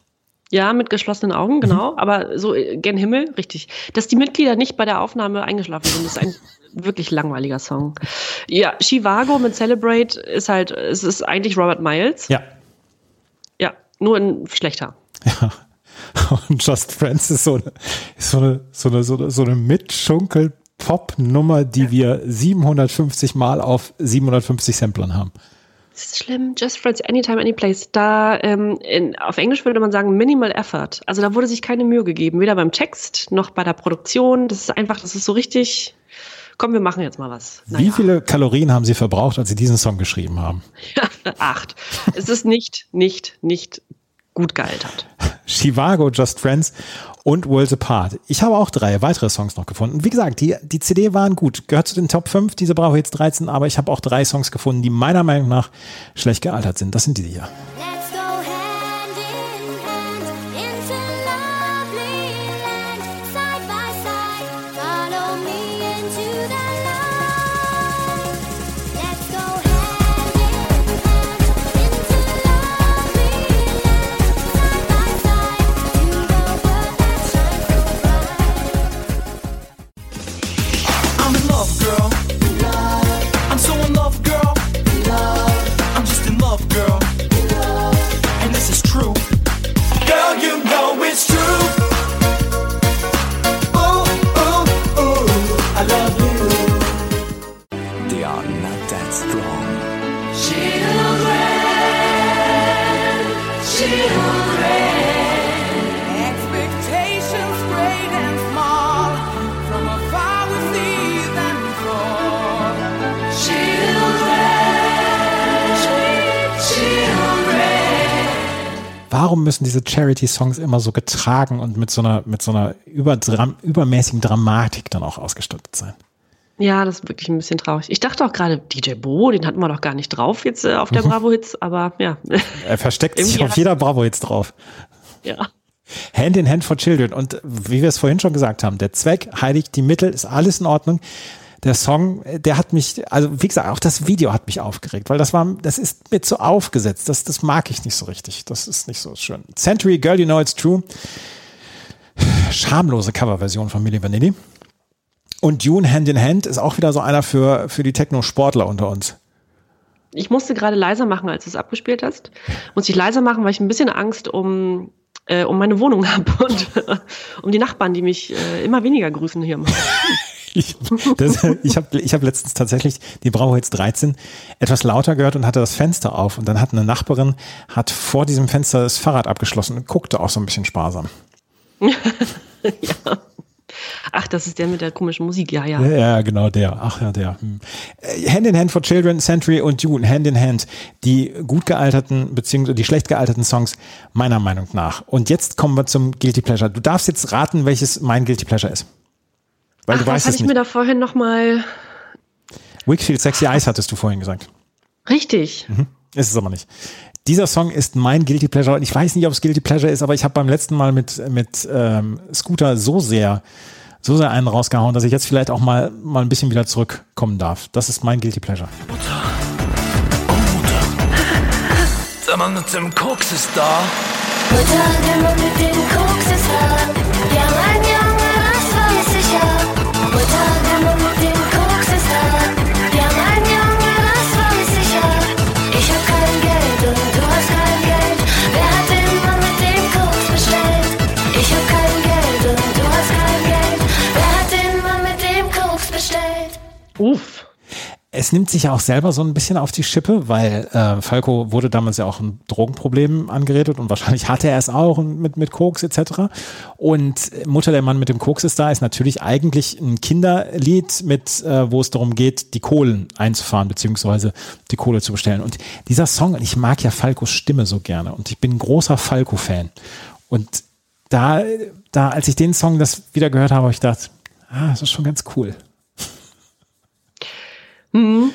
Ja, mit geschlossenen Augen, genau. Aber so äh, gen Himmel, richtig. Dass die Mitglieder nicht bei der Aufnahme eingeschlafen sind, ist ein wirklich langweiliger Song. Ja, Chivago mit Celebrate ist halt, es ist eigentlich Robert Miles. Ja. Ja, nur ein schlechter. Ja. Und Just Friends ist so eine, ist so eine, so eine, so eine, so eine Mitschunkel-Pop-Nummer, die wir 750 Mal auf 750 Samplern haben. Das ist schlimm. Just Friends, Anytime, Anyplace. Da, ähm, in, auf Englisch würde man sagen Minimal Effort. Also da wurde sich keine Mühe gegeben, weder beim Text noch bei der Produktion. Das ist einfach, das ist so richtig. Komm, wir machen jetzt mal was. Wie viele Kalorien haben Sie verbraucht, als Sie diesen Song geschrieben haben? Acht. Es ist nicht, nicht, nicht gut gealtert. Chivago, Just Friends und Worlds Apart. Ich habe auch drei weitere Songs noch gefunden. Wie gesagt, die, die CD waren gut. Gehört zu den Top 5, diese Bravo Hits 13, aber ich habe auch drei Songs gefunden, die meiner Meinung nach schlecht gealtert sind. Das sind die hier. Müssen diese Charity-Songs immer so getragen und mit so einer, mit so einer überdram übermäßigen Dramatik dann auch ausgestattet sein? Ja, das ist wirklich ein bisschen traurig. Ich dachte auch gerade, DJ Bo, den hatten wir doch gar nicht drauf jetzt äh, auf der Bravo Hits, aber ja. Er versteckt sich auf jeder Bravo jetzt drauf. ja. Hand in Hand for Children. Und wie wir es vorhin schon gesagt haben, der Zweck heiligt die Mittel, ist alles in Ordnung. Der Song, der hat mich, also wie gesagt, auch das Video hat mich aufgeregt, weil das war, das ist mir zu aufgesetzt. Das, das mag ich nicht so richtig. Das ist nicht so schön. Century, Girl, You Know It's True. Schamlose Coverversion von Milli Vanilli. Und Dune Hand in Hand ist auch wieder so einer für, für die Techno-Sportler unter uns. Ich musste gerade leiser machen, als du es abgespielt hast. Musste ich leiser machen, weil ich ein bisschen Angst um, äh, um meine Wohnung habe und um die Nachbarn, die mich äh, immer weniger grüßen hier im Haus. Ich, das, ich habe ich hab letztens tatsächlich die Bravo Hits 13 etwas lauter gehört und hatte das Fenster auf. Und dann hat eine Nachbarin hat vor diesem Fenster das Fahrrad abgeschlossen und guckte auch so ein bisschen sparsam. Ach, das ist der mit der komischen Musik, ja, ja. Ja, ja, genau der. Ach ja, der. Hm. Äh, Hand in Hand for Children, Century und Dune, Hand in Hand. Die gut gealterten, beziehungsweise die schlecht gealterten Songs, meiner Meinung nach. Und jetzt kommen wir zum Guilty Pleasure. Du darfst jetzt raten, welches mein Guilty Pleasure ist. Weil Ach, du weißt hatte es ich mir nicht. da vorhin nochmal. Wickfield Sexy Eyes hattest du vorhin gesagt. Richtig. Ist es aber nicht. Dieser Song ist mein Guilty Pleasure ich weiß nicht, ob es Guilty Pleasure ist, aber ich habe beim letzten Mal mit, mit ähm, Scooter so sehr, so sehr einen rausgehauen, dass ich jetzt vielleicht auch mal, mal ein bisschen wieder zurückkommen darf. Das ist mein Guilty Pleasure. Der Mann mit dem Koks ist da. Mutter, der Mann mit dem Koks ist da. Ja, mein Junge, das weiß ich ja. Mutter, der Mann mit Uff. Es nimmt sich ja auch selber so ein bisschen auf die Schippe, weil äh, Falco wurde damals ja auch ein Drogenproblem angeredet und wahrscheinlich hatte er es auch mit, mit Koks etc. Und Mutter der Mann mit dem Koks ist da, ist natürlich eigentlich ein Kinderlied, mit, äh, wo es darum geht, die Kohlen einzufahren, beziehungsweise die Kohle zu bestellen. Und dieser Song, ich mag ja Falcos Stimme so gerne und ich bin ein großer Falco-Fan. Und da, da, als ich den Song das wieder gehört habe, habe ich gedacht, ah, das ist schon ganz cool. Kann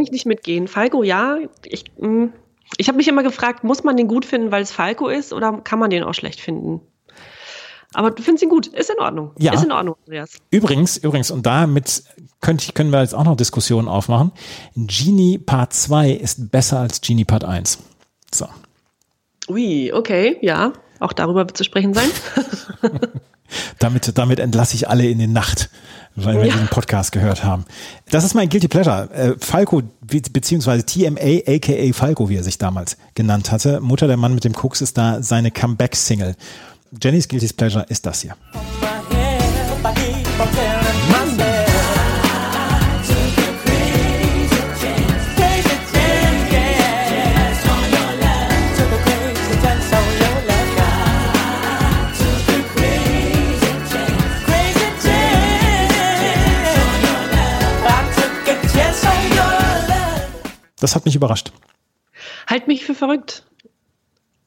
ich nicht mitgehen. Falco, ja. Ich, mh, ich habe mich immer gefragt, muss man den gut finden, weil es Falco ist, oder kann man den auch schlecht finden? Aber du findest ihn gut. Ist in Ordnung. Ja. Ist in Ordnung, Andreas. Übrigens, übrigens, und damit könnte ich, können wir jetzt auch noch Diskussionen aufmachen. Genie Part 2 ist besser als Genie Part 1. So. Ui, okay, ja. Auch darüber wird zu sprechen sein. Damit, damit entlasse ich alle in die Nacht, weil wir Ja. diesen Podcast gehört haben. Das ist mein Guilty Pleasure. Äh, Falco, be- beziehungsweise TMA, aka Falco, wie er sich damals genannt hatte. Mutter der Mann mit dem Koks ist da seine Comeback-Single. Jennys Guilty Pleasure ist das hier. Das hat mich überrascht. halt mich für verrückt.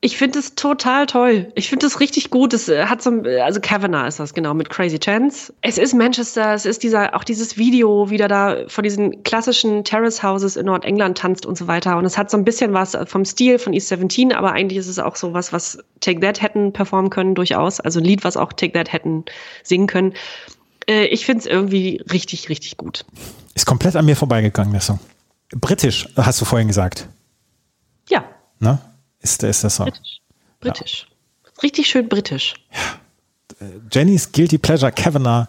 Ich finde es total toll. Ich finde es richtig gut. Es äh, hat so, ein- also Kavanagh ist das genau mit Crazy Chance. Es ist Manchester. Es ist dieser auch dieses Video, wie der da vor diesen klassischen Terrace Houses in Nordengland tanzt und so weiter. Und es hat so ein bisschen was vom Stil von East 17, aber eigentlich ist es auch so was, was Take That hätten performen können durchaus. Also ein Lied, was auch Take That hätten singen können. Äh, Ich finde es irgendwie richtig, richtig gut. Ist komplett an mir vorbeigegangen, der Song. Britisch, hast du vorhin gesagt. Ja, Ne? Ist, ist der Song. britisch. Britisch. Richtig schön britisch. Jennys Guilty Pleasure Kavanagh.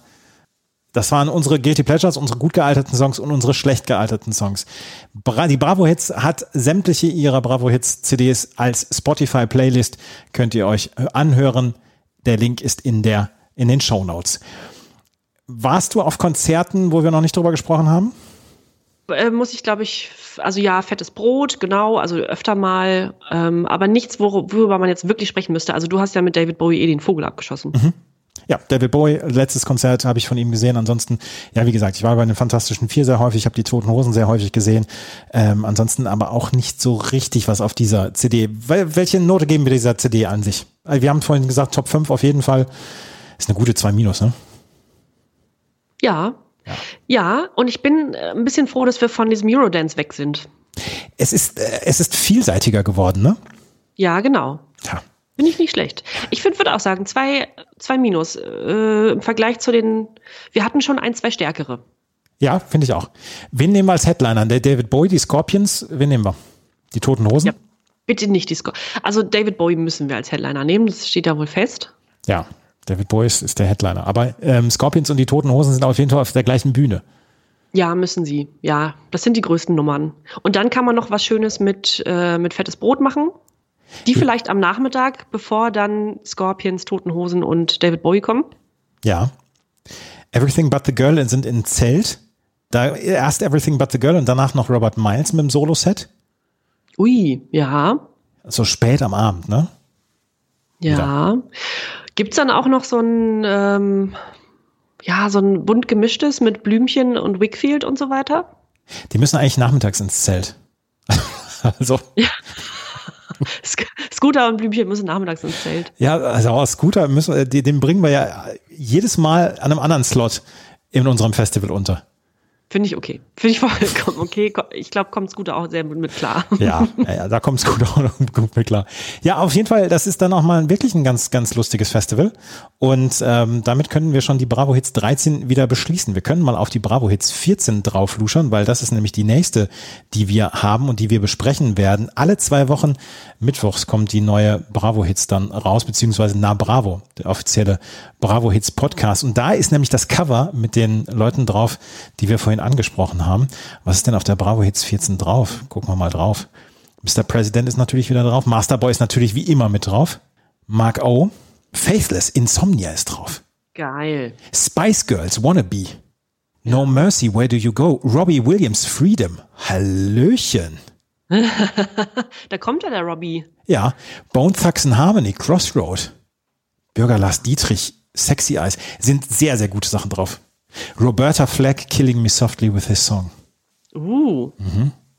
Das waren unsere Guilty Pleasures, unsere gut gealterten Songs und unsere schlecht gealterten Songs. Bra die Bravo Hits hat sämtliche ihrer Bravo Hits CDs als Spotify Playlist. Könnt ihr euch äh, anhören. Der Link ist in der, in den Show Notes. Warst du auf Konzerten, wo wir noch nicht drüber gesprochen haben? Äh, muss ich, glaube ich, also ja, fettes Brot, genau, also öfter mal, ähm, aber nichts, wor worüber man jetzt wirklich sprechen müsste. Also du hast ja mit David Bowie eh den Vogel abgeschossen. Ja, David Bowie, letztes Konzert habe ich von ihm gesehen. Ansonsten, ja, wie gesagt, ich war bei den Fantastischen Vier sehr häufig, habe die Toten Hosen sehr häufig gesehen. Ähm, ansonsten aber auch nicht so richtig was auf dieser CD. Wel welche Note geben wir dieser CD an sich? Also Wir haben vorhin gesagt, Top 5 auf jeden Fall. Ist eine gute 2 Minus, ne? Ja. Ja. und ich bin äh, ein bisschen froh, dass wir von diesem Eurodance weg sind. Es ist, äh, es ist vielseitiger geworden, ne? Ja, genau. Ja. Finde ich nicht schlecht. Ich finde, würde auch sagen, zwei, zwei Minus. Äh, Im Vergleich zu den, wir hatten schon ein, zwei stärkere. Ja, finde ich auch. Wen nehmen wir als Headliner? Der David Bowie, die Scorpions, wen nehmen wir? Die Toten Hosen? Ja. Bitte nicht die Score. Also David Bowie müssen wir als Headliner nehmen, das steht ja wohl fest. Ja, David Bowie ist, der Headliner. Aber ähm, Scorpions und die Toten Hosen sind auf jeden Fall auf der gleichen Bühne. Ja, müssen sie. Ja, das sind die größten Nummern. Und dann kann man noch was Schönes mit, äh, mit fettes Brot machen. Die vielleicht am Nachmittag, bevor dann Scorpions, Toten Hosen und David Bowie kommen. Ja. Everything But the Girl sind in Zelt. Da erst Everything But the Girl und danach noch Robert Miles mit dem Solo-Set. Ui, ja, So spät am Abend, ne? ja. Gibt's dann auch noch so ein, ähm, ja, so ein bunt gemischtes mit Blümchen und Wickfield und so weiter? Die müssen eigentlich nachmittags ins Zelt. also, Sk Scooter und Blümchen müssen nachmittags ins Zelt. ja, also Scooter müssen, wir- den den bringen wir ja jedes Mal an einem anderen Slot in unserem Festival unter. Finde ich okay. Finde ich vollkommen okay. Ich glaube, kommt Scooter auch sehr gut mit klar. Ja, ja, da kommt es gut, gut mit klar. Ja, auf jeden Fall, das ist dann auch mal wirklich ein ganz, ganz lustiges Festival. Und ähm, damit können wir schon die Bravo Hits 13 wieder beschließen. Wir können mal auf die Bravo Hits 14 draufluschern, weil das ist nämlich die nächste, die wir haben und die wir besprechen werden. Alle zwei Wochen mittwochs kommt die neue Bravo Hits dann raus, beziehungsweise Na Bravo, der offizielle Bravo Hits Podcast. Und da ist nämlich das Cover mit den Leuten drauf, die wir vorhin angesprochen haben. Was ist denn auf der Bravo Hits 14 drauf? Gucken wir mal drauf. Mr. President ist natürlich wieder drauf. Masterboy ist natürlich wie immer mit drauf. Mark O. Faithless, Insomnia ist drauf. Geil. Spice Girls, Wannabe. No Mercy, Where Do You Go? Robbie Williams, Freedom. Hallöchen. Da kommt ja der Robbie. Ja, Bone Thugs and Harmony, Crossroad. Bürger Lars Dietrich, Sexy Eyes. Sind sehr, sehr gute Sachen drauf. Roberta Flack, Killing Me Softly with His Song. Uh,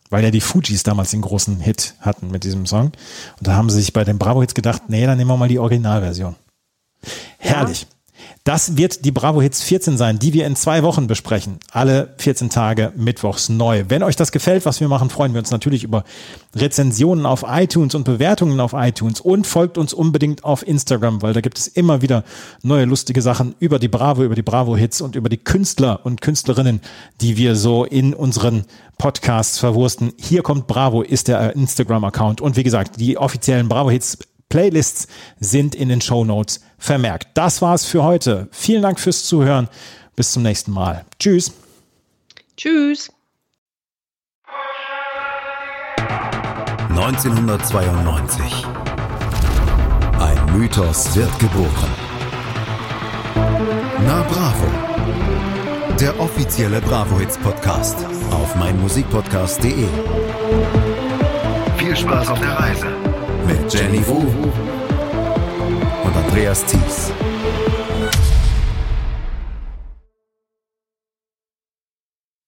weil ja die Fujis damals den großen Hit hatten mit diesem Song. Und da haben sie sich bei den Bravo-Hits gedacht, nee, dann nehmen wir mal die Originalversion. Herrlich. Das wird die Bravo Hits 14 sein, die wir in zwei Wochen besprechen. Alle 14 Tage mittwochs neu. Wenn euch das gefällt, was wir machen, freuen wir uns natürlich über Rezensionen auf iTunes und Bewertungen auf iTunes und folgt uns unbedingt auf Instagram, weil da gibt es immer wieder neue lustige Sachen über die Bravo, über die Bravo Hits und über die Künstler und Künstlerinnen, die wir so in unseren Podcasts verwursten. Hier kommt Bravo ist der Instagram-Account und wie gesagt, die offiziellen Bravo Hits Playlists sind in den Show Notes vermerkt. Das war's für heute. Vielen Dank fürs Zuhören. Bis zum nächsten Mal. Tschüss. tschüss. 1992. Ein Mythos wird geboren. Na Bravo. Der offizielle Bravo Hits Podcast auf meinmusikpodcast.de. Viel Spaß auf der Reise mit Jenny Wu und Andreas Thies.